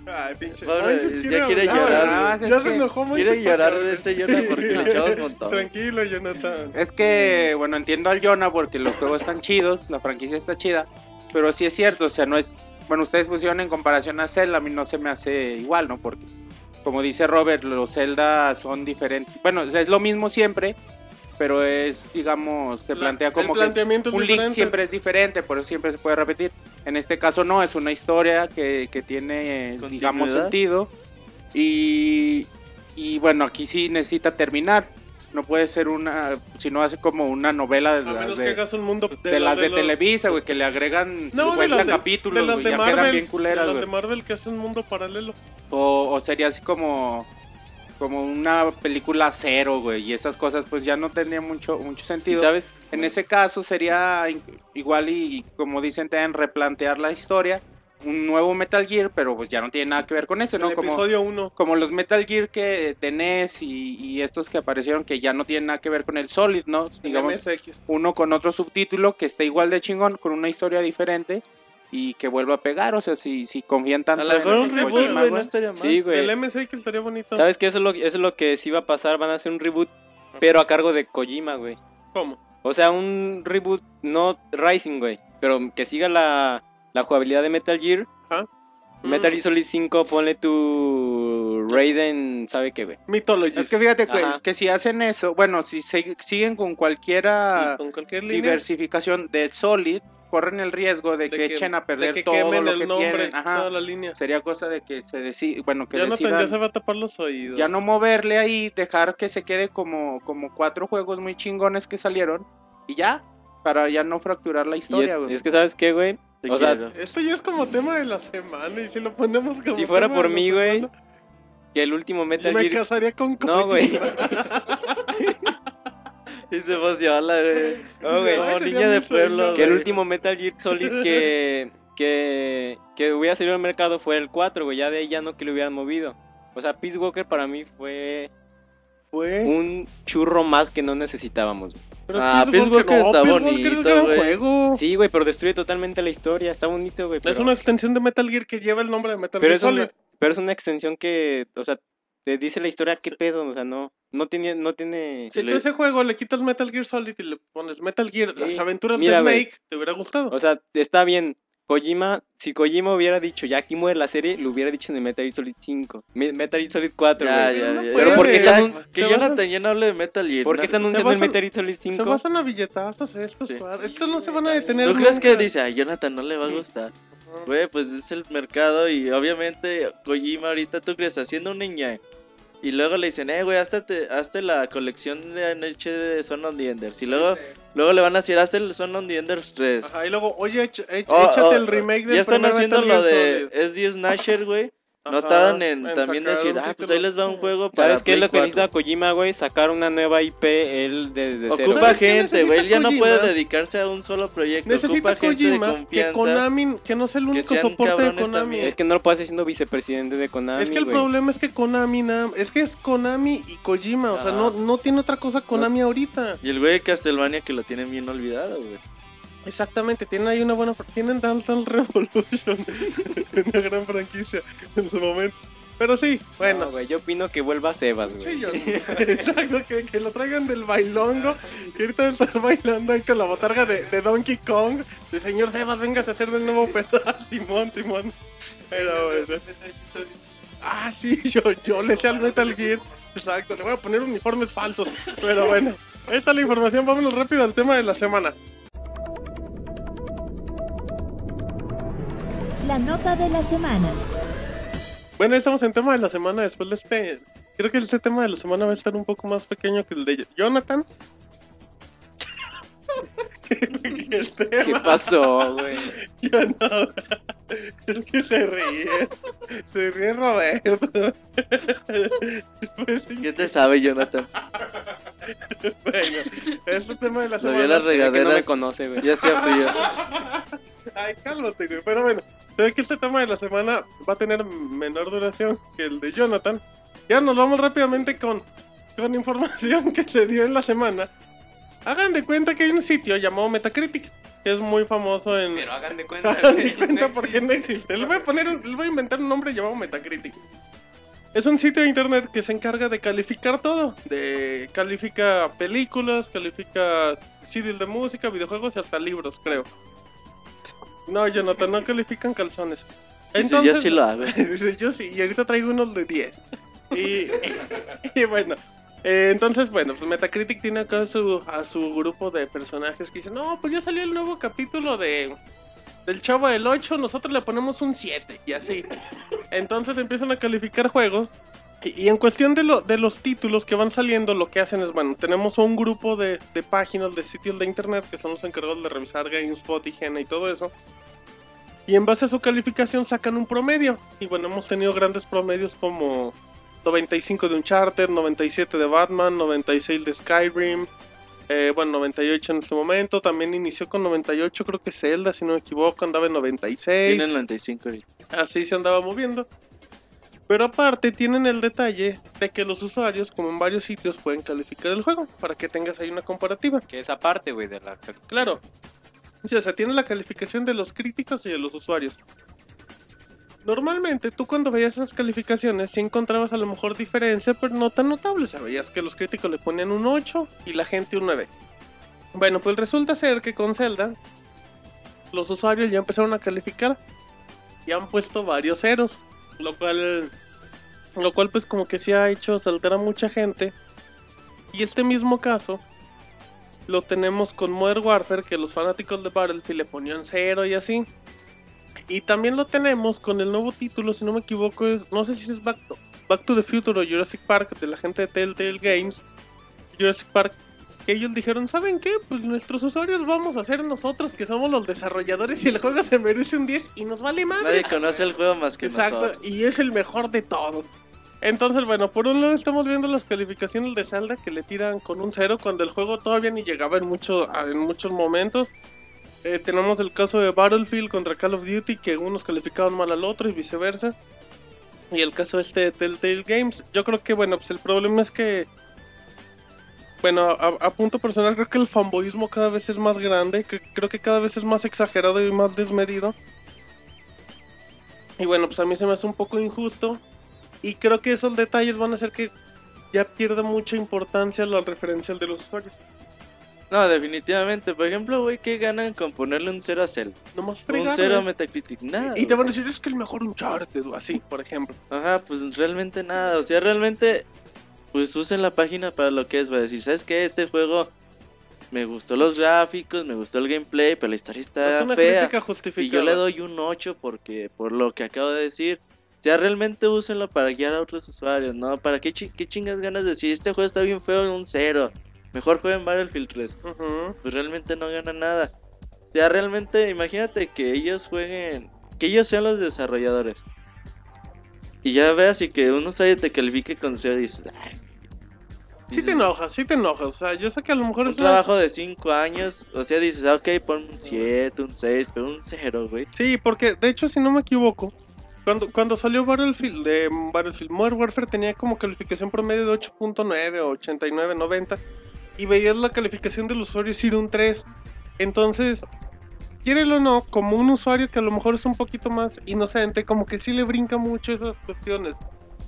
Ay, pinche. Ya quiere hablar, llorar, es Ya se enojó mucho. Quiere llorar de este Jonah porque le echamos un montón. Tranquilo, Jonathan. Es que, bueno, entiendo al Jonah porque los juegos están chidos, la franquicia está chida, pero sí es cierto, o sea, no es... Bueno, ustedes pusieron en comparación a Zelda, a mí no se me hace igual, ¿no? Porque, como dice Robert, los Zelda son diferentes. Bueno, o sea, es lo mismo siempre, pero es, digamos, se La- plantea el como que es- un link siempre es diferente, por eso siempre se puede repetir. En este caso no, es una historia que, que tiene, digamos, sentido. Y, y bueno, aquí sí necesita terminar. No puede ser una, si no hace como una novela de A las menos que de, hagas un mundo de las de los- Televisa, güey, que le agregan No, de 50 las de, capítulos, de las güey, de ya Marvel. quedan bien de culeras, las güey. de Marvel que hacen un mundo paralelo. O, o sería así como como una película cero, güey, y esas cosas pues ya no tendría mucho mucho ¿Y sentido. sabes? En ese caso sería igual y, como dicen, te replantear la historia, un nuevo Metal Gear, pero pues ya no tiene nada que ver con eso, El ¿no? Como, episodio 1. como los Metal Gear que de NES y, y estos que aparecieron que ya no tienen nada que ver con el Solid, ¿no? Digamos, MSX. uno con otro subtítulo que esté igual de chingón, con una historia diferente y que vuelva a pegar, o sea, si, si confían A tanto lo mejor en un Kojima, reboot, no güey. estaría mal. Sí, güey. Del MSX estaría bonito. ¿Sabes qué? Eso es, lo, eso es lo que sí va a pasar. Van a hacer un reboot, pero a cargo de Kojima, güey. ¿Cómo? O sea, un reboot, no Rising, güey. Pero que siga la, la jugabilidad de Metal Gear. Metal Gear Solid 5, ponle tu Raiden, ¿sabe qué, güey? Mythology. Es que fíjate que, que si hacen eso, bueno, si se- siguen con cualquiera con cualquier diversificación de Solid, corren el riesgo de, de que, echen a de perder que todo quemen lo el que nombre, tienen. Ajá. toda la línea. Sería cosa de que se decida, bueno, que Ya no, decidan ya se va a tapar los oídos. ya no moverle ahí, dejar que se quede como, como cuatro juegos muy chingones que salieron y ya, para ya no fracturar la Y historia, es, güey. es que, ¿sabes qué, güey? Te O sea. Esto ya es como tema de la semana y si lo ponemos como Si fuera tema por mí, güey, semana, Que el último Metal me Gear... casaría con No, güey. [laughs] [laughs] Y se emociona, güey. No, güey. Como ya de pueblo. Que el último Metal Gear Solid que, [laughs] que, que hubiera salido al mercado fue el 4, güey. Ya de ahí ya no que lo hubieran movido. O sea, Peace Walker para mí fue Fue. un churro más que no necesitábamos. güey. Pero Ah, Peace Walker está Peace Walker es un bonito, gran güey. juego. Sí, güey, pero destruye totalmente la historia. Está bonito, güey. Es una extensión de Metal Gear que lleva el nombre de Metal pero Gear es una, Solid. pero es una extensión que, o sea, te dice la historia, qué pedo, o sea, no, no tiene, no tiene... Si tú a ese juego le quitas Metal Gear Solid y le pones Metal Gear, las aventuras Mira, de. Snake, te hubiera gustado. O sea, está bien. Kojima, si Kojima hubiera dicho ya aquí muere la serie, lo hubiera dicho en el Metal Gear Solid 5. Me- Metal Gear Solid 4, Ya, güey. ya, no ya. puede, ¿por qué que que se Jonathan ya no hable de Metal Gear. ¿Por qué están anunciando el Metal Gear Solid Se 5? basan a billetazos estos Sí. Estos no se van a detener ¿Tú crees que nunca. dice, a Jonathan no le va a gustar? Güey, pues es el mercado y obviamente Kojima ahorita, ¿tú crees? Haciendo un niña. Y luego le dicen, eh, güey, hazte, te- hazte la colección de anoche de Son of the Enders. Y luego, luego le van a decir, hazte el Son of the Enders 3. Ajá, y luego, oye, Oh, échate oh, el remake del ya están haciendo lo de Solid. S10 Snatcher, güey. No tardan en en también decir, ah, pues ahí les va un juego para ¿Sabes qué es lo que 4". necesita Kojima, güey? Sacar una nueva IP él desde cero. Ocupa ¿Sabes qué gente, güey. Él ya no necesita puede Kojima? dedicarse a un solo proyecto. Necesita Ocupa gente de Kojima que. Konami, que no sea el único soporte de Konami. también. Es que no lo puede hacer siendo vicepresidente de Konami, Es que el problema es que Konami es que es Konami y Kojima, o sea, no, no tiene otra cosa Konami ahorita. Y el güey de Castlevania que lo tienen bien olvidado, güey. Exactamente, tienen ahí una buena, tienen Dance Dance Revolution, [laughs] una gran franquicia en su momento. Pero sí, bueno. No, güey, yo opino que vuelva Sebas, güey. Sí, yo- [laughs] exacto, que, que lo traigan del bailongo, que ahorita a estar bailando ahí con la botarga de, de Donkey Kong, de señor Sebas, vengas a hacer del nuevo pedal, [laughs] Simón, Simón. Pero bueno. Ah, sí, yo, yo le sé al Metal Gear, exacto, le voy a poner uniformes falsos, pero bueno. Ahí está la información, vámonos rápido al tema de la semana. La nota de la semana. Bueno, estamos en tema de la semana después de este. Creo que este tema de la semana va a estar un poco más pequeño que el de Jonathan. tema, [laughs] ¿Qué pasó, güey? [laughs] yo no. [laughs] Es que se ríe. Se ríe Roberto. Pues ¿Qué te sabe, Jonathan? bueno, este tema de la Lo semana. vi a las Que no me conoce, güey. Ya hacía frío. Ay, cálmate, güey. Pero bueno, se ve que este tema de la semana va a tener menor duración que el de Jonathan. Ya nos vamos rápidamente con, con información [laughs] que se dio en la semana. Hagan de cuenta que hay un sitio llamado Metacritic, que es muy famoso en... Pero hagan de cuenta, [laughs] Hagan de cuenta no porque no existe. Le voy a poner, le voy a inventar un nombre llamado Metacritic. Es un sitio de internet que se encarga de calificar todo. De califica películas, califica CDs de música, videojuegos y hasta libros, creo. No, Jonathan, no califican calzones. Dice, yo sí lo hago. [laughs] Dice, yo sí, y ahorita traigo unos de 10. Y, [laughs] y bueno, eh, entonces, bueno, pues Metacritic tiene acá a su, a su grupo de personajes que dicen, no, pues ya salió el nuevo capítulo de del Chavo del 8, nosotros le ponemos un 7 y así. Entonces empiezan a calificar juegos. Y, en cuestión de, lo, de los títulos que van saliendo, lo que hacen es, bueno, tenemos un grupo de, de páginas, de sitios de internet que son los encargados de revisar GameSpot, IGN y todo eso. Y en base a su calificación sacan un promedio. Y bueno, hemos tenido grandes promedios como 95 de Uncharted, 97 de Batman, 96 de Skyrim. eh, bueno, 98 en este momento. También inició con 98, creo que Zelda, si no me equivoco, andaba en 96. Tiene el 95 ahorita. Así se andaba moviendo. Pero aparte tienen el detalle de que los usuarios, como en varios sitios, pueden calificar el juego para que tengas ahí una comparativa. Que esa parte, güey, de la... Claro. Sí, o sea, tiene la calificación de los críticos y de los usuarios. Normalmente tú cuando veías esas calificaciones sí encontrabas a lo mejor diferencia, pero no tan notable. O sea, veías que los críticos le ponían un 8 y la gente un 9. Bueno, pues resulta ser que con Zelda los usuarios ya empezaron a calificar y han puesto varios ceros, lo cual lo cual pues como que sí ha hecho saltar a mucha gente. Y este mismo caso lo tenemos con Modern Warfare, que los fanáticos de Battlefield le ponían cero y así. Y también lo tenemos con el nuevo título, si no me equivoco, es no sé si es Back to, Back to the Future o Jurassic Park de la gente de Telltale Games. Jurassic Park, ellos dijeron, ¿saben qué? Pues nuestros usuarios vamos a ser nosotros que somos los desarrolladores y el juego se merece un 10 y nos vale más. Nadie conoce el juego más que Exacto, nosotros. y es el mejor de todos. Entonces, bueno, por un lado estamos viendo las calificaciones de Zelda que le tiran con un cero cuando el juego todavía ni llegaba en, mucho, en muchos momentos. Eh, tenemos el caso de Battlefield contra Call of Duty que unos calificaban mal al otro y viceversa. Y el caso este de Telltale Games. Yo creo que, bueno, pues el problema es que... Bueno, a, a punto personal creo que el fanboyismo cada vez es más grande. que- creo que cada vez es más exagerado y más desmedido. Y bueno, pues a mí se me hace un poco injusto. Y creo que esos detalles van a hacer que ya pierda mucha importancia la referencial de los usuarios. No, definitivamente. Por ejemplo, güey, ¿qué ganan con ponerle un 0 a Cell? Nomás Un fregar, 0 a. Metacritic. Nada. Y te güey. van a decir, es que el mejor Uncharted, o así, por ejemplo. Ajá, pues realmente nada. O sea, realmente, pues usen la página para lo que es. Va a decir, ¿sabes qué? Este juego me gustó los gráficos, me gustó el gameplay, pero la historia es está una fea. Y yo le doy un 8 porque por lo que acabo de decir. O sea, realmente úsenlo para guiar a otros usuarios, ¿no? ¿Para qué, chi- qué chingas ganas de decir? Este juego está bien feo, un 0. Mejor jueguen Battlefield 3. Ujú. Pues realmente no ganan nada. O sea, realmente, imagínate que ellos jueguen, que ellos sean los desarrolladores. Y ya veas y que un usuario te califique con 0 y dices, "Ay". Sí te enojas, sí te enojas. O sea, yo sé que a lo mejor Un es una- trabajo de 5 años, o sea, dices, ah, ok, pon un 7, un 6, pero un 0, güey. Sí, porque de hecho, si no me equivoco, cuando, cuando salió Battlefield, de Battlefield Modern Warfare tenía como calificación promedio de 8.9 o 89, 90. Y veías la calificación del usuario y era un 3. Entonces, quiérelo o no, como un usuario que a lo mejor es un poquito más inocente, como que sí le brinca mucho esas cuestiones.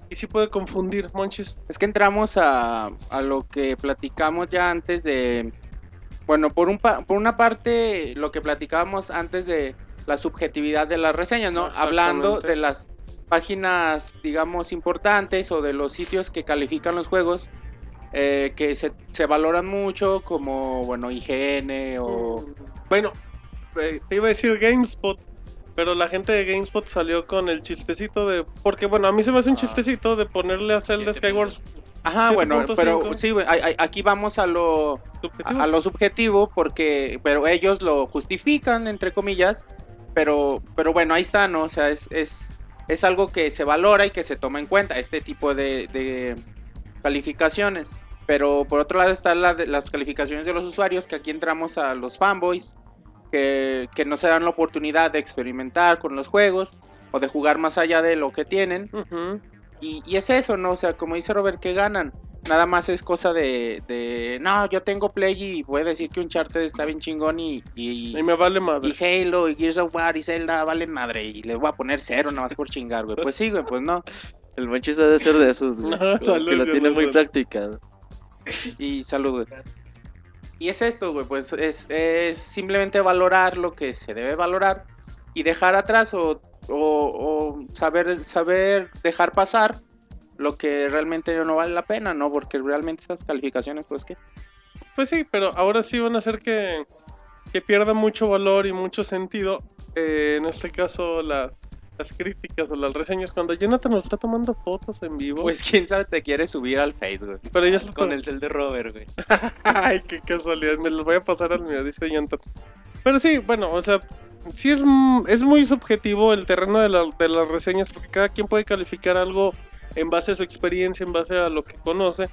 Y sí puede confundir, Monchis. Es que entramos a, a lo que platicamos ya antes de... Bueno, por, un pa- por una parte, lo que platicábamos antes de la subjetividad de las reseñas, ¿no? Hablando de las páginas, digamos, importantes o de los sitios que califican los juegos, eh, que se, se valoran mucho, como, bueno, IGN o... Bueno, eh, te iba a decir GameSpot, Pero la gente de GameSpot salió con el chistecito de. Porque, bueno, a mí se me hace un Ah. chistecito de ponerle a Zelda Skyward Ajá, bueno, 7.5. pero sí, aquí vamos a lo, subjetivo. a, a lo subjetivo porque, pero ellos lo justifican, entre comillas, pero, pero bueno, ahí está, ¿no? O sea, es, es, es algo que se valora y que se toma en cuenta, este tipo de, de calificaciones. Pero por otro lado están la las calificaciones de los usuarios, que aquí entramos a los fanboys, que, que no se dan la oportunidad de experimentar con los juegos o de jugar más allá de lo que tienen. Ujú. Y, y es eso, ¿no? O sea, como dice Robert, que ganan? Nada más es cosa de, de, no, yo tengo Play y voy a decir que Uncharted está bien chingón y, y, Y me vale madre. y Halo y Gears of War y Zelda valen madre y les voy a poner cero nada más por chingar, güey. Pues sí, güey, pues no. El Monchis ha de ser de esos, güey. Saludos, que lo tiene muy practicado. Y salud, güey. Y es esto, güey, pues es, es simplemente valorar lo que se debe valorar y dejar atrás o, o- o saber, saber dejar pasar lo que realmente no vale la pena, ¿no? Porque realmente esas calificaciones, pues que... Pues sí, pero ahora sí van a hacer que, que pierda mucho valor y mucho sentido. eh, en este caso, la- las críticas o las reseñas. Cuando Jonathan nos está tomando fotos en vivo. Pues quién sabe te quiere subir al Face, güey. pero ya está Con el cel de Robert, güey. [laughs] Ay, qué casualidad. Me los voy a pasar al mío, dice Jonathan. Pero sí, bueno, o sea, sí es, es muy subjetivo el terreno de, la- de las reseñas porque cada quien puede calificar algo en base a su experiencia, en base a lo que conoce.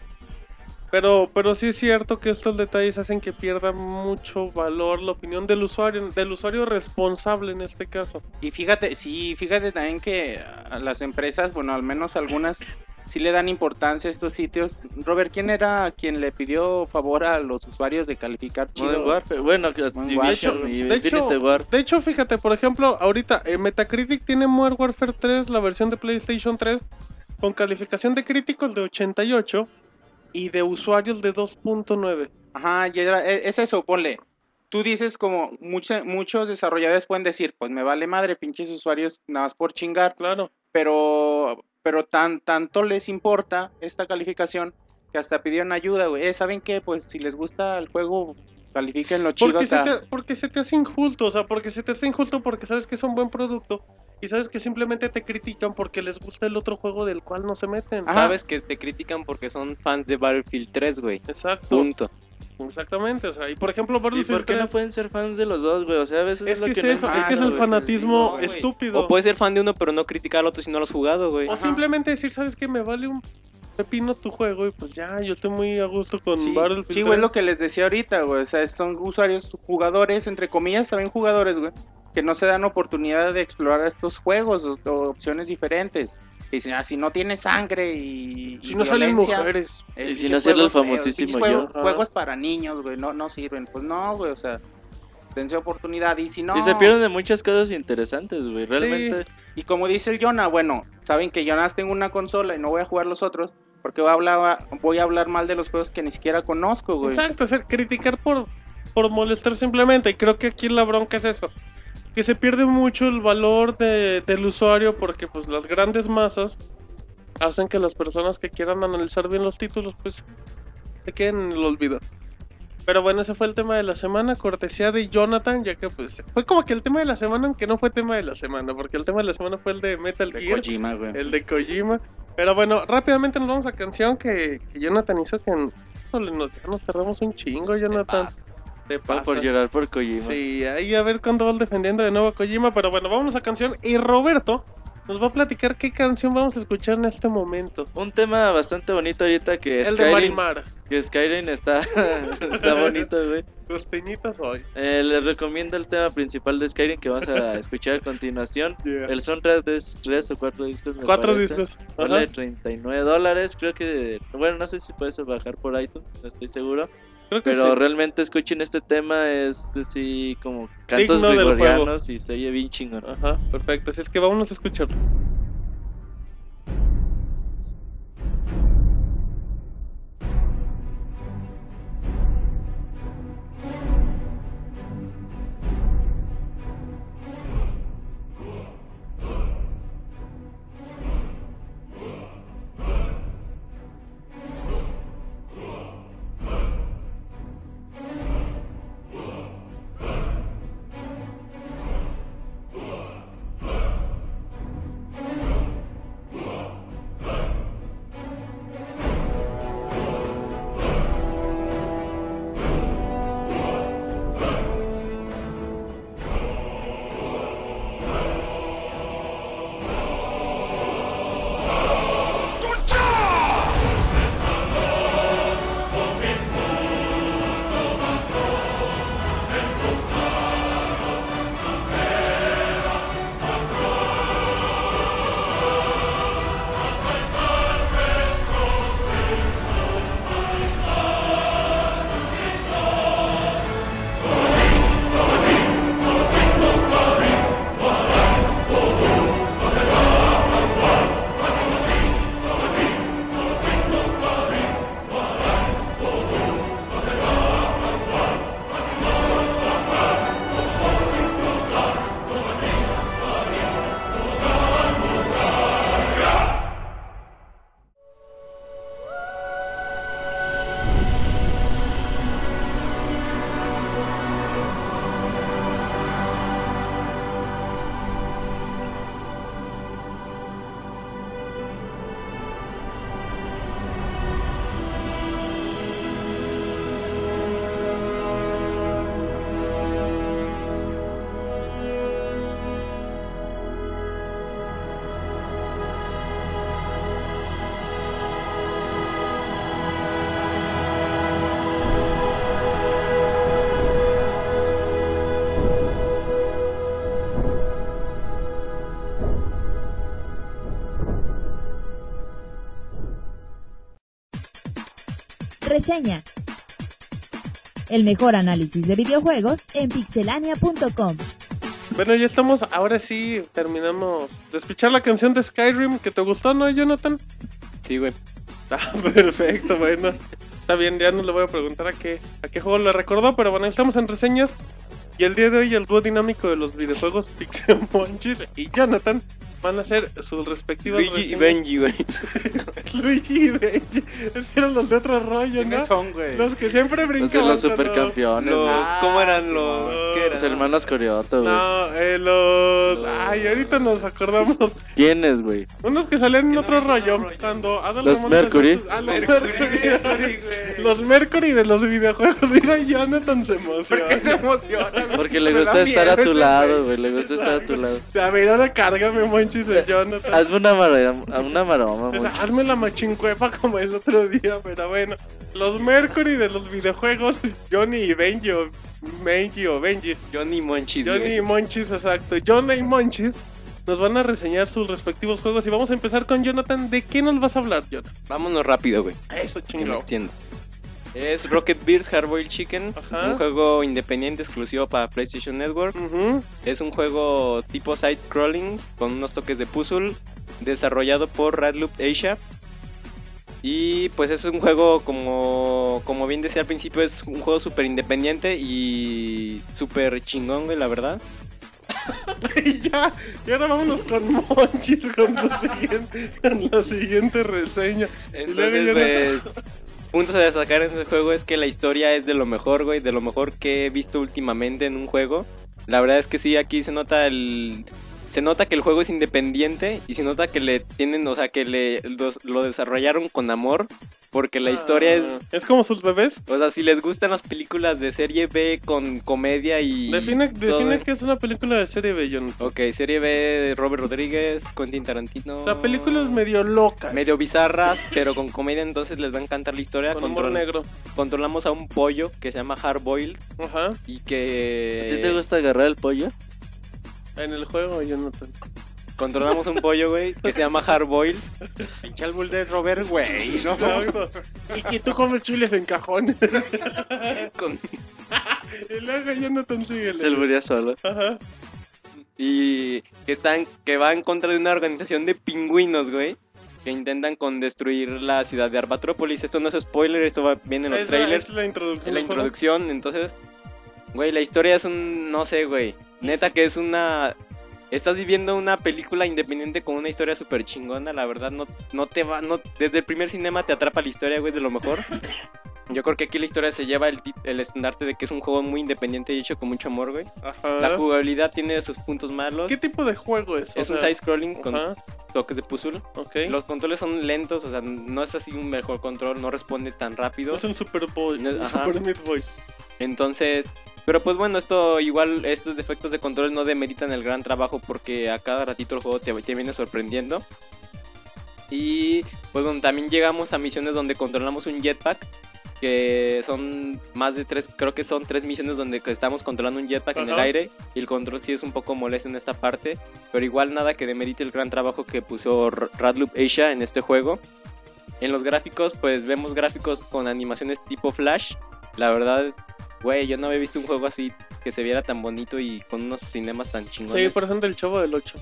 Pero, pero sí es cierto que estos detalles hacen que pierda mucho valor la opinión del usuario, del usuario responsable en este caso. Y fíjate, sí, fíjate también que a las empresas, bueno, al menos algunas, sí le dan importancia a estos sitios. Robert, ¿quién era quien le pidió favor a los usuarios de calificar chido? Warfare, bueno, que Modern Warfare, y de hecho-. De hecho, fíjate, por ejemplo, ahorita eh, Metacritic tiene Modern Warfare 3, la versión de PlayStation 3, con calificación de críticos de 88 y de usuarios de 2.9. Ajá, e- es eso, ponle. Tú dices como mucha- muchos desarrolladores pueden decir, pues me vale madre, pinches usuarios, nada más por chingar, Claro. pero, pero tan, tanto les importa esta calificación que hasta pidieron ayuda, güey. Eh, ¿Saben qué? Pues si les gusta el juego, califiquenlo chido Porque se, te, porque se te hace injusto, o sea, porque se te hace injusto porque sabes que es un buen producto y sabes que simplemente te critican porque les gusta el otro juego del cual no se meten. Ajá. Sabes que te critican porque son fans de Battlefield 3, güey. Exacto. Punto. Exactamente, o sea, y por ejemplo, ¿Y Battlefield por qué 3, no pueden ser fans de los dos, güey? O sea, a veces es es, lo que que, es no eso, es que es el güey. fanatismo no, estúpido. O puedes ser fan de uno pero no criticar al otro si no lo has jugado, güey. O Ajá. simplemente decir, ¿sabes qué? Me vale un pepino tu juego y pues ya, yo estoy muy a gusto con Sí, Battlefield. sí, güey, es 3. lo que les decía ahorita, güey. O sea, son usuarios, jugadores, entre comillas, también jugadores, güey, que no se dan oportunidad de explorar estos juegos o, o opciones diferentes. Y dicen, ah, si no tiene sangre y. Si y no salen mujeres. eh, Y sin pinches hacerle el famosísimo yo. Juegos para niños, güey, no, no sirven. Pues no, güey, o sea, dense oportunidad. Y si no. Y se pierden de muchas cosas interesantes, güey. Realmente. Y como dice el Jonah, bueno, saben que yo nada más tengo una consola y no voy a jugar los otros. Porque voy a hablar, voy a hablar mal de los juegos que ni siquiera conozco, güey. Exacto, hacer criticar por, por molestar simplemente. Y creo que aquí la bronca es eso. Que se pierde mucho el valor de- del usuario porque pues las grandes masas hacen que las personas que quieran analizar bien los títulos pues se queden en el olvido. Pero bueno, ese fue el tema de la semana, cortesía de Jonathan, ya que pues fue como que el tema de la semana, aunque no fue tema de la semana, porque el tema de la semana fue el de Metal De Gear. Kojima, güey. El de Kojima. Pero bueno, rápidamente nos vamos a canción que, que Jonathan hizo que híjole, nos, nos tardamos un chingo, Jonathan. Te pasa. por llorar por Kojima. Sí, ahí a ver cuándo vas defendiendo de nuevo a Kojima. Pero bueno, vámonos a canción. Y Roberto nos va a platicar qué canción vamos a escuchar en este momento. Un tema bastante bonito ahorita que el de Skyrim, Marimar. que Skyrim está, [laughs] está bonito, güey. Los peñitas hoy. Eh, les recomiendo el tema principal de Skyrim que vas a [laughs] escuchar a continuación. El soundtrack es tres o cuatro discos. me Cuatro parece. discos. Vale Ajá. 39 dólares, creo que... Bueno, no sé si puedes bajar por iTunes, no estoy seguro. Creo que Pero sí. realmente escuchen este tema, es así como cantos gregorianos y se oye bien chingón. Ajá, perfecto. Así es que vámonos a escucharlo. Reseña. El mejor análisis de videojuegos en pixelania.com. Bueno, ya estamos, ahora sí terminamos de escuchar la canción de Skyrim que te gustó, ¿no, Jonathan? Sí, güey. Ah, [laughs] perfecto, bueno. Está bien, ya no le voy a preguntar a qué, a qué juego le recordó, pero bueno, estamos en reseñas. Y el día de hoy el dúo dinámico de los videojuegos [laughs] Pixel Monchis y Jonathan van a hacer sus respectivas Luigi y. Benji, güey. [laughs] Luigi y Benji. Es que eran los de otro rollo, ¿no? ¿Quiénes son, güey? Los que siempre Los de brincaban. los cuando- supercampeones. Los, güey. ¿Cómo eran sí, los? ¿Qué Los hermanos Corioto, güey. No, eh, los... Los- Ay, ahorita nos acordamos. ¿Quiénes, güey? Unos que salían en no otro rollo. Cuando Adal Los Mercury. sus- Ah, los Mercury, Mercury. Los Mercury de los videojuegos. [laughs] Mira, Jonathan se emociona. ¿Por qué se emociona? Porque le gusta estar a tu lado, güey. Le gusta estar a tu lado. A ver, ahora cárgame, El Jonathan. Hazme una maroma, una maroma, O sea, monchis. [laughs] hazme la machincuepa como el otro día, pero bueno. Los Mercury de los videojuegos, [laughs] Johnny y Benji o Benji o Benji. Johnny Monchis, Johnny y Monchis, exacto. Johnny y Monchis nos van a reseñar sus respectivos juegos y vamos a empezar con Jonathan. ¿De qué nos vas a hablar, Jonathan? Vámonos rápido, güey. Eso, extiendo. Es Rocket Beers Hardboiled Chicken, Ajá. un juego independiente exclusivo para PlayStation Network. Es un juego tipo side-scrolling con unos toques de puzzle, desarrollado por Radloop Asia. Y pues es un juego como, como bien decía al principio, es un juego súper independiente y súper chingón, güey, la verdad. [laughs] Y ya, y ahora vámonos con Monchis con la siguiente, con la siguiente reseña. Entonces, pues, puntos a destacar en este juego es que la historia es de lo mejor, güey, de lo mejor que he visto últimamente en un juego. La verdad es que sí, aquí se nota el... Se nota que el juego es independiente y se nota que le tienen, o sea, que le lo desarrollaron con amor, porque la historia es... Ah, Es como sus bebés. O sea, si les gustan las películas de serie B con comedia y... Define, define que es una película de serie B, Jonathan. Ok, serie B, Robert Rodríguez, Quentin Tarantino... O sea, películas medio locas. medio bizarras, pero con comedia, entonces les va a encantar la historia. con humor Control- negro. controlamos a un pollo que se llama Hard Boiled Ajá. y ¿A que ti te gusta agarrar el pollo? En el juego, Jonathan. Controlamos un pollo, güey, que se llama Hard Boiled. Pinche álbum de Robert, güey. No, y que tú comes chiles en cajones. [laughs] con- y luego Jonathan sigue. Se lo solo. Ajá. y que están que va en contra de una organización de pingüinos, güey, que intentan con destruir la ciudad de Arbatrópolis. Esto no es spoiler, esto va bien en los Es la- trailers, es la introducción. en la introducción, entonces, güey, la historia es un no sé, güey. Neta que es una Estás viviendo una película independiente con una historia súper chingona, la verdad, no, no te va, no, desde el primer cinema te atrapa la historia, güey, de lo mejor. Yo creo que aquí la historia se lleva el, el estandarte de que es un juego muy independiente y hecho con mucho amor, güey. Ajá. La jugabilidad tiene sus puntos malos. ¿Qué tipo de juego es? O Es un side-scrolling con toques de puzzle. Los controles son lentos, o sea, no es así un mejor control, no responde tan rápido. Es un Super Boy. No, un. Super Meat Boy. Entonces, pero pues bueno, esto igual, estos defectos de control no demeritan el gran trabajo porque a cada ratito el juego te, te viene sorprendiendo. Y pues bueno, también llegamos a misiones donde controlamos un jetpack. Que son más de tres, creo que son tres misiones donde estamos controlando un jetpack en el aire. Y el control sí es un poco molesto en esta parte. Pero igual nada que demerite el gran trabajo que puso Radloop Asia en este juego. En los gráficos, pues vemos gráficos con animaciones tipo Flash. La verdad, güey, yo no había visto un juego así que se viera tan bonito y con unos cinemas tan Sí, chingones. por ejemplo, el chavo del 8.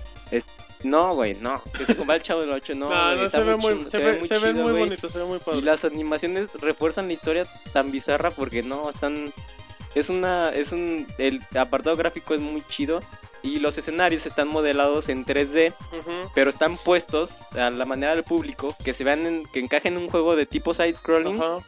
No, güey, no. Que se compara el chavo del 8, no. Se ve muy ching- se ve, muy se ve chido, muy güey. bonito, se ve muy padre. Y las animaciones refuerzan la historia tan bizarra porque no, están... Es una... Es un... El apartado gráfico es muy chido y los escenarios están modelados en 3D, Ujú. pero están puestos a la manera del público, que se vean en, que encajen en un juego de tipo side-scrolling, Ajá.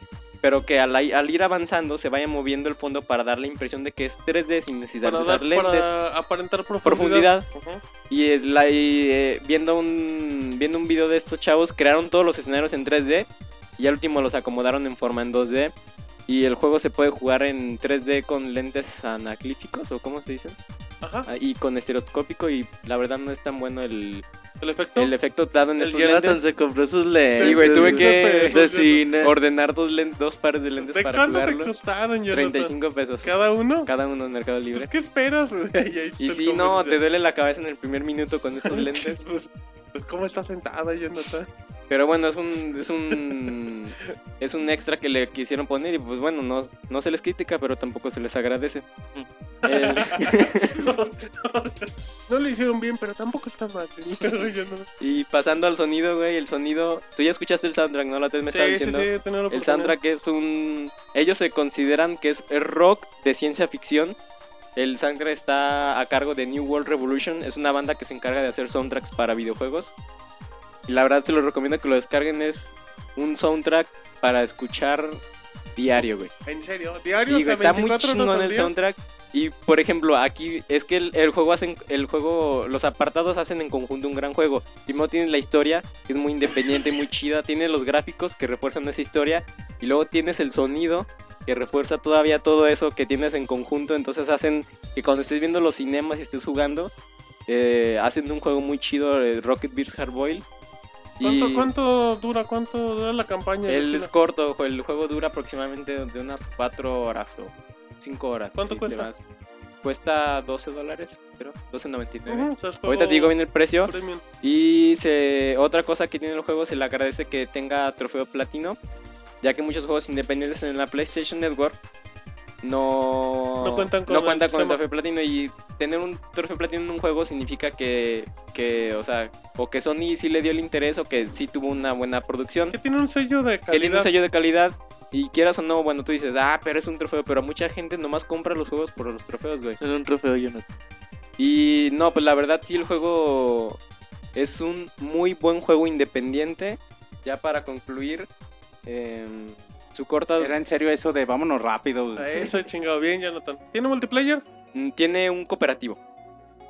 Pero que al, al ir avanzando se vaya moviendo el fondo para dar la impresión de que es 3D sin necesidad Para, de usar dar, lentes. para aparentar profundidad. Profundidad. Y, eh, la- y, eh, viendo, un, viendo un video de estos chavos, crearon todos los escenarios en 3D y al último los acomodaron en forma en 2D. Y el juego se puede jugar en 3D con lentes anaclíficos o cómo se dice. Ajá. Ah, Y con estereoscópico y la verdad no es tan bueno el, El efecto. el efecto dado en El estos Jonathan lentes. se compró sus lentes. Sí, güey, tuve Sí, que sí, de sí. cine. ordenar dos, len- dos pares de lentes ¿De para cuánto te jugarlo. costaron, Jonathan? 35 pesos. ¿Cada uno? Cada uno en Mercado Libre. Pues, ¿qué esperas? [laughs] Y si el no, te duele la cabeza en el primer minuto con estos [laughs] lentes. Pues, ¿cómo está sentada, Jonathan? Pero bueno, es un, es un es un extra que le quisieron poner y pues bueno, no, no se les critica, pero tampoco se les agradece. [laughs] El- No lo hicieron bien, pero tampoco está mal. No- [laughs] y pasando al sonido, güey, el sonido... Tú ya escuchaste el soundtrack, ¿no? La vez me estaba Sí, sí, diciendo. sí, tenido la El soundtrack es un... Ellos se consideran que es rock de ciencia ficción. El soundtrack está a cargo de New World Revolution. Es una banda que se encarga de hacer soundtracks para videojuegos. Y la verdad se los recomiendo que lo descarguen. Es un soundtrack para escuchar diario, güey. En serio, diario, Sí, o sea, está muy 24 horas chingón el día. soundtrack. Y por ejemplo, aquí es que el, el juego hacen, el juego, los apartados hacen en conjunto un gran juego. Primero tienes la historia, que es muy independiente y muy chida. Tienes los gráficos que refuerzan esa historia. Y luego tienes el sonido, que refuerza todavía todo eso que tienes en conjunto. Entonces hacen que cuando estés viendo los cinemas y estés jugando, eh, hacen un juego muy chido, eh, Rocket Beers Hardboil. ¿Cuánto, Y- ¿Cuánto dura? ¿Cuánto dura la campaña? el es corto, el juego dura aproximadamente de unas 4 horas o 5 horas. ¿Cuánto cuesta? vas. Cuesta 12 dólares, creo, 12.99. Ujú, o sea, es Ahorita te digo bien el precio. premium. Y se, otra cosa que tiene el juego, se le agradece que tenga trofeo platino, ya que muchos juegos independientes en la PlayStation Network no, No cuentan con no el cuentan con el trofeo platino y tener un trofeo platino en un juego significa que, que, o sea, o que Sony sí le dio el interés o que sí tuvo una buena producción Que tiene un sello de que tiene un calidad. sello de calidad y quieras o no, bueno, tú dices, ah, pero es un trofeo, pero mucha gente nomás compra los juegos por los trofeos, güey. Son un trofeo, Jonathan. Y no, pues la verdad sí el juego es un muy buen juego independiente. Ya para concluir, em, su corta Era en serio eso de vámonos rápido. A [laughs] Eso chingado bien, Jonathan. ¿Tiene multiplayer? mm, tiene un cooperativo.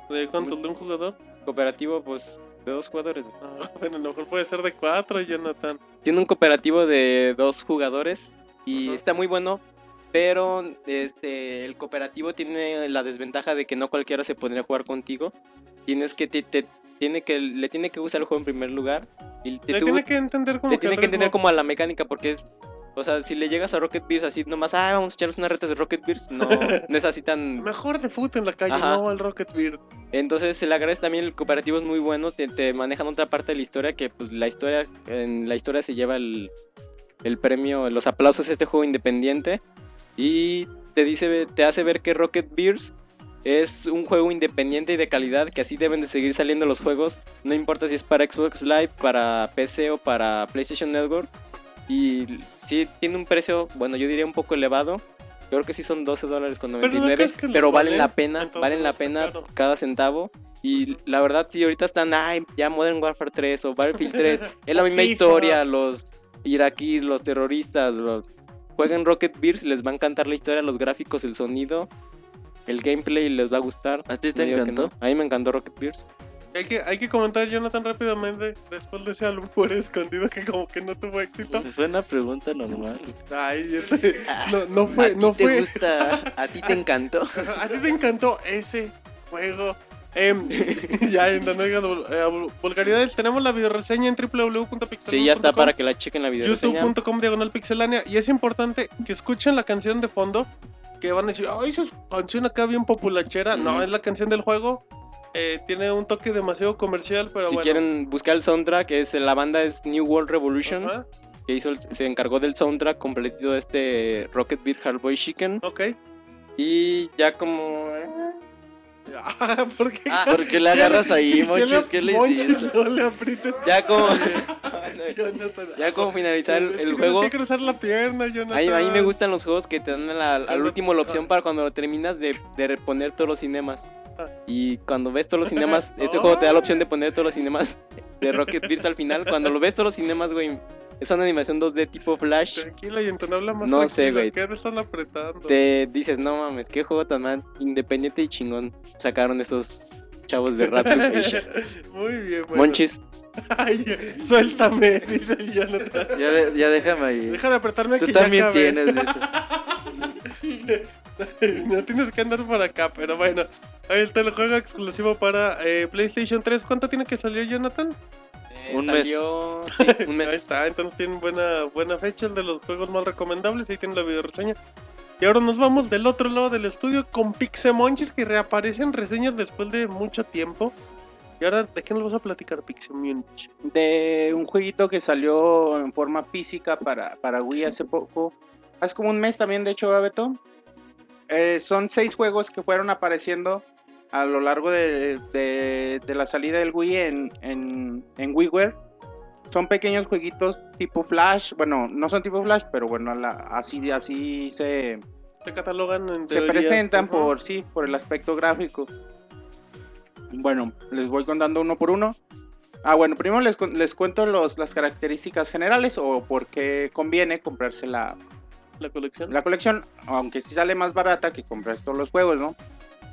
¿De cuánto? ¿De un jugador? Cooperativo, pues, de dos jugadores. güey. Ah, bueno, a lo mejor puede ser de cuatro, Jonathan. Tiene un cooperativo de dos jugadores y Ajá. está muy bueno. Pero este el cooperativo tiene la desventaja de que no cualquiera se podría jugar contigo. Tienes que te, te- tiene que le tiene que gustar el juego en primer lugar y te Le tuvo- tiene que entender como le que tiene que entender como a la mecánica porque es o sea, si le llegas a Rocket Beers así nomás, ah, vamos a echarnos unas retas de Rocket Beers, no, [laughs] no es así tan... Mejor de foot en la calle, Ajá. no al Rocket Beard. Entonces se le agradece también el cooperativo es muy bueno, te, te manejan otra parte de la historia que pues la historia, en la historia se lleva el, el premio, los aplausos a este juego independiente y te dice, te hace ver que Rocket Beers es un juego independiente y de calidad que así deben de seguir saliendo los juegos, no importa si es para Xbox Live, para PC o para PlayStation Network y sí tiene un precio, bueno yo diría un poco elevado, creo que sí son 12 dólares con Pero 99, ¿no crees que pero, valen vale? la pena, Entonces valen no la pena caro. cada centavo. Y la verdad, sí, ahorita están, ay, ya Modern Warfare 3 o Battlefield 3, [laughs] es la misma historia, los iraquíes, los terroristas, los... jueguen Rocket Beers, les va a encantar la historia, los gráficos, el sonido, el gameplay les va a gustar. ¿A ti No te encantó? no. A mí me encantó Rocket Beers. Hay que, hay que comentar, Jonathan, rápidamente, después de ese álbum por escondido que como que no tuvo éxito. Pues fue una pregunta normal. Ay, yo te- [laughs] no, no fue, ¿A ti no te fue. gusta? ¿A ti te encantó? [laughs] A ti te encantó ese juego. Em, [laughs] ya, en no eh, vulgaridades, tenemos la videoreseña en www.pixelania.com. Sí, ya está para que la chequen la video. youtube.com diagonal pixelania y es importante que escuchen la canción de fondo que van a decir, ay, esa es canción acá bien populachera. No, Ujú. es la canción del juego. Eh, tiene un toque demasiado comercial, pero si bueno. quieren buscar el soundtrack, es, la banda es New World Revolution, que hizo el- se encargó del soundtrack completito de este Rocket Beer Hardboy Chicken. Ok. Y ya como... Ah, [laughs] ¿Por qué? Ah, ¿Por qué le agarras ahí, Monchis? ¿Qué le hiciste? No le aprietes. Ya como... [laughs] Ya como finalizar el, el tienes juego... que cruzar la pierna, A Jonathan. mí, a mí me gustan los juegos que te dan la- al último la opción para cuando lo terminas de, de reponer todos los cinemas. Ah. Y cuando ves todos los cinemas, [laughs] este juego te da la opción de poner todos los cinemas de Rocket Beers al final. Cuando lo ves todos los cinemas, güey, es una animación 2D tipo Flash. Tranquila, y entonces habla más No sé, güey. ¿Qué te están apretando? Te dices, no mames, qué juego tan mal, independiente y chingón sacaron esos chavos de [laughs] Fish. Muy bien, bueno. Monchis, [laughs] Ay, suéltame, [laughs] dice el Jonathan. Ya, de- ya déjame ahí. Deja de apretarme Tú que también tienes de eso. no tienes que andar por acá, pero bueno. Ahí está el juego exclusivo para eh, PlayStation 3. ¿Cuánto tiene que salir, Jonathan? Eh, Un mes. salió- Sí, [laughs] un Ahí está, entonces tienen buena, buena fecha, el de los juegos más recomendables. Ahí tienen la video reseña. Y ahora nos vamos del otro lado del estudio con Pixemonchis que reaparecen reseñas después de mucho tiempo. Y ahora, ¿de qué nos vas a platicar, Pixel Munich? de un jueguito que salió en forma física para, para Wii hace poco. Hace como un mes también, de hecho, ¿verdad, Beto. Eh, son seis juegos que fueron apareciendo a lo largo de, de- de la salida del Wii en, en, en WiiWare. Son pequeños jueguitos tipo Flash. Bueno, no son tipo Flash, pero bueno, la- así, así se, Se catalogan en se presentan por sí, por el aspecto gráfico. Bueno, les voy contando uno por uno. Ah, bueno, primero les, les cuento los, las características generales o por qué conviene comprarse la, la colección. la colección, aunque sí sale más barata que comprarse todos los juegos, ¿no?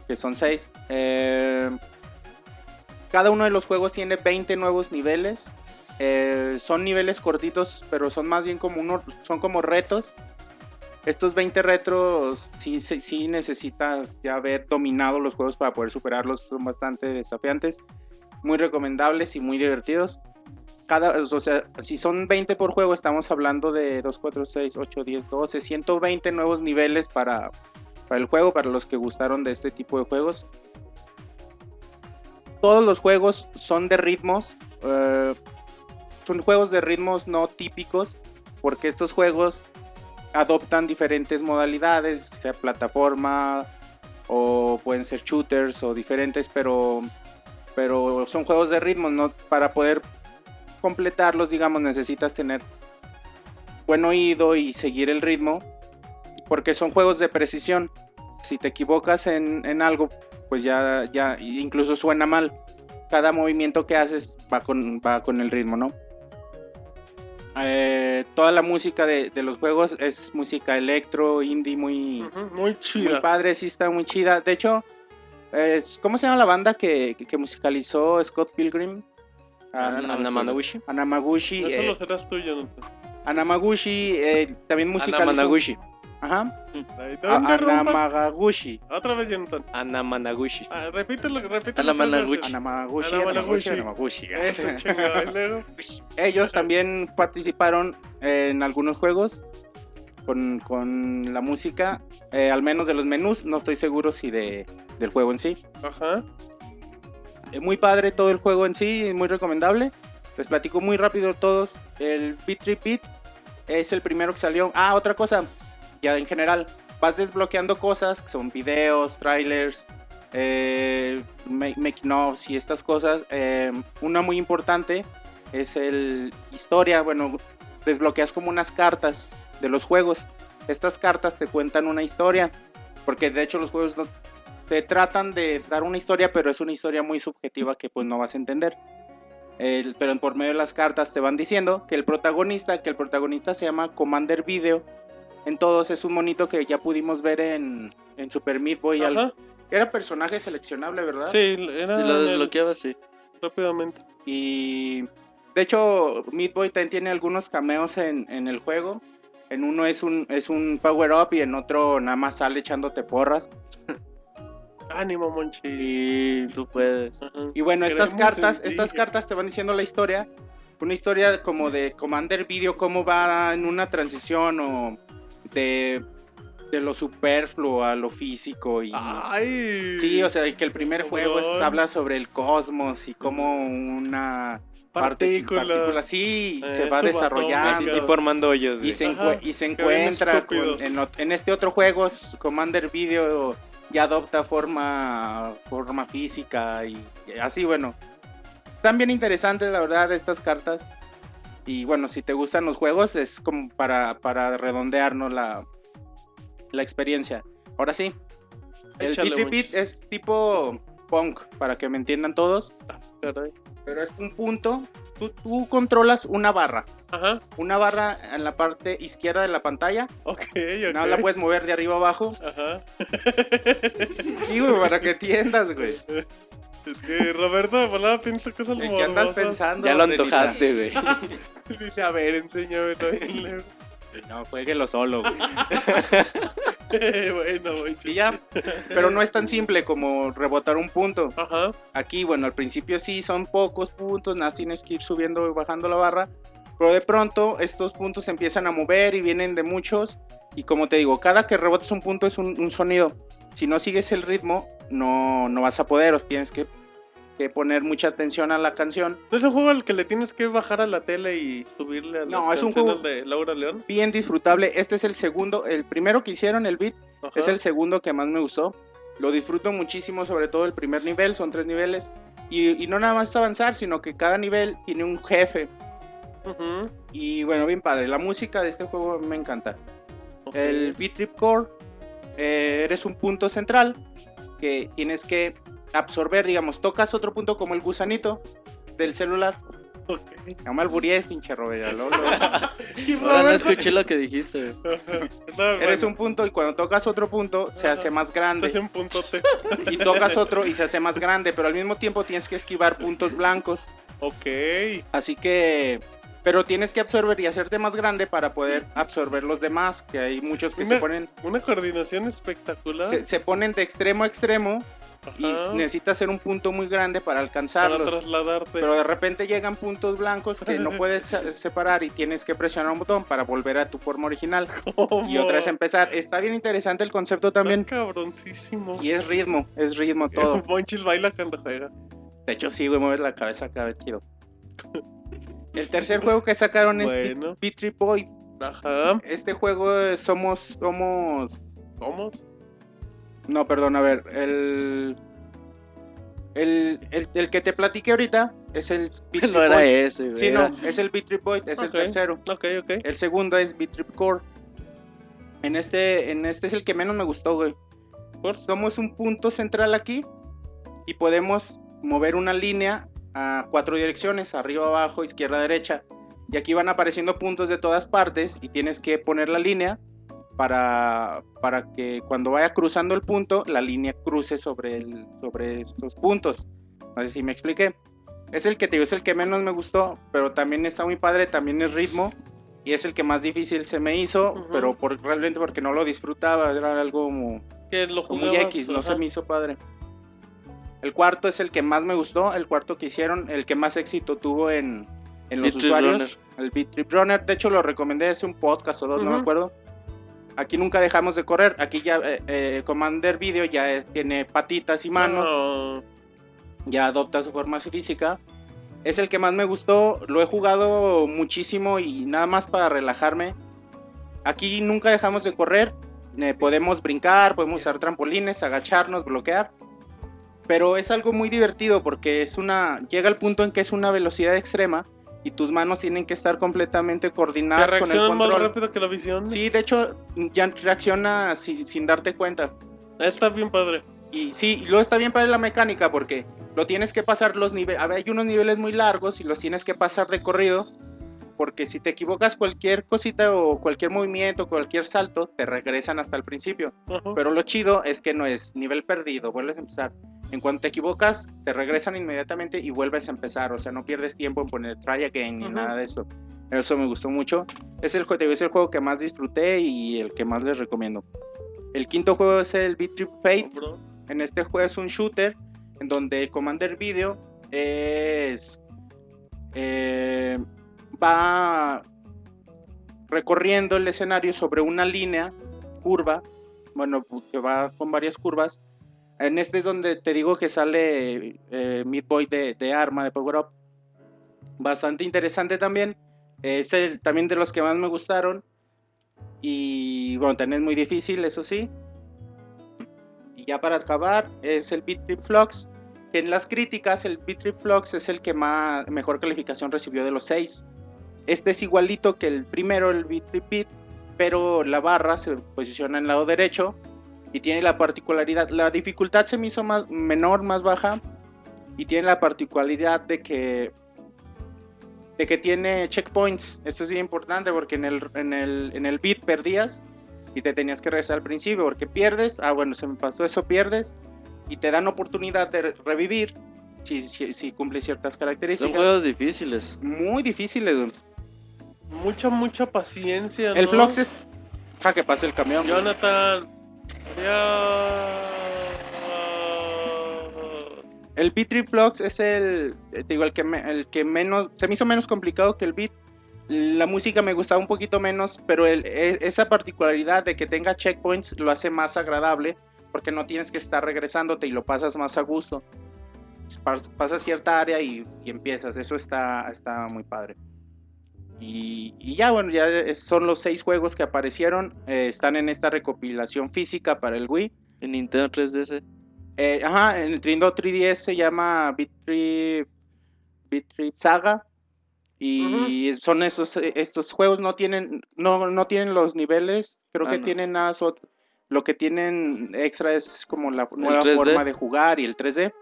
Que son 6. cada uno de los juegos tiene 20 nuevos niveles. Eh, son niveles cortitos, pero son más bien como unos, son como retos. Estos 20 retros sí, sí, sí necesitas ya haber dominado los juegos para poder superarlos. Son bastante desafiantes, muy recomendables y muy divertidos. Cada, o sea, si son 20 por juego, estamos hablando de 2, 4, 6, 8, 10, 12, 120 nuevos niveles para, para el juego, para los que gustaron de este tipo de juegos. Todos los juegos son de ritmos, eh, son juegos de ritmos no típicos, porque estos juegos adoptan diferentes modalidades, sea plataforma o pueden ser shooters o diferentes, pero, pero son juegos de ritmos, ¿no? Para poder completarlos, digamos, necesitas tener buen oído y seguir el ritmo, porque son juegos de precisión. Si te equivocas en, en algo, pues ya, ya incluso suena mal. Cada movimiento que haces va con, va con el ritmo, ¿no? Eh, toda la música de, de los juegos es música electro, indie, muy, Ujú, Muy muy chida. padre, sí está muy chida. De hecho, es- ¿cómo se llama la banda que, que- musicalizó Scott Pilgrim? Ah, no me acuerdo. Anamanaguchi. Anamaguchi. Eso eh, lo serás tú, Jonathan. Anamaguchi eh, también musicalizó. Anamanaguchi. Ajá. Ahí te A- interrumpa. Anamagaguchi. Otra vez, Jonathan. Anamanaguchi. Ah, repítelo, repítelo. Veces. Anamaguchi. Anamanaguchi. Anamaguchi. Eso, [laughs] chingado. Ellos también participaron en algunos juegos con, con la música, eh, al menos de los menús. No estoy seguro si de, del juego en sí. Ajá. Eh, muy padre todo el juego en sí, muy recomendable. Les platico muy rápido todos. El Beat Trip Beat es el primero que salió. Ah, otra cosa, ya en general, vas desbloqueando cosas que son videos, trailers, eh, ma- making ofs y estas cosas. Eh, una muy importante es el historia. Bueno, desbloqueas como unas cartas de los juegos. Estas cartas te cuentan una historia. Porque de hecho los juegos no, te tratan de dar una historia, pero es una historia muy subjetiva que pues no vas a entender. El- pero por medio de las cartas te van diciendo que el protagonista, que el protagonista se llama Commander Video. En todos es un monito que ya pudimos ver en, en Super Meat Boy. al-. Era personaje seleccionable, ¿verdad? Sí, era. Si lo el- desbloqueaba, sí. Rápidamente. Y de hecho, Meat Boy también tiene algunos cameos en, en el juego. En uno es un, es un power up y en otro nada más sale echándote porras. [laughs] Ánimo, Monchis. Y Tú puedes. Ajá. Y bueno, estas cartas, estas cartas te van diciendo la historia. Una historia como de Commander Video, cómo va en una transición o de, de lo superfluo a lo físico. Y, Ay. sí, o sea, que el primer juego es- habla sobre el cosmos y cómo una parte sin partículas, sí, Eh, se va desarrollando. Y formando hoyos, Y se, Ajá, y se encuentra con- en, este otro juego, Commander Video ya adopta forma, forma física y, y así, bueno. Están bien interesantes, la verdad, estas cartas. Y bueno, si te gustan los juegos, es como para, para redondearnos la, la experiencia. Ahora sí, el Beat Repeat es tipo punk, para que me entiendan todos. Caray. Pero es un punto, tú, tú controlas una barra. Ajá. Una barra en la parte izquierda de la pantalla. Ok, ok. No la puedes mover de arriba abajo. Ajá. Sí, güey, para que entiendas, güey. [laughs] Es que Roberto de volada piensa que es algo ¿En qué andas pensando? Ya lo antojaste, güey. [laughs] Dice, a ver, enséñame. ¿no? No, jueguelo solo, güey. [laughs] bueno, Monchis. Y ya. Pero no es tan simple como rebotar un punto. Ajá. Aquí, bueno, al principio sí son pocos puntos, nada, más tienes que ir subiendo y bajando la barra. Pero de pronto estos puntos se empiezan a mover y vienen de muchos. Y como te digo, cada que rebotes un punto es un, un sonido. Si no sigues el ritmo, no, no vas a poder. O tienes que que poner mucha atención a la canción. ¿No es un juego al que le tienes que bajar a la tele y subirle a No, las es un juego- de Laura León? Bien disfrutable. Este es el segundo, el primero que hicieron, el beat, Ajá. es el segundo que más me gustó. Lo disfruto muchísimo, sobre todo el primer nivel, son tres niveles. Y, y no nada más avanzar, sino que cada nivel tiene un jefe. Y bueno, bien padre. La música de este juego me encanta. El Beat Trip Core, eh, eres un punto central que tienes que absorber, digamos, tocas otro punto como el gusanito del celular. Ok. No me alburíes, pinche Robert. lo- lo- [laughs] Y Ahora no escuché lo que dijiste. [laughs] No, Eres bueno, un punto y cuando tocas otro punto se hace más se hace grande. un puntote. [laughs] Y tocas otro y se hace más grande, pero al mismo tiempo tienes que esquivar puntos blancos. Ok. Así que... Pero tienes que absorber y hacerte más grande para poder absorber los demás, que hay muchos que Una- se ponen Una coordinación espectacular. se, se ponen de extremo a extremo y necesitas hacer un punto muy grande para para alcanzarlos. trasladarte. Pero de repente llegan puntos blancos que no [laughs] puedes se- separar y tienes que presionar un botón para volver a tu forma original ¿Cómo? y otra vez empezar. Está bien interesante el concepto Está también cabroncísimo. y es ritmo, es ritmo todo. [laughs] Monchis baila cuando juega. De hecho sí, güey, mueves la cabeza acá, chido. El tercer juego que sacaron es Bueno. Trip Boy. Ajá. Este juego somos somos ¿Cómo? no, perdón, a ver, el el, el, el que te platiqué ahorita es el Beat No era Boy. ese, güey. Sí, no, es el Beat Trip Boy, es el tercero. Ok, ok. El segundo es Beat Trip Core. En este, en este es el que menos me gustó, güey. ¿Por? Somos un punto central aquí y podemos mover una línea a cuatro direcciones, arriba, abajo, izquierda, derecha. Y aquí van apareciendo puntos de todas partes y tienes que poner la línea para, para que cuando vaya cruzando el punto, la línea cruce sobre, el, sobre estos puntos. No sé si me expliqué. Es el que te digo, es el que menos me gustó, pero también está muy padre, también es ritmo. Y es el que más difícil se me hizo, pero por, realmente porque no lo disfrutaba, era algo como, Que lo como jugabas. muy X, no se ajá. me hizo padre. El cuarto es el que más me gustó, el cuarto que hicieron, el que más éxito tuvo en, en los usuarios. Runner. El Beat Trip Runner, de hecho lo recomendé hace un podcast o dos, no me acuerdo. Aquí nunca dejamos de correr, aquí ya eh, eh, Commander Video ya es- tiene patitas y manos, No. ya adopta su forma física. Es el que más me gustó, lo he jugado muchísimo y nada más para relajarme. Aquí nunca dejamos de correr, eh, podemos brincar, podemos usar trampolines, agacharnos, bloquear. Pero es algo muy divertido porque es una llega al punto en que es una velocidad extrema y tus manos tienen que estar completamente coordinadas con el reaccionan más control. rápido que la visión. Sí, de hecho ya reacciona si- sin darte cuenta. Está bien padre. Y sí, y luego está bien para la mecánica porque lo tienes que pasar los niveles. A ver, hay unos niveles muy largos y los tienes que pasar de corrido. Porque si te equivocas cualquier cosita o cualquier movimiento, cualquier salto, te regresan hasta el principio. Pero lo chido es que no es nivel perdido, vuelves a empezar. En cuanto te equivocas, te regresan inmediatamente y vuelves a empezar. O sea, no pierdes tiempo en poner try again ni nada de eso. Eso me gustó mucho. Es el, es el juego que más disfruté y el que más les recomiendo. El quinto juego es el Beat Trip Fate. En este juego es un shooter en donde el Commander Video es eh, va recorriendo el escenario sobre una línea curva, bueno, que va con varias curvas. En este es donde te digo que sale eh, Meat Boy de, arma, de Power Up. Bastante interesante también. Es el, también de los que más me gustaron. Y bueno, también es muy difícil, eso sí. Y ya para acabar, es el Beat Trip Flux. Que en las críticas, el Beat Trip Flux es el que más, mejor calificación recibió de los seis. Este es igualito que el primero, el Beat Trip Beat, pero la barra se posiciona en el lado derecho y tiene la particularidad, la dificultad se me hizo más, menor, más baja y tiene la particularidad de que de que tiene checkpoints. Esto es bien importante porque en el, en el, en el beat perdías y te tenías que regresar al principio porque pierdes. Ah, bueno, se me pasó eso, pierdes y te dan oportunidad de re- revivir si, si, si cumple ciertas Son características. juegos difíciles. Muy difíciles. dude. Mucha, mucha paciencia. El ¿no? Flux es. Ja, que pase el camión. Jonathan. El Beat Trip Flux es el, digo, el que, menos, se me hizo menos complicado que el beat. La música me gustaba un poquito menos, pero e- esa particularidad de que tenga checkpoints lo hace más agradable porque no tienes que estar regresándote y lo pasas más a gusto. pa- pasas cierta área y, y empiezas. Eso está, está muy padre. Y, y ya, bueno, ya son los seis juegos que aparecieron. eh, están en esta recopilación física para el Wii. En Nintendo 3DS. Eh, ajá, en el Nintendo 3DS se llama Beat Trip, Beat Trip Saga. Y son estos, eh, estos juegos, no tienen, no, no tienen los niveles, creo Ah, que no. tienen nada, lo que tienen extra es como la nueva 3D. forma de jugar y el 3D.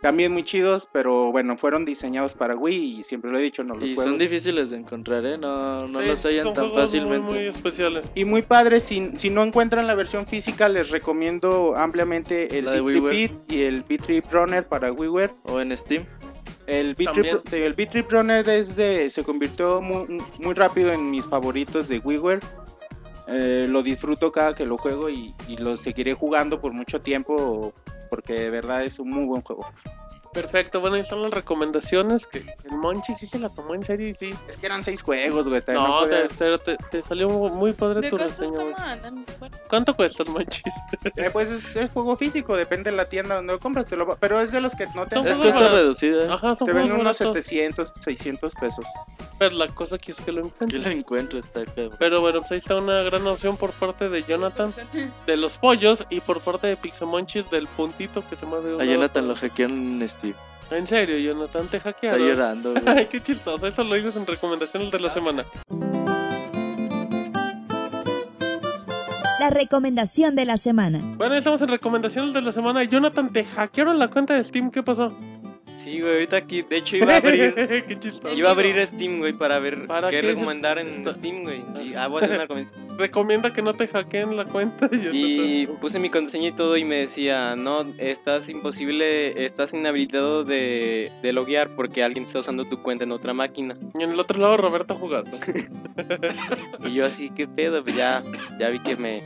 También muy chidos, pero bueno, fueron diseñados para Wii y siempre lo he dicho, no los Y juegos. son difíciles de encontrar, ¿eh? No, no Sí, los hallan tan juegos muy, fácilmente. Muy, especiales. Y muy padres, si, si no encuentran la versión física, les recomiendo ampliamente el Beat y el Beat Trip Runner para WiiWare. O en Steam. El Beat Trip Runner es de, se convirtió muy, muy rápido en mis favoritos de WiiWare. Eh, lo disfruto cada que lo juego y, y lo seguiré jugando por mucho tiempo porque de verdad es un muy buen juego. Perfecto, bueno, ahí están las recomendaciones. Que el Monchi sí se la tomó en serio y sí. Es que eran seis juegos, güey. también No, podía- te, te, te- te salió muy padre ¿De tu reseña. Bueno, ¿Cuánto cuesta el Monchis? [laughs] Eh, pues es, es juego físico, depende de la tienda donde lo compras. te lo va- pero es de los que no te, Son Es baratos. reducida. Ajá, son te ven unos baratos. 700, 600 pesos. Pero la cosa aquí es que lo Yo encuentro. lo encuentro, está. Pero bueno, pues ahí está una gran opción por parte de Jonathan [laughs] de los pollos y por parte de Pixamonchis del puntito que se me ha de un A Jonathan lo hackearon en Steam. En serio, Jonathan, te Está hackearon. llorando, [laughs] güey. Ay, qué chistoso. Eso lo dices en recomendaciones de la semana. La recomendación de la semana. Bueno, estamos en recomendaciones de la semana. Jonathan, te hackearon la cuenta de Steam. ¿Qué pasó? Sí, güey, ahorita aquí, de hecho iba a abrir, [laughs] qué chistoso. iba a abrir Steam, güey, para ver ¿Para qué qué? recomendar en Está- Steam, güey. Y, ah, voy a hacer una recomendación. Recomienda que no te hackeen la cuenta. [laughs] Y puse mi contraseña y todo y me decía, no, estás imposible, estás inhabilitado de, de loguear porque alguien está usando tu cuenta en otra máquina. Y en el otro lado, Roberto jugando. [laughs] Y yo así, ¿qué pedo? Pues ya, ya vi que me...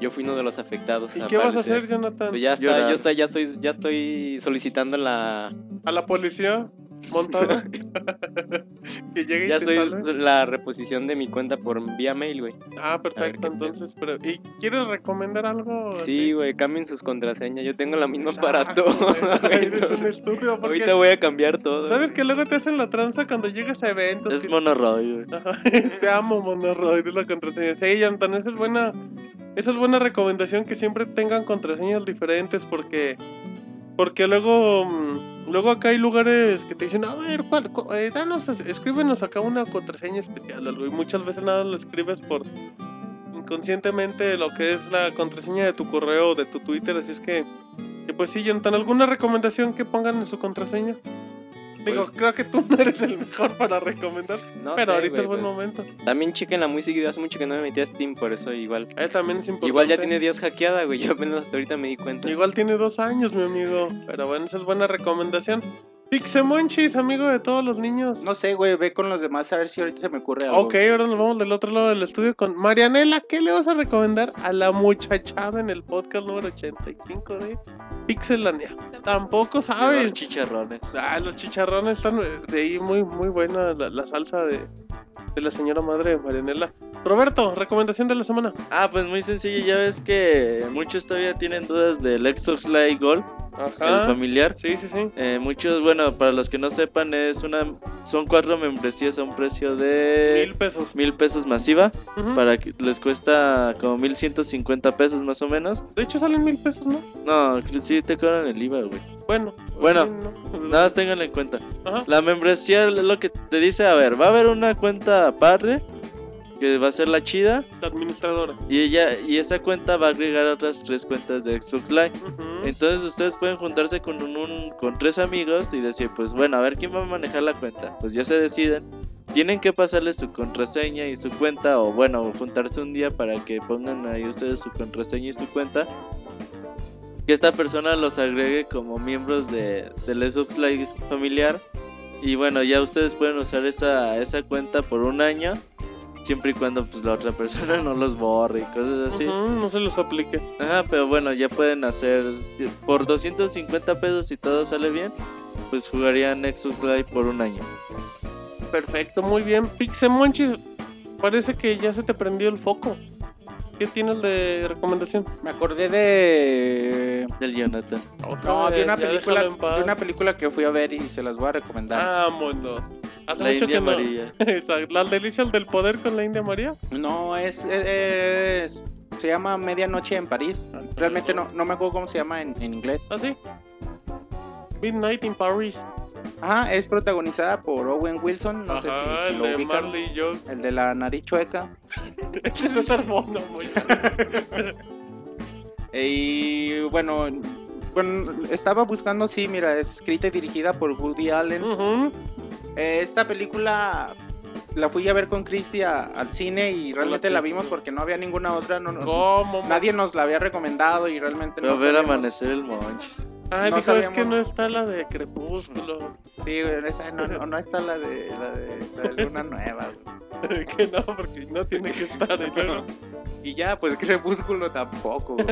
Yo fui uno de los afectados. ¿Y qué vas a hacer, Jonathan? Pues ya está, Llorar. yo está, ya estoy, ya estoy solicitando la, ¿A la policía montada? [laughs] que llegue y ya te soy salve. la reposición de mi cuenta por vía mail, güey. Ah, perfecto. Entonces, pero... ¿y quieres recomendar algo? Sí, güey, cambien sus contraseñas. Yo tengo la misma Exacto, para todo. Eres un estúpido. Porque... ahorita voy a cambiar todo. ¿Sabes que luego te hacen la tranza cuando llegas a eventos? Es que- Monoroy, güey. [laughs] Te amo, Monoroid, es la contraseña. Sí, Jonathan, esa es buena. Esa es buena recomendación que siempre tengan contraseñas diferentes porque. Porque luego. mm, Luego acá hay lugares que te dicen, a ver, ¿cuál? cu- eh, danos, es- escríbenos acá una contraseña especial. Y muchas veces nada lo escribes por inconscientemente lo que es la contraseña de tu correo o de tu Twitter. Así es que, que pues sí, Jonathan, ¿alguna recomendación que pongan en su contraseña? Digo, Pues- creo que tú no eres el mejor para recomendar, No pero sé, ahorita es buen pues, momento. También chequenla muy seguido. Hace mucho que no me metí a Steam, por eso igual. Él también es importante. Igual ya tiene días hackeada, güey. Yo apenas hasta ahorita me di cuenta. Igual tiene dos años, mi amigo. Pero bueno, esa es buena recomendación. Pixemonchis, amigo de todos los niños. No sé, güey, ve con los demás a ver si ahorita se me ocurre algo. Ok, ahora nos vamos del otro lado del estudio con Marianela. ¿Qué le vas a recomendar a la muchachada en el podcast número 85 de Pixelania? Tampoco Los sabes. chicharrones. Ah, los chicharrones están de ahí muy, muy buena la, la salsa de, de la señora madre Marianela. Roberto, recomendación de la semana. Ah, pues muy sencillo. Ya ves que muchos todavía tienen dudas del Xbox Live Gold, el Ajá. familiar. Sí, sí, sí. Eh, muchos, bueno, para los que no sepan, es una, son cuatro membresías a un precio de Mil pesos. mil pesos masiva. Para que les cuesta como mil ciento cincuenta pesos más o menos. De hecho, salen mil pesos, ¿no? No, sí te cobran el IVA, güey. Bueno. Bueno, sí, no. Nada más tenganlo en cuenta. Ajá. La membresía es lo que te dice, a ver, va a haber una cuenta padre que va a ser la chida La administradora. y ella y esa cuenta va a agregar otras tres cuentas de Xbox Live. Entonces ustedes pueden juntarse con un, un- con tres amigos y decir, pues bueno, a ver quién va a manejar la cuenta. Pues ya se deciden. Tienen que pasarle su contraseña y su cuenta o bueno, juntarse un día para que pongan ahí ustedes su contraseña y su cuenta. Que esta persona los agregue como miembros de, del Xbox Live familiar. Y bueno, ya ustedes pueden usar esa, esa cuenta por un año. Siempre y cuando pues la otra persona [laughs] no los borre y cosas así. No se los aplique. Ajá, pero bueno, ya pueden hacer por 250 pesos si todo sale bien, pues jugarían Nexus Live por un año. Perfecto, muy bien. Pixemonchis, parece que ya se te prendió el foco. ¿Qué tienes de recomendación? Me acordé de Del Jonathan. Otra No, de una película, de una película que fui a ver y se las voy a recomendar. Vámonos. Hace La mucho India que no. María. [laughs] Exacto. Las delicias del poder con la India María. No, es, es- se llama Medianoche en París. Realmente no, no me acuerdo cómo se llama en, en inglés. ¿Ah, sí? Midnight in Paris. Ajá, es protagonizada por Owen Wilson, no sé si, si el lo de ubican. Marley y yo. El de la nariz chueca. [laughs] Ese es muy [laughs] Y bueno, bueno, estaba buscando, sí, mira, es escrita y dirigida por Woody Allen. Eh, esta película la fui a ver con Cristi a- al cine y realmente la vimos porque no había ninguna otra. No, ¿Cómo? nadie nos la había recomendado y realmente Pero no ver sabíamos. amanecer el Monchis. Ay, no dijo, es que no está la de Crepúsculo. Sí, güey, esa no, no, no está la de, la de, la de Luna Nueva. güey. [laughs] que no, porque no tiene que estar. Y luego, [laughs] Y ya, pues Crepúsculo tampoco. güey.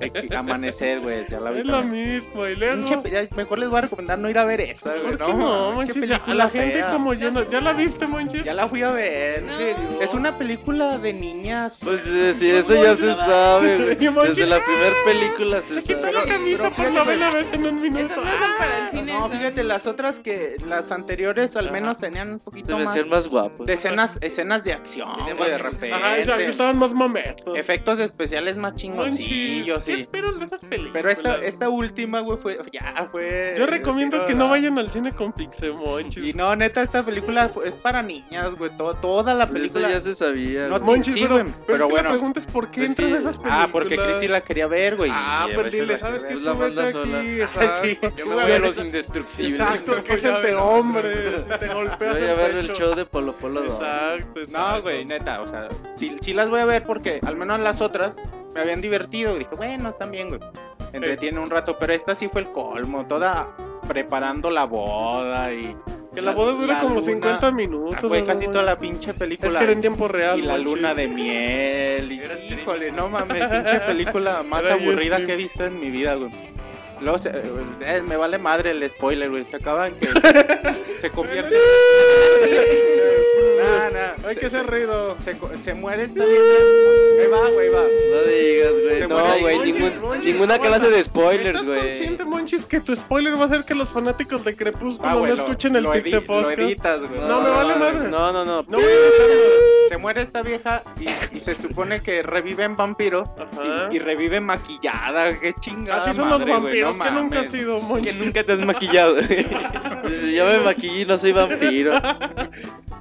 Hay que Amanecer, güey, ya la vi. es lo mismo. Y luego. Mejor les voy a recomendar no ir a ver esa, güey. ¿Por qué no, A película la gente fea. como yo, no, ¿ya la viste, Monchis? Ya la fui a ver, en No. serio. Es una película de niñas. Pues eh, sí, eso ya se sabe, [laughs] güey. Desde la primera película se Se quitó sabe. la camisa por fíjate, novena güey. vez en un minuto. Esas no son para el cine. No, son- fíjate, las otras que las anteriores al menos tenían un poquito más más guapos. de escenas, escenas de acción, güey, de repente. Ajá, que estaban más momentos. Efectos especiales más chingoncillos, ¿Qué sí. esperas de esas películas? Pero esta, esta última, güey, fue. Ya, fue. Yo recomiendo que no vayan al cine con Pixemonchis. Y no, neta, esta película es para niñas, güey. to- toda la Eso película. ya se sabía. No. Monchis, Sí, pero, güey, pero, pero es que bueno. la pregunta es ¿por qué Es entras que- a esas películas? Ah, porque Cristi la quería ver, güey. Ah, pues dile, ¿sabes que qué? Tú la vete manda exacto. Sí, Yo me voy a los indestructibles. Exacto, que es el de hombre. Te golpeas Voy a ver el show de Polo Polo 2. Exacto, exacto. No, güey, neta, o sea, sí, sí las voy a ver porque al menos las otras me habían divertido. Y dije, bueno, también, güey. Entretiene un rato, pero esta sí fue el colmo, toda preparando la boda y. Que la boda dura la como luna- 50 Ah, minutos. Fue ¿no, casi toda la pinche Es película. que era en tiempo real. y la luna de miel. Y, híjole, no mames, pinche película [laughs] más Era aburrida que he visto en mi vida, güey. Luego se- eh, me vale madre el spoiler, güey. Se acaba en [laughs] [laughs] que se, se convierte. Nah, nah, Hay se- que hacer ruido. se, se muere esta vieja. Ahí va, güey, va. No digas, güey. No, No, güey, ningún- Monchis, ninguna aguanta. clase de spoilers, ¿Estás güey. consciente, Monchis, que tu spoiler va a ser que los fanáticos de Crepúsculo Ah, güey, no lo- escuchen el lo, Pixel edi- lo Podcast? editas, güey. No, me vale madre. No, no, no. No voy a editar Se muere esta vieja y, y se supone que revive en vampiro. nada. Y, y revive maquillada. Qué chingada. Así son madre, los no vampiros que nunca has sido, Que Monchis. nunca te has maquillado. Yo me maquillé y no soy vampiro. [laughs]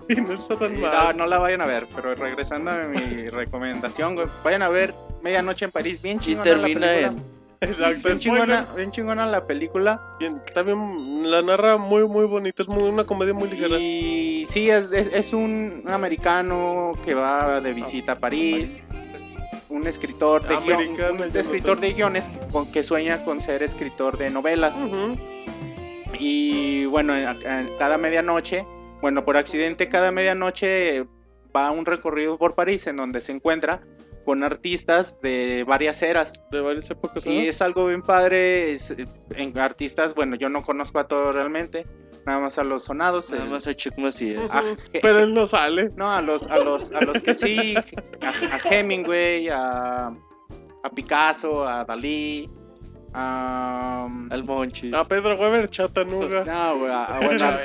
Y no está tan mal. no, no la vayan a ver, pero regresando a mi recomendación, vayan a ver Medianoche en París, bien Y chingona termina la película. en. Exacto, Bien chingona, bien chingona la película. Bien, también la narra muy, muy bonita. Es muy, una comedia muy ligera. Y sí, es, es, es un americano que va de visita a París. Un escritor de, guion- un escritor de guiones con, que sueña con ser escritor de novelas. Y bueno, cada medianoche, bueno, por accidente cada medianoche va a un recorrido por París en donde se encuentra con artistas de varias eras. De varias épocas. Y ¿no? es algo bien padre, es, en artistas, bueno, yo no conozco a todos realmente, nada más a los sonados. Nada el- más a Chuck Macías. a- Pero él no sale. no, a los, a los, a los que sí, a, a Hemingway, a, a Picasso, a Dalí, a... Al Monchis. A Pedro Weber, Chatanuga. No, güey, a- a- bueno, [laughs]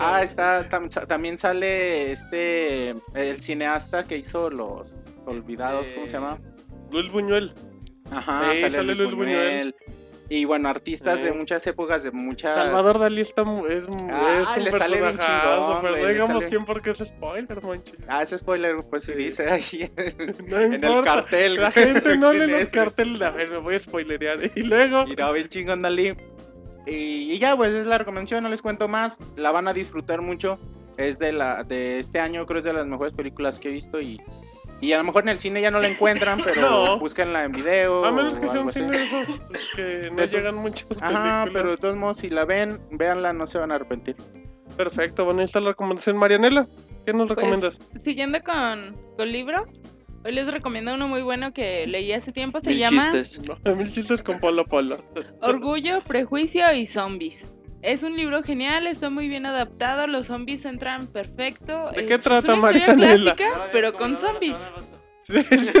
Ah, está, tam- también sale este, el cineasta que hizo Los Olvidados, ¿cómo se llama? Luis Buñuel. Ajá, Sí, sale, sale Luis Luis Buñuel. Y bueno, artistas de muchas épocas, de muchas... Salvador Dalí está, es, Ah, es un le sale bien chingón, pero no digamos sale- quién porque es spoiler, Monchi. Ah, ese spoiler, pues sí Sí. dice ahí No [laughs] en el [laughs] cartel. La gente no lee [laughs] los es. carteles. A ver, me voy a spoilerear. Y luego, no, bien chingón Dalí. Y, y ya, pues es la recomendación, no les cuento más. La van a disfrutar mucho. Es de la de este año, creo es de las mejores películas que he visto. Y, y a lo mejor en el cine ya no la encuentran, [laughs] pero No. búsquenla en video. a menos que sea algo un así. cine de esos pues, que no llegan muchas películas. Ajá, pero de todos modos, si la ven, véanla, no se van a arrepentir. Perfecto, bueno, ahí está la recomendación. Marianela, ¿qué nos Pues, recomiendas? siguiendo con, con libros, hoy les recomiendo uno muy bueno que leí hace tiempo. Se Mil llama chistes. No, mil chistes con Polo Polo. Orgullo, Prejuicio y Zombies. Es un libro genial, está muy bien adaptado, los zombies entran perfecto. ¿De eh, qué es trata, una historia Marianela? clásica, pero con zombies. Sí,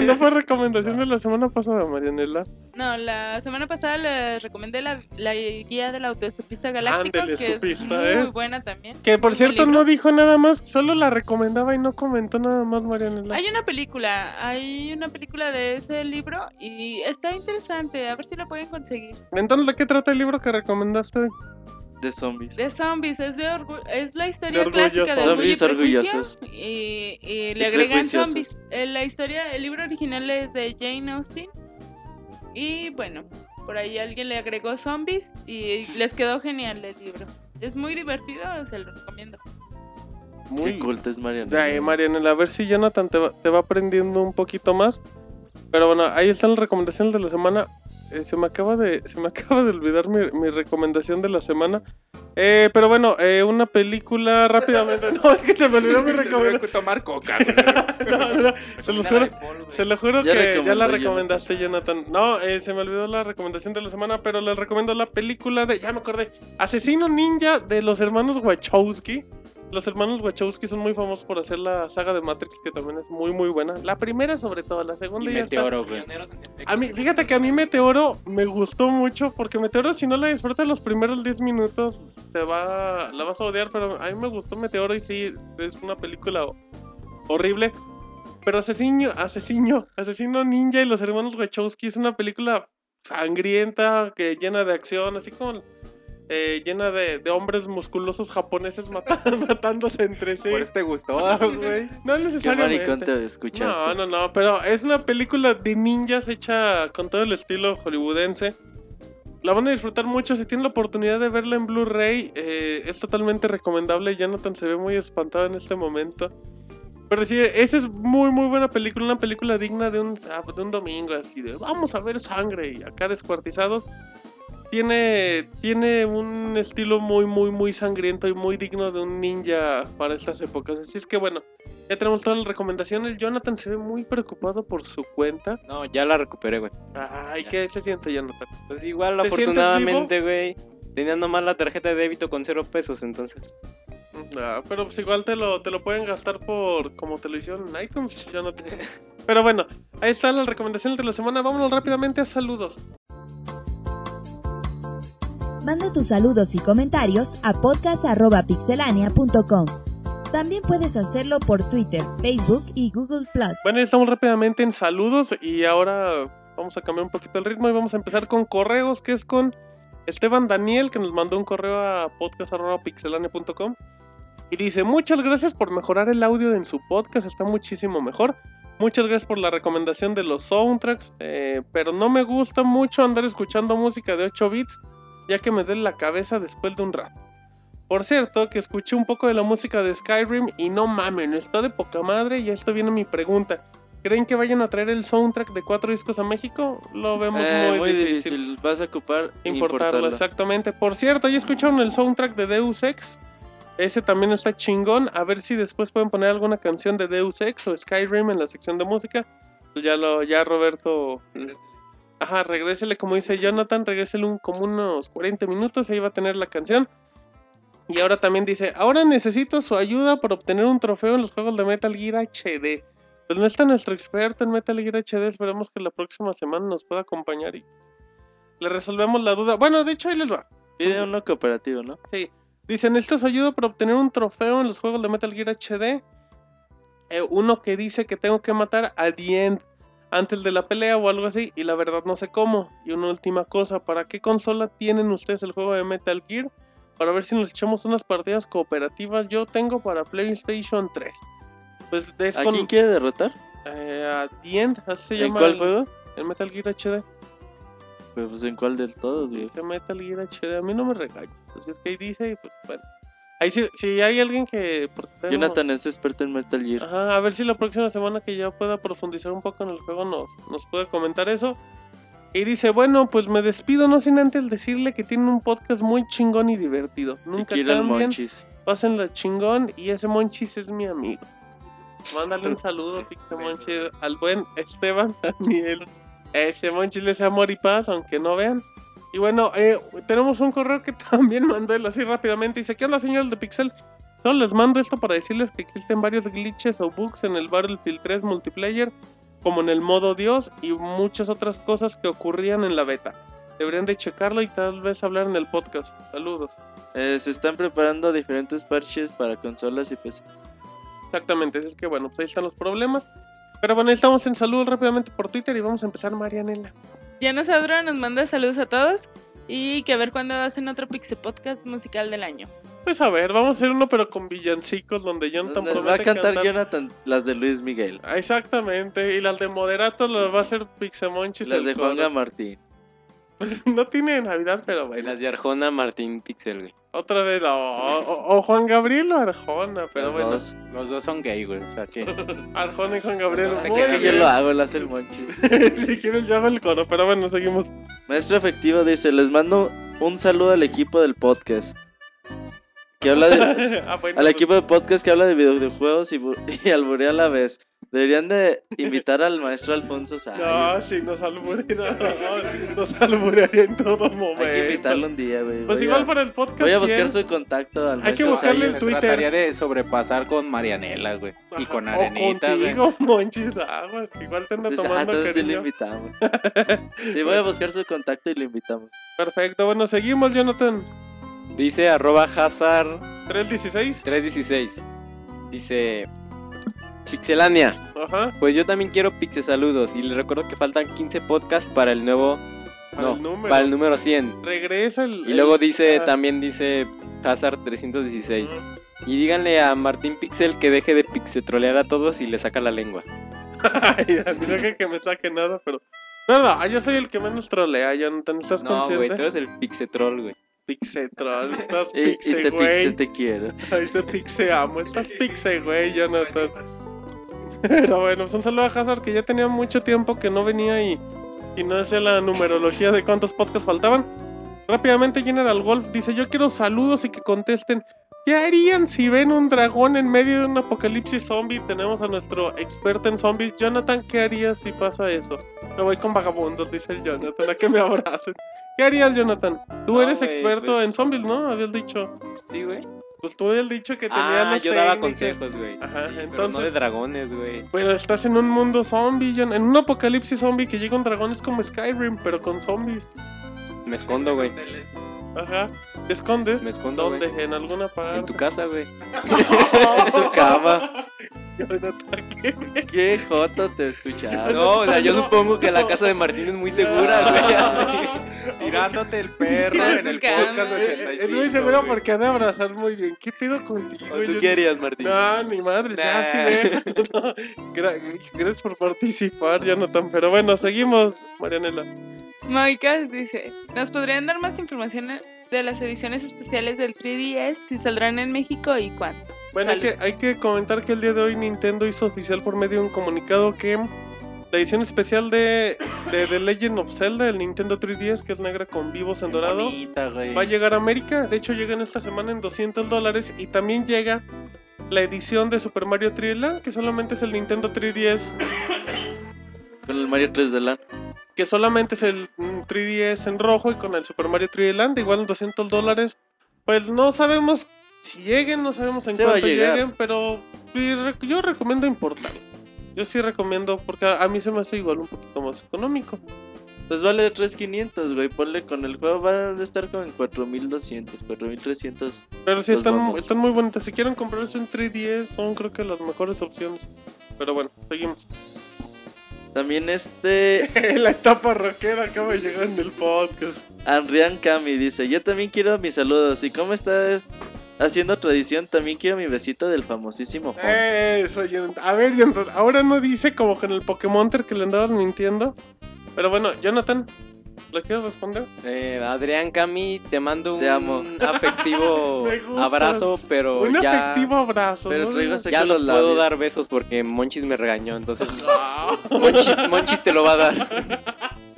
no fue recomendación de la semana pasada, Marianela. No, la semana pasada les recomendé la, la guía del autoestopista galáctico, Ándele, que es muy ¿eh? buena también. Que por cierto no dijo nada más, solo la recomendaba y no comentó nada más, Marianela. Hay una película, hay una película de ese libro y está interesante, a ver si la pueden conseguir. Entonces, ¿de qué trata el libro que recomendaste? De zombies. De zombies, es, de orgu- es la historia De clásica de zombies Orgullo orgullosos. Y, y Y le agregan zombies. Eh, La historia, el libro original es de Jane Austen. Y bueno, por ahí alguien le agregó zombies y les quedó genial el libro. Es muy divertido, se lo recomiendo. Muy Qué culta es Mariana. Ay, a ver si Jonathan te va, te va aprendiendo un poquito más. Pero bueno, ahí están las recomendaciones de la semana. Eh, se me acaba de [laughs] se me acaba de olvidar mi, mi recomendación de la semana. Eh, pero bueno, eh, una película rápidamente. [laughs] No, es que se me olvidó mi [laughs] recomendación. tomar coca, No, no, se lo juro, se lo juro Ya que ya la recomendaste, Jonathan. No, eh, se me olvidó la recomendación de la semana, pero les recomiendo la película de, ya me acordé, Asesino Ninja de los hermanos Wachowski. Los hermanos Wachowski son muy famosos por hacer la saga de Matrix, que también es muy, muy buena. La primera sobre todo, la segunda Y ya está- Meteoro, güey. A mí, fíjate que a mí Meteoro me gustó mucho, porque Meteoro si no la disfrutas los primeros 10 minutos, te va, la vas a odiar, pero a mí me gustó Meteoro y sí, es una película ho- horrible. Pero Asesino, Asesino, Asesino Ninja y los hermanos Wachowski es una película sangrienta, que llena de acción, así como eh, llena de, de hombres musculosos japoneses mata- [laughs] matándose entre sí. Por eso te gustó, ah, güey. [laughs] No Qué necesariamente. maricón te escuchaste. No, no, no, pero es una película de ninjas hecha con todo el estilo hollywoodense. La van a disfrutar mucho si tienen la oportunidad de verla en Blu-ray. eh, es totalmente recomendable. Jonathan se ve muy espantado en este momento. Pero sí, esa es muy, muy buena película. Una película digna de un, sábado, de un domingo, así de vamos a ver sangre y acá descuartizados. Tiene, tiene un estilo muy, muy, muy sangriento y muy digno de un ninja para estas épocas. Así es que bueno, ya tenemos todas las recomendaciones. Jonathan se ve muy preocupado por su cuenta. No, ya la recuperé, güey. Ay, ¿qué se siente, Jonathan? Pues igual, ¿Te sientes afortunadamente, güey. Tenía nomás la tarjeta de débito con cero pesos, entonces. Ah, pero pues igual te lo, te lo pueden gastar por como te lo hicieron en iTunes, Jonathan. [laughs] Pero bueno, ahí están las recomendaciones de la semana. Vámonos rápidamente a saludos. Manda tus saludos y comentarios a podcast.pixelania.com. También puedes hacerlo por Twitter, Facebook y Google Plus. Bueno, estamos rápidamente en saludos y ahora vamos a cambiar un poquito el ritmo y vamos a empezar con correos, que es con Esteban Daniel, que nos mandó un correo a podcast.pixelania.com y dice, muchas gracias por mejorar el audio en su podcast, está muchísimo mejor. Muchas gracias por la recomendación de los soundtracks, eh, pero no me gusta mucho andar escuchando música de 8 bits, ya que me duele la cabeza después de un rato. Por cierto, que escuché un poco de la música de Skyrim y no mamen, está de poca madre y esto viene mi pregunta. ¿Creen que vayan a traer el soundtrack de cuatro discos a México? Lo vemos Eh, muy, difícil. Vas a ocupar Importarlo, importarlo. exactamente. Por cierto, ya escucharon el soundtrack de Deus Ex. Ese también está chingón. A ver si después pueden poner alguna canción de Deus Ex o Skyrim en la sección de música. Pues ya lo, ya Roberto. Ajá, regrésele como dice Jonathan, regrésele un, como unos 40 minutos, ahí va a tener la canción. Y ahora también dice, ahora necesito su ayuda para obtener un trofeo en los juegos de Metal Gear HD. Pues no está nuestro experto en Metal Gear HD, esperemos que la próxima semana nos pueda acompañar y le resolvemos la duda. Bueno, de hecho ahí les va. Pide uno cooperativo, ¿no? Sí. Dice, necesito su ayuda para obtener un trofeo en los juegos de Metal Gear HD. Eh, uno que dice que tengo que matar a The End antes de la pelea o algo así. Y la verdad no sé cómo. Y una última cosa, ¿para qué consola tienen ustedes el juego de Metal Gear? Para ver si nos echamos unas partidas cooperativas. Yo tengo para PlayStation 3. Pues es ¿A con quién quiere derrotar? eh, a The End, así se ¿En llama cuál el, juego? el Metal Gear HD. Pues en cuál de todos, güey. Dice Metal Gear HD, a mí no me regaño. Pues es que ahí dice, y pues bueno. Ahí sí, si hay alguien que... tengo- Jonathan es experto en Metal Gear. Ajá, a ver si la próxima semana que ya pueda profundizar un poco en el juego nos, nos puede comentar eso. Y dice, bueno, pues me despido, no sin antes decirle que tiene un podcast muy chingón y divertido. Y Nunca cambien, Monchis. pásenla chingón y ese Monchis es mi amigo. Mándale un [laughs] saludo, Pixe Monchis, al buen Esteban [laughs] Daniel. Ese Monchis les amor y paz, aunque no vean. Y bueno, eh, tenemos un correo que [laughs] también mandó él así rápidamente. Dice, ¿qué onda señores de Pixel? Solo les mando esto para decirles que existen varios glitches o bugs en el Battlefield 3 multiplayer como en el modo Dios y muchas otras cosas que ocurrían en la beta. Deberían de checarlo y tal vez hablar en el podcast. Saludos. Eh, se están preparando diferentes parches para consolas y PC. Exactamente, es que bueno, pues ahí están los problemas. Pero bueno, estamos en salud rápidamente por Twitter y vamos a empezar, Marianela. Diana Sadra nos manda saludos a todos y que a ver cuándo hacen otro Pixie Podcast musical del año. Pues a ver, vamos a hacer uno pero con villancicos donde Jonathan Donde promete va a cantar cantar- Jonathan las de Luis Miguel. Ah, Exactamente, y las de Moderato lo va a hacer Pixemonchis. Las de. Juanga Martín. Pues [laughs] no tiene Navidad, pero bueno. Las de Arjona Martín Pixel, güey. Otra vez, no, o, o Juan Gabriel o Arjona, pero Las bueno. dos. Los dos son gay, güey. O sea que. [laughs] Arjona y Juan Gabriel. Los dos muy que yo bien. lo hago, lo hace el Monchis. [laughs] si quieres yo hago el coro, pero bueno, seguimos. Maestro Efectivo dice, les mando un saludo al equipo del podcast. Que habla de... Ah, bueno, al pues, equipo de podcast que habla de videojuegos y, y alburea a la vez. Deberían de invitar al maestro Alfonso Sáenz. No, sí, nos alburea, no, nos alburearía en todo momento. Hay que invitarlo un día, güey. Pues Voy igual a- para el podcast. Voy a buscar 100. su contacto al Hay que buscarle en Sáenz. Se Twitter. trataría de sobrepasar con Marianela, güey. Y con Arenita, güey. contigo, Monchis Aguas, que igual te anda ah, tomando entonces sí lo invitamos. [laughs] Sí, voy a buscar su contacto y lo invitamos. Perfecto, bueno, seguimos, Jonathan. Dice arroba hazard 316. 316. Dice Pixelania. Ajá. Pues yo también quiero Pixe saludos y les recuerdo que faltan 15 podcasts para el nuevo Para no, el número. para el número 100. Regresa el. Y luego el- dice ah, también dice Hazard 316. ujú. Y díganle a Martín Pixel que deje de pixetrolear a todos y le saca la lengua. [laughs] No que, que me saque nada, pero. No, no, yo soy el que menos trolea, Jonathan. ¿Estás No, güey, consciente? tú eres el pixetroll, güey. Pixetroll, [laughs] estás Y, y pixe, te güey. pixe, te quiero. Ahí te pixeamos, estás pixe, güey, Jonathan. [laughs] Pero bueno, pues un saludo a Hazard que ya tenía mucho tiempo que no venía y, y no hacía la numerología de cuántos podcasts faltaban. Rápidamente General Wolf dice, yo quiero saludos y que contesten. ¿Qué harían si ven un dragón en medio de un apocalipsis zombie? Tenemos a nuestro experto en zombies. Jonathan, ¿qué harías si pasa eso? Me voy con vagabundos, dice el Jonathan, a que me abracen. ¿Qué harías, Jonathan? Tú No, eres experto pues- en zombies, ¿no? Habías dicho. Sí, güey. Pues tú habías dicho que tenías Ah, las yo daba consejos, güey. Ajá, Sí, pero no entonces- de dragones, güey. Pero estás en un mundo zombie, en un apocalipsis zombie que llega un dragón es como Skyrim, pero con zombies. Me escondo, güey. Ajá. ¿Te escondes? Me escondo, ¿Dónde? En alguna parte. En tu casa, güey. [laughs] En tu cama. ¿Qué? Joto te escuchaba. No, o sea, yo supongo que la casa de Martín es muy segura, güey. así. [laughs] Tirándote el perro En en su el cama. podcast Es- 85. Es muy seguro güey. porque ha de abrazar muy bien. ¿Qué pido contigo? ¿O tú Yo- harías, Martín? No, ni madre, ya Nah. sí [laughs] de. No, gra- Gracias por participar, Jonathan. Pero bueno, seguimos, Marianela. Moicas dice, ¿nos podrían dar más información de las ediciones especiales del 3DS si saldrán en México y cuándo? Bueno, hay que, hay que comentar que el día de hoy Nintendo hizo oficial por medio de un comunicado que la edición especial de, de The Legend of Zelda, el Nintendo 3DS, que es negra con vivos en dorado, Bonita, güey. va a llegar a América. De hecho, llega en esta semana en 200 dólares. Y también llega la edición de Super Mario 3D Land, que solamente es el Nintendo 3DS, Con el Mario 3 de LAN. que solamente es el mm, 3DS en rojo y con el Super Mario 3D Land, igual en 200 dólares. Pues no sabemos si lleguen, no sabemos en Se va a cuánto lleguen, pero yo recomiendo importar. Yo sí recomiendo, porque a, mí se me hace igual un poquito más económico. Pues vale 3500, güey. Ponle con el juego va a estar como en 4200, 4300. Pero sí Los están, vamos. están muy bonitas. Si quieren comprarse un 3DS, son creo que las mejores opciones. Pero bueno, seguimos. También este [laughs] la etapa rockera acaba de llegar en el podcast. Anrian Kami dice, yo también quiero mis saludos. Y como está haciendo tradición, también quiero mi besito del famosísimo Juan. Eso, Jonathan. A ver, Jonathan, ahora no dice como con el Pokémon que le andabas mintiendo. Pero bueno, Jonathan, ¿le quieres responder? Eh, Adrián Cami, te mando un amo. afectivo [laughs] abrazo, pero un ya, afectivo abrazo. Pero ¿no? ya los puedo labios. dar besos porque Monchis me regañó, entonces [laughs] Monchis, Monchis te lo va a dar. [laughs]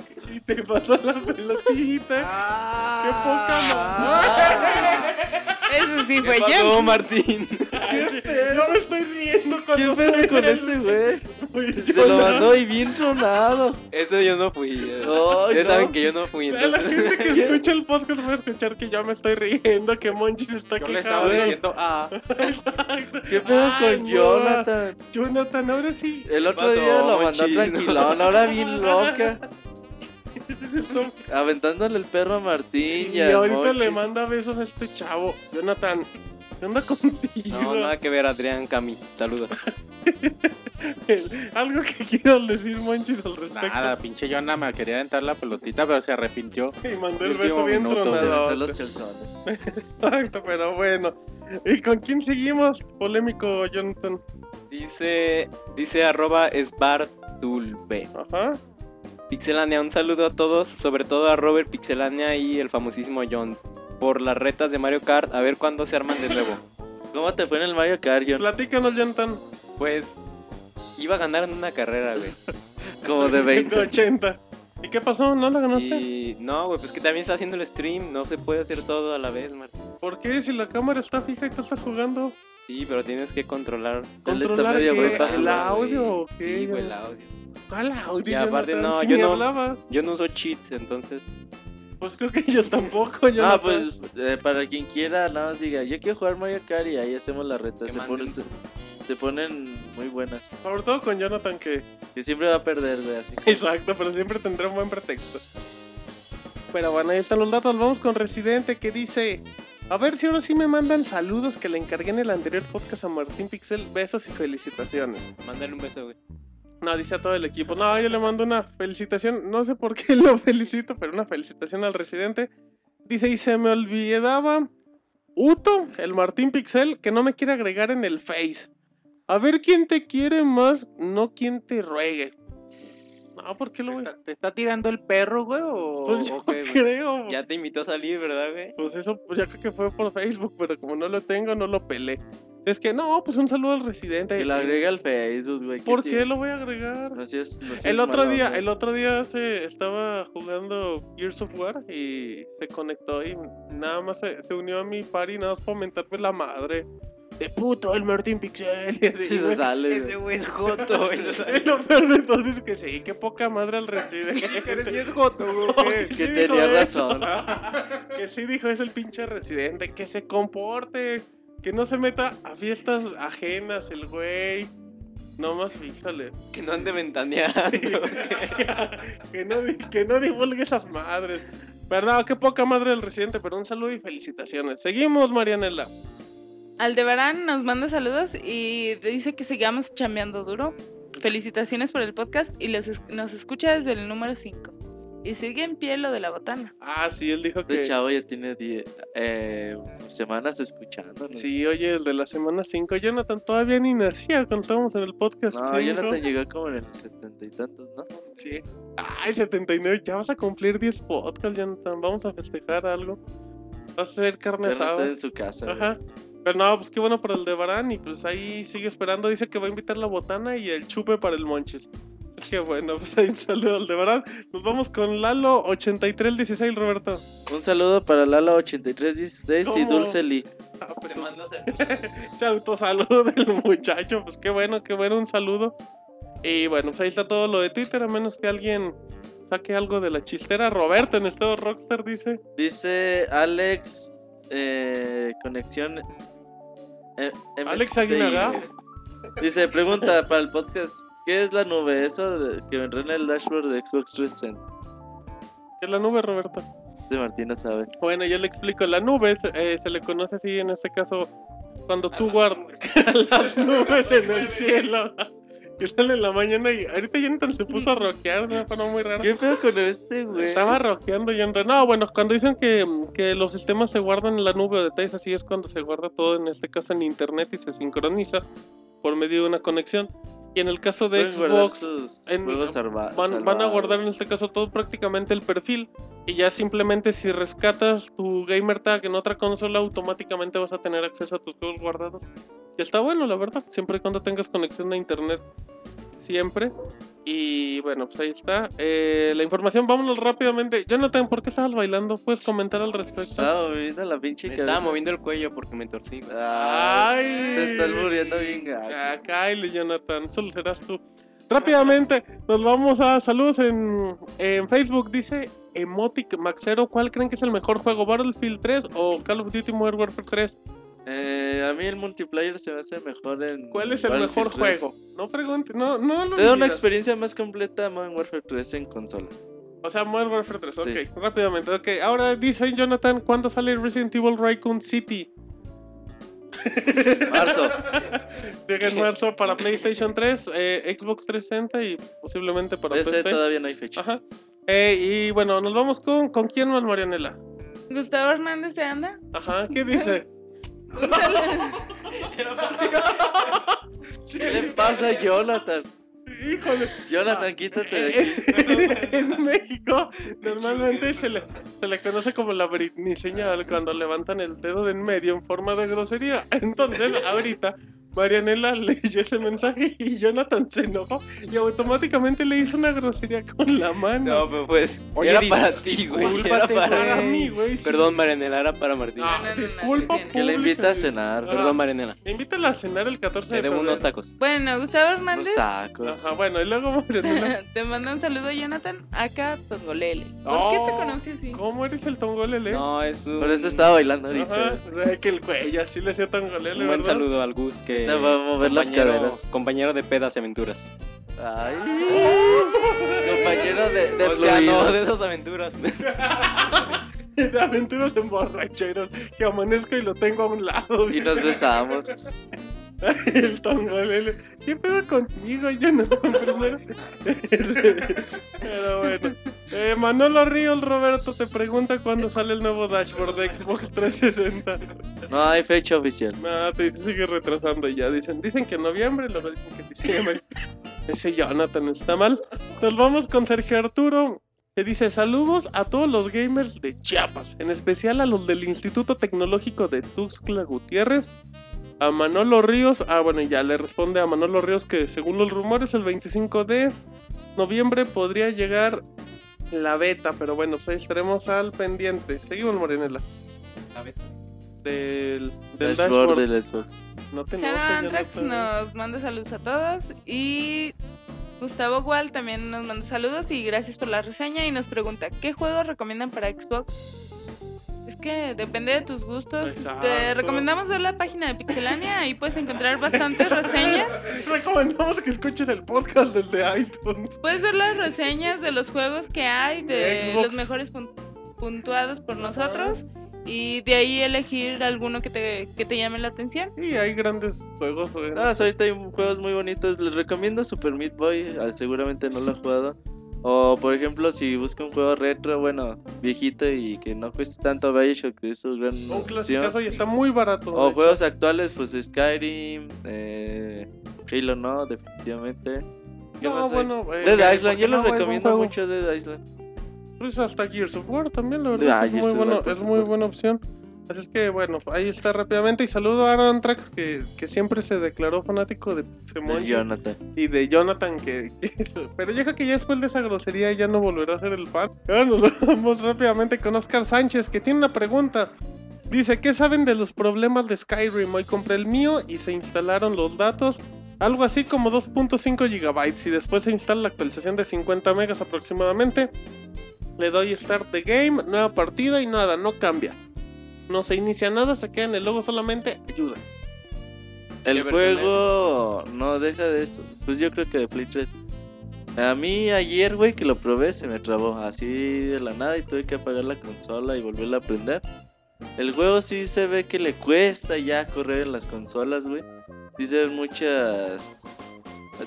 te pasó la pelotita. Ah. ¡Qué poca madre! Eso sí ¿Qué fue yo. Martín? Ay, Yo me estoy riendo ¿Qué cuando pedo fue con este güey? Se lo no- mandó y bien tronado. Eso yo no fui. eh. Ya no. saben que yo no fui. La gente que escucha el podcast va a escuchar que yo me estoy riendo, que Monchi se está Yo le estaba quejando. diciendo, ah, Exacto. ¿Qué pedo Ay, con no. Jonathan? Jonathan, ahora sí. El otro pasó, día lo mandó Monchis? tranquilón, ahora bien loca. Aventándole el perro a Martín Y y ahorita le manda besos a este chavo. Jonathan, ¿qué onda contigo? No, nada que ver, Adrián Cami. Saludos. [laughs] Algo que quiero decir, Monchis, al respecto. nada, pinche Jonah me quería aventar la pelotita, pero se arrepintió. [laughs] Y mandó el beso bien tronado. los calzones. [laughs] Exacto, pero bueno. ¿Y con quién seguimos? Polémico, Jonathan. Dice, dice arroba esbartulbe. Ajá. Pixelania, un saludo a todos, sobre todo a Robert Pixelania y el famosísimo John. Por las retas de Mario Kart, a ver cuándo se arman de nuevo. [laughs] ¿Cómo te fue en el Mario Kart, John? Platícanos, Jonathan. Pues iba a ganar en una carrera, güey. [laughs] Como de 20. 80. ¿Y qué pasó? ¿No la ganaste? Y no, güey, pues que también está haciendo el stream, no se puede hacer todo a la vez, Martín. ¿Por qué? Si la cámara está fija y tú estás jugando. Sí, pero tienes que controlar. ¿Controlar medio qué? brutal, ¿El audio? Sí, güey, el audio. ¿Cuál audio? Y aparte, no, yo no- hablabas. Yo no uso cheats, entonces. Pues creo que yo tampoco. Jonathan. Ah, pues eh, para quien quiera, nada más diga, yo quiero jugar Mario Kart y ahí hacemos la reta. Se, ponen, se, se ponen muy buenas. Sobre todo con Jonathan, que. Que siempre va a perder, güey, así. que- Exacto, pero siempre tendrá un buen pretexto. Pero bueno, ahí están los datos. Vamos con Residente que dice: A ver si ahora sí me mandan saludos que le encargué en el anterior podcast a Martín Pixel. Besos y felicitaciones. Mándale un beso, güey. No, dice a todo el equipo. No, yo le mando una felicitación. No sé por qué [laughs] lo felicito, pero una felicitación al residente. Dice, y se me olvidaba Uto, el Martín Pixel, que no me quiere agregar en el Face. A ver quién te quiere más, no quién te ruegue. No, ¿por qué lo voy a...? ¿Te está tirando el perro, güey? O, Pues yo o qué, güey? creo. Ya te invitó a salir, ¿verdad, güey? Pues eso, pues ya creo que fue por Facebook, pero como no lo tengo, no lo pelé. Es que no, pues un saludo al residente. Que lo agrega al Facebook, güey. ¿Por qué lo voy a agregar? No El otro día, el otro día se estaba jugando Gears of War y se conectó y nada más se, se unió a mi party nada más para mentarme la madre. De puto el Martín Pixel. Y así, [laughs] Y se güey. sale, güey. güey es joto, güey. Y [laughs] lo peor de todo es que sí, qué poca madre al residente. [laughs] Eres bien joto, güey. Que Sí tenía razón. que sí dijo es el pinche residente, que se comporte, que no se meta a fiestas ajenas el güey. No más fíjale. Que no ande ventaneando. que, no, que no divulgue esas madres. Verdad, qué poca madre el residente, pero un saludo y felicitaciones. Seguimos, Marianela. Aldebarán nos manda saludos y dice que sigamos chambeando duro. Felicitaciones por el podcast y les nos escucha desde el número 5. Y sigue en pie lo de la botana. Ah, sí, él dijo Este que. chavo ya tiene die- eh, semanas escuchando. Sí, oye, el de la semana 5. Jonathan todavía ni nacía cuando estábamos en el podcast. No, cinco. Jonathan llegó como en el setenta y tantos, ¿no? Sí. Ay, 79. Ya vas a cumplir 10 podcasts, Jonathan. Vamos a festejar algo. Vas a hacer carne asada. está en su casa. güey. Pero no, pues qué bueno para el de Barán y pues ahí sigue esperando. Dice que va a invitar la botana y el chupe para el Monches. Es [laughs] que bueno, pues ahí un saludo al de Barán. Nos vamos con Lalo 8316, Roberto. Un saludo para Lala 8316 y ¿Cómo? Dulce Lee. Ah, pues, [laughs] Se autosaluda [laughs] el muchacho. Pues qué bueno, qué bueno, un saludo. Y bueno, pues ahí está todo lo de Twitter, a menos que alguien saque algo de la chistera. Roberto en estado Rockstar dice. Dice Alex, eh, conexión. Eh, Alex. Aguinaga. Dice, pregunta para el podcast, ¿qué es la nube? Eso de- que vendrá en el dashboard de Xbox 360. ¿Qué es la nube, Roberto? De Martina sabe. Bueno, yo le explico. La nube se, eh, se le conoce así en este caso cuando tú las guardas [laughs] las nubes en el [laughs] cielo. Que sale en la mañana y ahorita Jonathan se puso a rockear de una forma muy rara. ¿Qué pedo con este, güey? Estaba rockeando Jonathan. No, bueno, cuando dicen que, que los sistemas se guardan en la nube o detalles así es cuando se guarda todo, en este caso en internet y se sincroniza por medio de una conexión. Y en el caso de Xbox, en- van, van a guardar en este caso todo prácticamente el perfil. Y ya simplemente si rescatas tu gamer tag en otra consola automáticamente vas a tener acceso a tus juegos guardados. Y está bueno la verdad siempre y cuando tengas conexión a internet. Siempre Y bueno, pues ahí está. Eh, la información, vámonos rápidamente. Jonathan, ¿por qué estabas bailando? ¿Puedes comentar al respecto? Estaba moviendo la pinche Me cabeza. estaba moviendo el cuello porque me torcí. güey. Ay, Ay. te estás muriendo bien Ah, gacho. Kyle, Jonathan, solo serás tú. Rápidamente, nos vamos a saludos en, en Facebook. Dice Emotic Maxero, ¿cuál creen que es el mejor juego? ¿Battlefield 3 o Call of Duty Modern Warfare 3? Eh, a mí el multiplayer se me hace mejor en. ¿Cuál es el Battlefield mejor 3. juego? No pregunte, no, no lo Te da una experiencia más completa Modern Warfare 3 en consolas. O sea, Modern Warfare 3, ok, Sí. rápidamente. Ok, ahora dice Jonathan, ¿cuándo sale Resident Evil Raccoon City? [laughs] Marzo. [laughs] Llega en marzo para PlayStation 3, eh, Xbox 360 y posiblemente para Ese PC. todavía no hay fecha. Ajá. Eh, y bueno, nos vamos con ¿con quién más, Marianela? Gustavo Hernández te anda. Ajá, ¿qué dice? ¿Qué le pasa a Jonathan? Híjole. Jonathan, quítate de aquí. en México normalmente se le, se le conoce como la Britney señal cuando levantan el dedo de en medio en forma de grosería. Entonces, ahorita Marianela [laughs] leyó ese mensaje y Jonathan se enojó y automáticamente le hizo una grosería con la mano. No, pero pues. Oye, era para ti, güey. Era para mí. güey. sí. Perdón, Marianela, era para Martín. Ah, No, no, no, disculpa. Que le invita a cenar. Ah. Perdón, Marianela. Invítala a cenar el 14 Te de febrero. unos tacos. Bueno, Gustavo Unos Hernández tacos. Ajá, bueno, y luego Marianela. [laughs] te manda un saludo, Jonathan. Acá, Tongolele. ¿Por Oh, qué te conoce así? ¿Cómo eres el tongolele? No, es un. Por eso estaba bailando ahorita. Ajá, o sea, que el güey así le hacía tongolele, Un buen ¿verdad? saludo al Gus que. Te va a mover las compañero- caderas. Compañero de pedas y aventuras. Ay. [laughs] Compañero de, de o sea, no, de esas aventuras. de aventuras en borracheros que amanezco y lo tengo a un lado. Y nos besamos. [laughs] [laughs] el tongolele. ¿Qué pedo contigo? No primero. Pero bueno. Eh, Manolo Ríos Roberto te pregunta cuándo sale el nuevo dashboard de Xbox 360. No hay fecha oficial. No, te sigue retrasando ya. Dicen, dicen que en noviembre, luego dicen que en diciembre. Ese Jonathan está mal. Nos vamos con Sergio Arturo. Que dice saludos a todos los gamers de Chiapas, en especial a los del Instituto Tecnológico de Tuxtla Gutiérrez, a Manolo Ríos, ah bueno, ya le responde a Manolo Ríos que según los rumores el 25 de noviembre podría llegar la beta, pero bueno, pues ahí estaremos al pendiente. Seguimos, Morenela. Del, del Dashboard dashboard. del Xbox. No te Jano enojes, Antrax Jonathan. nos manda saludos a todos. Y Gustavo Gual también nos manda saludos y gracias por la reseña. Y nos pregunta: ¿Qué juegos recomiendan para Xbox? Es que depende de tus gustos. Exacto. Te recomendamos ver la página de Pixelania. Ahí puedes encontrar bastantes reseñas. [laughs] Recomendamos que escuches el podcast del de iTunes. Puedes ver las reseñas de los juegos que hay, de Xbox. los mejores pun- puntuados por nosotros. Y de ahí elegir alguno que te, que te llame la atención. Y hay grandes juegos. No, ahorita hay juegos muy bonitos. Les recomiendo Super Meat Boy. ah, Seguramente no lo he jugado. O por ejemplo, si busca un juego retro, bueno, viejito y que no cueste tanto Bioshock, que es su gran Un clasicazo y está muy barato. O juegos actuales, pues Skyrim, eh, Halo no, definitivamente. ¿Qué No, más bueno, eh, Dead Island, yo no, es buen recomiendo mucho Dead Island. Pues hasta Gears of War también, la verdad. Ah, es, muy bueno, es muy buena opción. Así es que bueno, ahí está rápidamente. Y saludo a Aaron Trax que, que siempre se declaró fanático de El Semonchi Jonathan. y de Jonathan. que, que. Pero yo creo que ya después de esa grosería ya no volverá a ser el fan. Ahora nos [laughs] vamos rápidamente con Oscar Sánchez que tiene una pregunta. Dice, ¿qué saben de los problemas de Skyrim? Hoy compré el mío y se instalaron los datos. Algo así como 2.5 gigabytes y después se instala la actualización de 50 megas aproximadamente. Le doy Start the Game, nueva partida y nada, no cambia. No se inicia nada, se queda en el logo solamente ayuda. El juego no deja de esto. Pues yo creo que de Play 3. A mí ayer, güey, que lo probé, se me trabó así de la nada y tuve que apagar la consola y volverla a prender. El juego sí se ve que le cuesta ya correr en las consolas, güey. Sí se ven muchas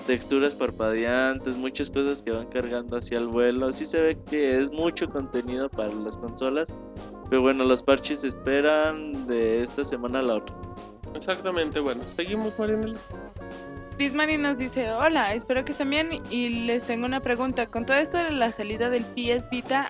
texturas parpadeantes, muchas cosas que van cargando hacia el vuelo. Sí se ve que es mucho contenido para las consolas. Pero bueno, los parches se esperan de esta semana a la otra. Exactamente, bueno, seguimos Marianela. Chris Mani nos dice, hola, espero que estén bien y les tengo una pregunta. Con todo esto de la salida del PS Vita,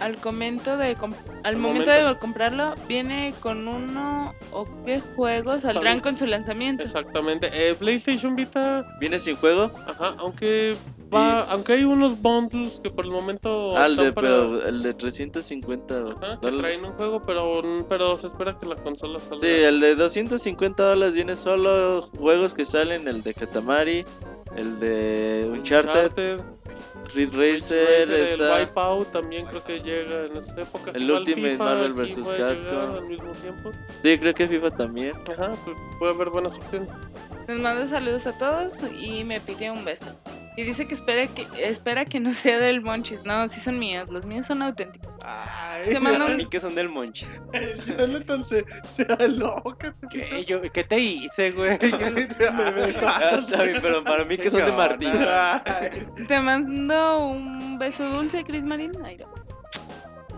al, comento de comp- al momento, momento. de comprarlo, ¿viene con uno o qué juegos saldrán con su lanzamiento? Exactamente. Eh, PlayStation Vita, ¿Viene sin juego? ajá, aunque Va, aunque hay unos bundles que por el momento Ah, el de, para- pero el de 350 Ajá, que traen un juego, pero, pero se espera que la consola salga. Sí, el de 250 dólares viene solo juegos que salen, el de Katamari, el de Uncharted, Ridge Racer, el está... Wipeout también creo que llega en esas épocas. El Igual Ultimate FIFA Marvel vs. Capcom. al mismo tiempo. Sí, creo que FIFA también. Ajá, pues puede haber buenas opciones. Les mando saludos a todos y me pidió un beso. Y dice que espera que espera que no sea del Monchis. No, sí son míos. Los míos son auténticos. Ay, Te mando Para un- mí que son del Monchis. Se, se aloca. te ¿Qué, yo, ¿Qué te hice, güey? Me. Ah, Está bien, [laughs] pero para mí que son de. Martín. Te mando un beso dulce, Chris Marín. Ay, no.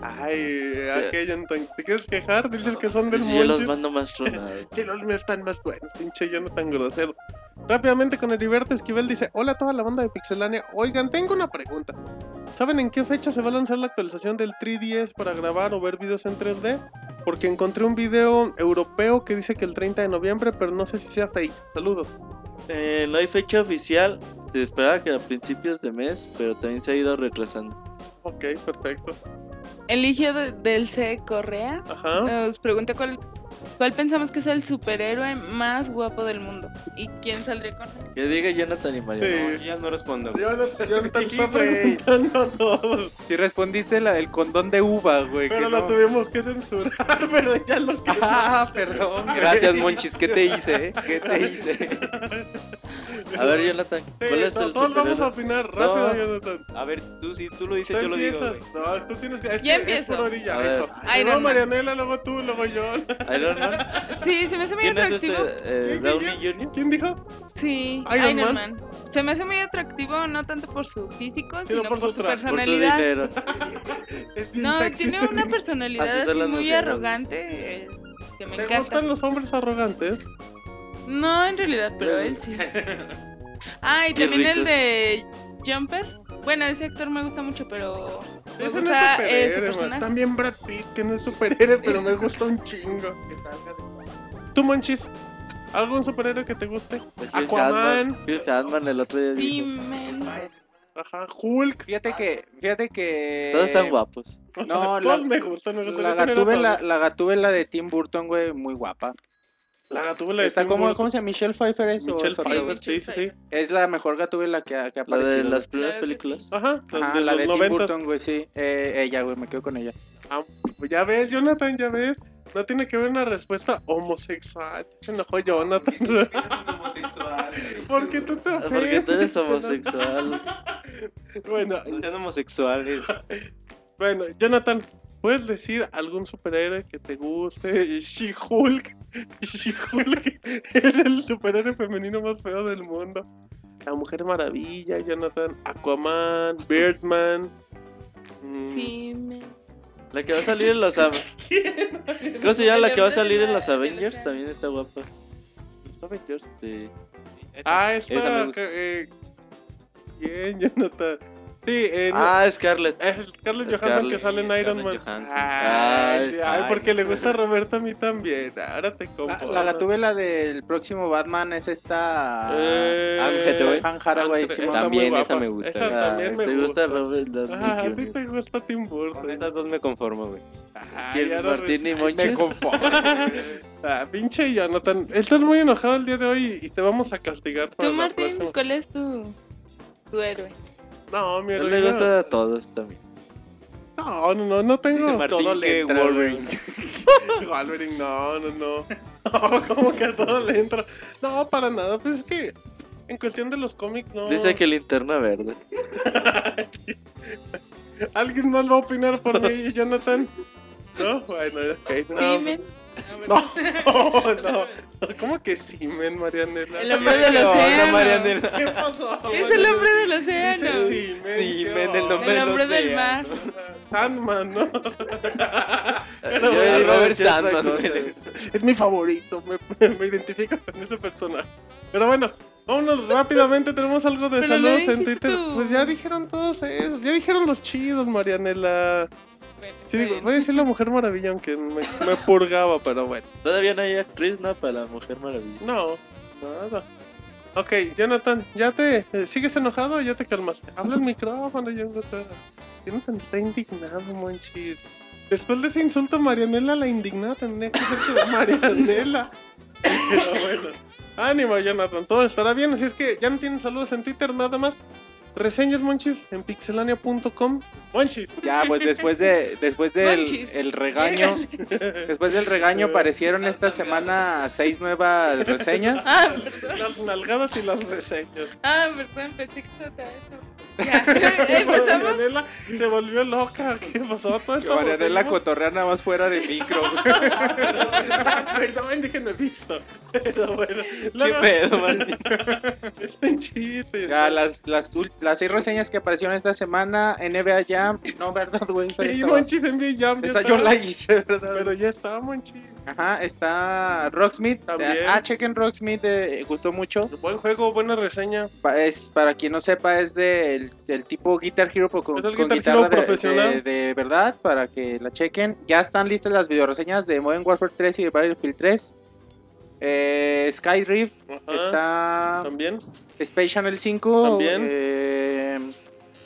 Ay, aquella Jonathan, ¿te quieres quejar? Dices que son del Si yo los Monchis. mando más tronados. [laughs] Que los míos están más buenos, pinche yo no tan grosero. Rápidamente con Heriberto Esquivel dice, hola a toda la banda de Pixelania. Oigan, tengo una pregunta. ¿Saben en qué fecha se va a lanzar la actualización del 3DS para grabar o ver videos en 3D? Porque encontré un video europeo que dice que el 30 de noviembre, pero no sé si sea fake. Saludos. Eh, no hay fecha oficial, se esperaba que a principios de mes, pero también se ha ido retrasando. Ok, perfecto. Eligio de- del C Correa Ajá. nos pregunta cuál, cuál pensamos que es el superhéroe más guapo del mundo. ¿Y quién saldría con él? Que diga Jonathan y Mario. Sí. No, yo ya no respondo. Jonathan, Jonathan está preguntando a todos. Si respondiste la del condón de uva, güey. Pero la no. tuvimos que censurar, [laughs] pero ya lo [laughs] que Ah, perdón. Gracias, Monchis. ¿Qué te hice, eh? ¿Qué te hice? [laughs] A ver, Jonathan, ¿cuál es tu todos vamos a opinar. Rápido, No. Jonathan. A ver, tú si tú lo dices, Tú yo lo digo. No, tú tienes que. Ya empiezo. por orilla, A ver. eso. Iron Primero Man. Marianela, luego tú, luego yo. Iron Man. Sí, se me hace muy ¿Quién es este? atractivo. Eh, ¿Quién, ¿Downey quién, Jr.? ¿Quién dijo? Sí, Iron Iron, Man. Man. Se me hace muy atractivo, no tanto por su físico, Sino sino, por por, su personalidad. [laughs] no, tiene una personalidad Así muy arrogante eh, que me ¿Te gustan los hombres arrogantes? No, en realidad, pero él sí. [laughs] Ah, y Qué también el de Jumper. Bueno, ese actor me gusta mucho, pero me Ese no es gusta ese superhéroe, man. personaje. También Brad Pitt, que no es superhéroe, pero me gusta un chingo. ¿Tú, Monchis? ¿Algún superhéroe que te guste? Phil Aquaman. El otro día Sí, dijo. men. Ajá, Hulk. Fíjate que, fíjate que. Todos están guapos. No, [laughs] Todos la, me gustan, me gustaría la gatúbela, la gatúbela de Tim Burton, güey, muy guapa. La gatúbela de Está Tim como. ¿cómo se llama? Michelle Pfeiffer es o Michelle Pfeiffer, sí, sí, sí. Es la mejor gatúbela que ha, que ha La de las primeras películas. Ajá, la Ajá, de la los de Tim 90. Burton, güey, sí. Eh, ella, güey, me quedo con ella. Ah, pues ya ves, Jonathan, ya ves. No tiene que ver una respuesta homosexual. Se enojó Jonathan. [laughs] ¿Por qué tú te ofendes? Porque tú eres homosexual. Bueno, No sean homosexuales. bueno, Jonathan, ¿puedes decir algún superhéroe que te guste? [laughs] She-Hulk. She-Hulk es el superhéroe femenino más feo del mundo. La Mujer Maravilla, Jonathan. Aquaman, Birdman. mm, Sí, men. La que va a salir en los... [laughs] ¿Cómo se llama la que va a salir en los Avengers? También está guapa. ¿Los Avengers? Sí. Ah, esa me gusta. que, eh, Bien, [laughs] Jonathan. Sí, eh, Ah, Scarlett. Es Scarlett Johansson Scarlett, que sale en Scarlett Iron Man. Johansson. Ay, sí, ay, Ay, porque le gusta a Roberto a mí también. Ahora te La, compro. la gatúbela del próximo Batman es esta. Eh, Anne Haraway, Anne- Simón. está También muy esa me gusta. Esa Ah, también me ¿Te gusta. gusta Ah, a ti te gusta Tim Burton. Con esas dos me conformo, güey. Ay, ¿Quién, ahora Martín y Monchis? Me conformo. [laughs] [laughs] ah, pinche Jonathan. Estás muy enojado el día de hoy y te vamos a castigar Tú, la Martín. ¿cuál es tu, tu héroe? No, mi heroína- le gusta a todos también. No, no, no, no tengo Dice Martín todo le que entra, Wolverine. [laughs] Wolverine, no, no, no. No, [laughs] como que a todo le entra. No, para nada. Pues es que en cuestión de los cómics, no. Dice que linterna verde. [laughs] ¿Alguien más va a opinar por mí, Jonathan? No, bueno, ok. No, Sí, men. no, no, [laughs] ¿Cómo que sí, men, Marianela? El hombre del ¿Qué onda, océano. Marianela? ¿Qué pasó? Es el hombre del océano. Sí, men, Sí, qué men, el hombre El hombre del mar. Sandman, ¿no? [laughs] Yo bueno, iba a otra Sandman. Es mi favorito, me, me identifico con ese personaje. Pero bueno, vámonos rápidamente, tenemos algo de Pero saludos en Twitter. tú. Pues ya dijeron todos esos, ya dijeron los chidos, Marianela. Bueno, Sí, bueno. voy a decir la Mujer Maravilla, aunque me, me purgaba, pero bueno. Todavía no hay actriz, ¿no? Para la Mujer Maravilla. No, nada. Ok, Jonathan, ¿ya te eh, sigues enojado o ya te calmaste? Habla el micrófono, Jonathan. Jonathan está indignado, monchis. Después de ese insulto, Marianela la indignada tendría que ser que Marianela. [laughs] Pero bueno, ánimo, Jonathan, todo estará bien. Así es que ya no tienen saludos en Twitter, nada más. Reseñas, monchis, en pixelania.com. Monchis. Ya, pues después de después del el regaño, después del regaño aparecieron esta semana seis nuevas reseñas. Ah, perdón. Las nalgadas y las reseñas. Ah, perdón, pensé que eso. Ya. [laughs] Marianela se volvió loca. ¿Qué pasó? Todo esto Marianela cotorrea nada más fuera de micro. [laughs] Perdón, dije no he visto. Pero bueno. ¿Qué Luego- pedo, man? Es un chiste. Ya, las, las, las seis reseñas que aparecieron esta semana, NBA Jam, no, ¿verdad, güey? Sí, estaba. Monchis en Jam. Esa está. yo la hice, ¿verdad? Pero ya está, Monchis. Ajá, está Rocksmith. También. Ah, chequen Rocksmith, eh, gustó mucho. Buen juego, buena reseña. Pa- es, para quien no sepa, es del, del tipo Guitar Hero con, con Guitar guitarra Hero de, profesional. de- de verdad, para que la chequen. Ya están listas las videoreseñas de Modern Warfare 3 y de Battlefield 3. Eh, Ajá. está También. Space Channel 5. También. eh,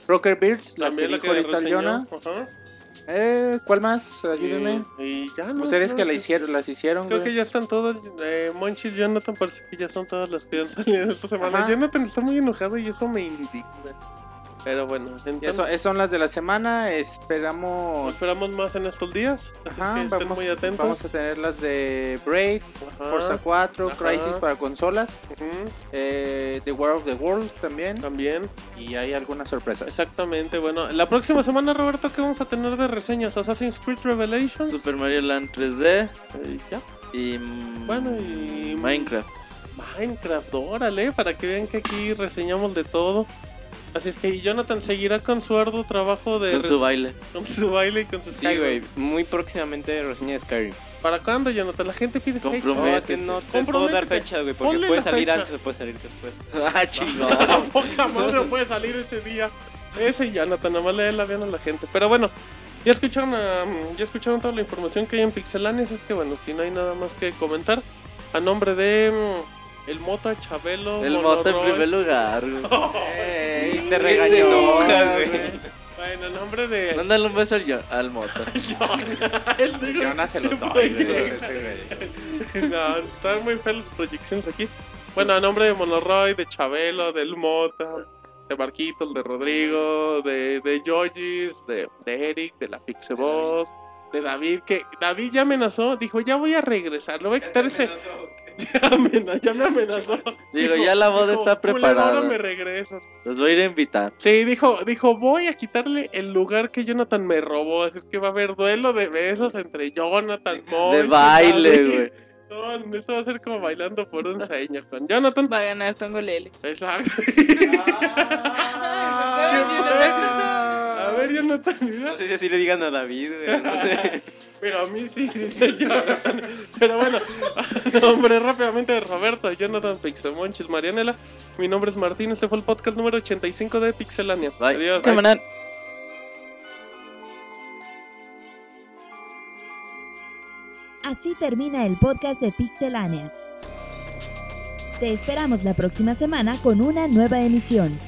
Rocker Beards, la También que la dijo ahorita. Jonah. Ajá. Eh, ¿Cuál más? Ayúdenme. Y, y ya no. Ustedes que la hicieron, las hicieron. Creo güey. que ya están todas. Eh, Monchis, Jonathan, parece que ya son todas las que han salido esta semana. Ajá. Jonathan está muy enojado y eso me indigna. Pero bueno, entonces. eso, esas son las de la semana. Nos Esperamos. esperamos más en estos días. Así Ajá, es que estén vamos, muy atentos. vamos a tener las de Braid, Ajá. Forza 4, Ajá. Crisis para consolas, eh, The War of the World también. También. Y hay algunas sorpresas. Exactamente. Bueno, la próxima semana, Roberto, ¿qué vamos a tener de reseñas? Assassin's Creed Revelations. Super Mario Land 3D Eh, ya. y Bueno, y. Minecraft. Minecraft, órale, para que vean que aquí reseñamos de todo. Así es que Jonathan seguirá con su arduo trabajo de Con su baile. con su baile y con su Sí, Skyrim. güey. Muy próximamente reseña de Skyrim. ¿Para cuándo, Jonathan? La gente pide fecha. No, es que no te puedo dar fecha, güey. Porque Ponle puede la salir fecha. antes o puede salir después. [laughs] ah, [laughs] chingón. [laughs] La poca madre puede salir ese día. Ese Jonathan, nomás le da el avión a la gente. Pero bueno, ya escucharon, a- ya escucharon toda la información que hay en Pixelanes. Es que bueno, si no hay nada más que comentar, a nombre de el Mota, Chabelo, El moto en primer lugar. güey. [laughs] Ey, te Se regañó. enoja, güey. Bueno, en nombre de. Mándale un beso al, yo- al moto. [laughs] [laughs] El negro- Jonas se los doy, Güey, güey, ese güey. No, están muy feas las proyecciones aquí. Bueno, a nombre de Monoroy, de Chabelo, del Mota, de Marquitos, de Rodrigo, de, de de, de Eric, de la Pixeboss, de David, que David ya amenazó, dijo, ya voy a regresar, le voy a quitar ese... Ya, me amenazó. Digo, ya la boda está "Culero, preparada". Ahora me regresas. Los voy a ir a invitar. Sí, dijo, dijo, voy a quitarle el lugar que Jonathan me robó, así es que va a haber duelo de besos entre Jonathan, De Monchi, baile, güey. No, esto va a ser como bailando por un sueño con Jonathan. Va a ganar Tongo Lele. Exacto. Ah. [laughs] a ver, Jonathan, mira. No sé si así le digan a David, güey. No sé. [laughs] Pero a mí sí, dice Jonathan. Pero bueno, [laughs] nombre rápidamente de Roberto, Jonathan Pixemonchis, Marianela. Mi nombre es Martín, este fue el podcast número 85 de Pixelania. Bye. Adiós. Semanal. Así termina el podcast de Pixelania. Te esperamos la próxima semana con una nueva emisión.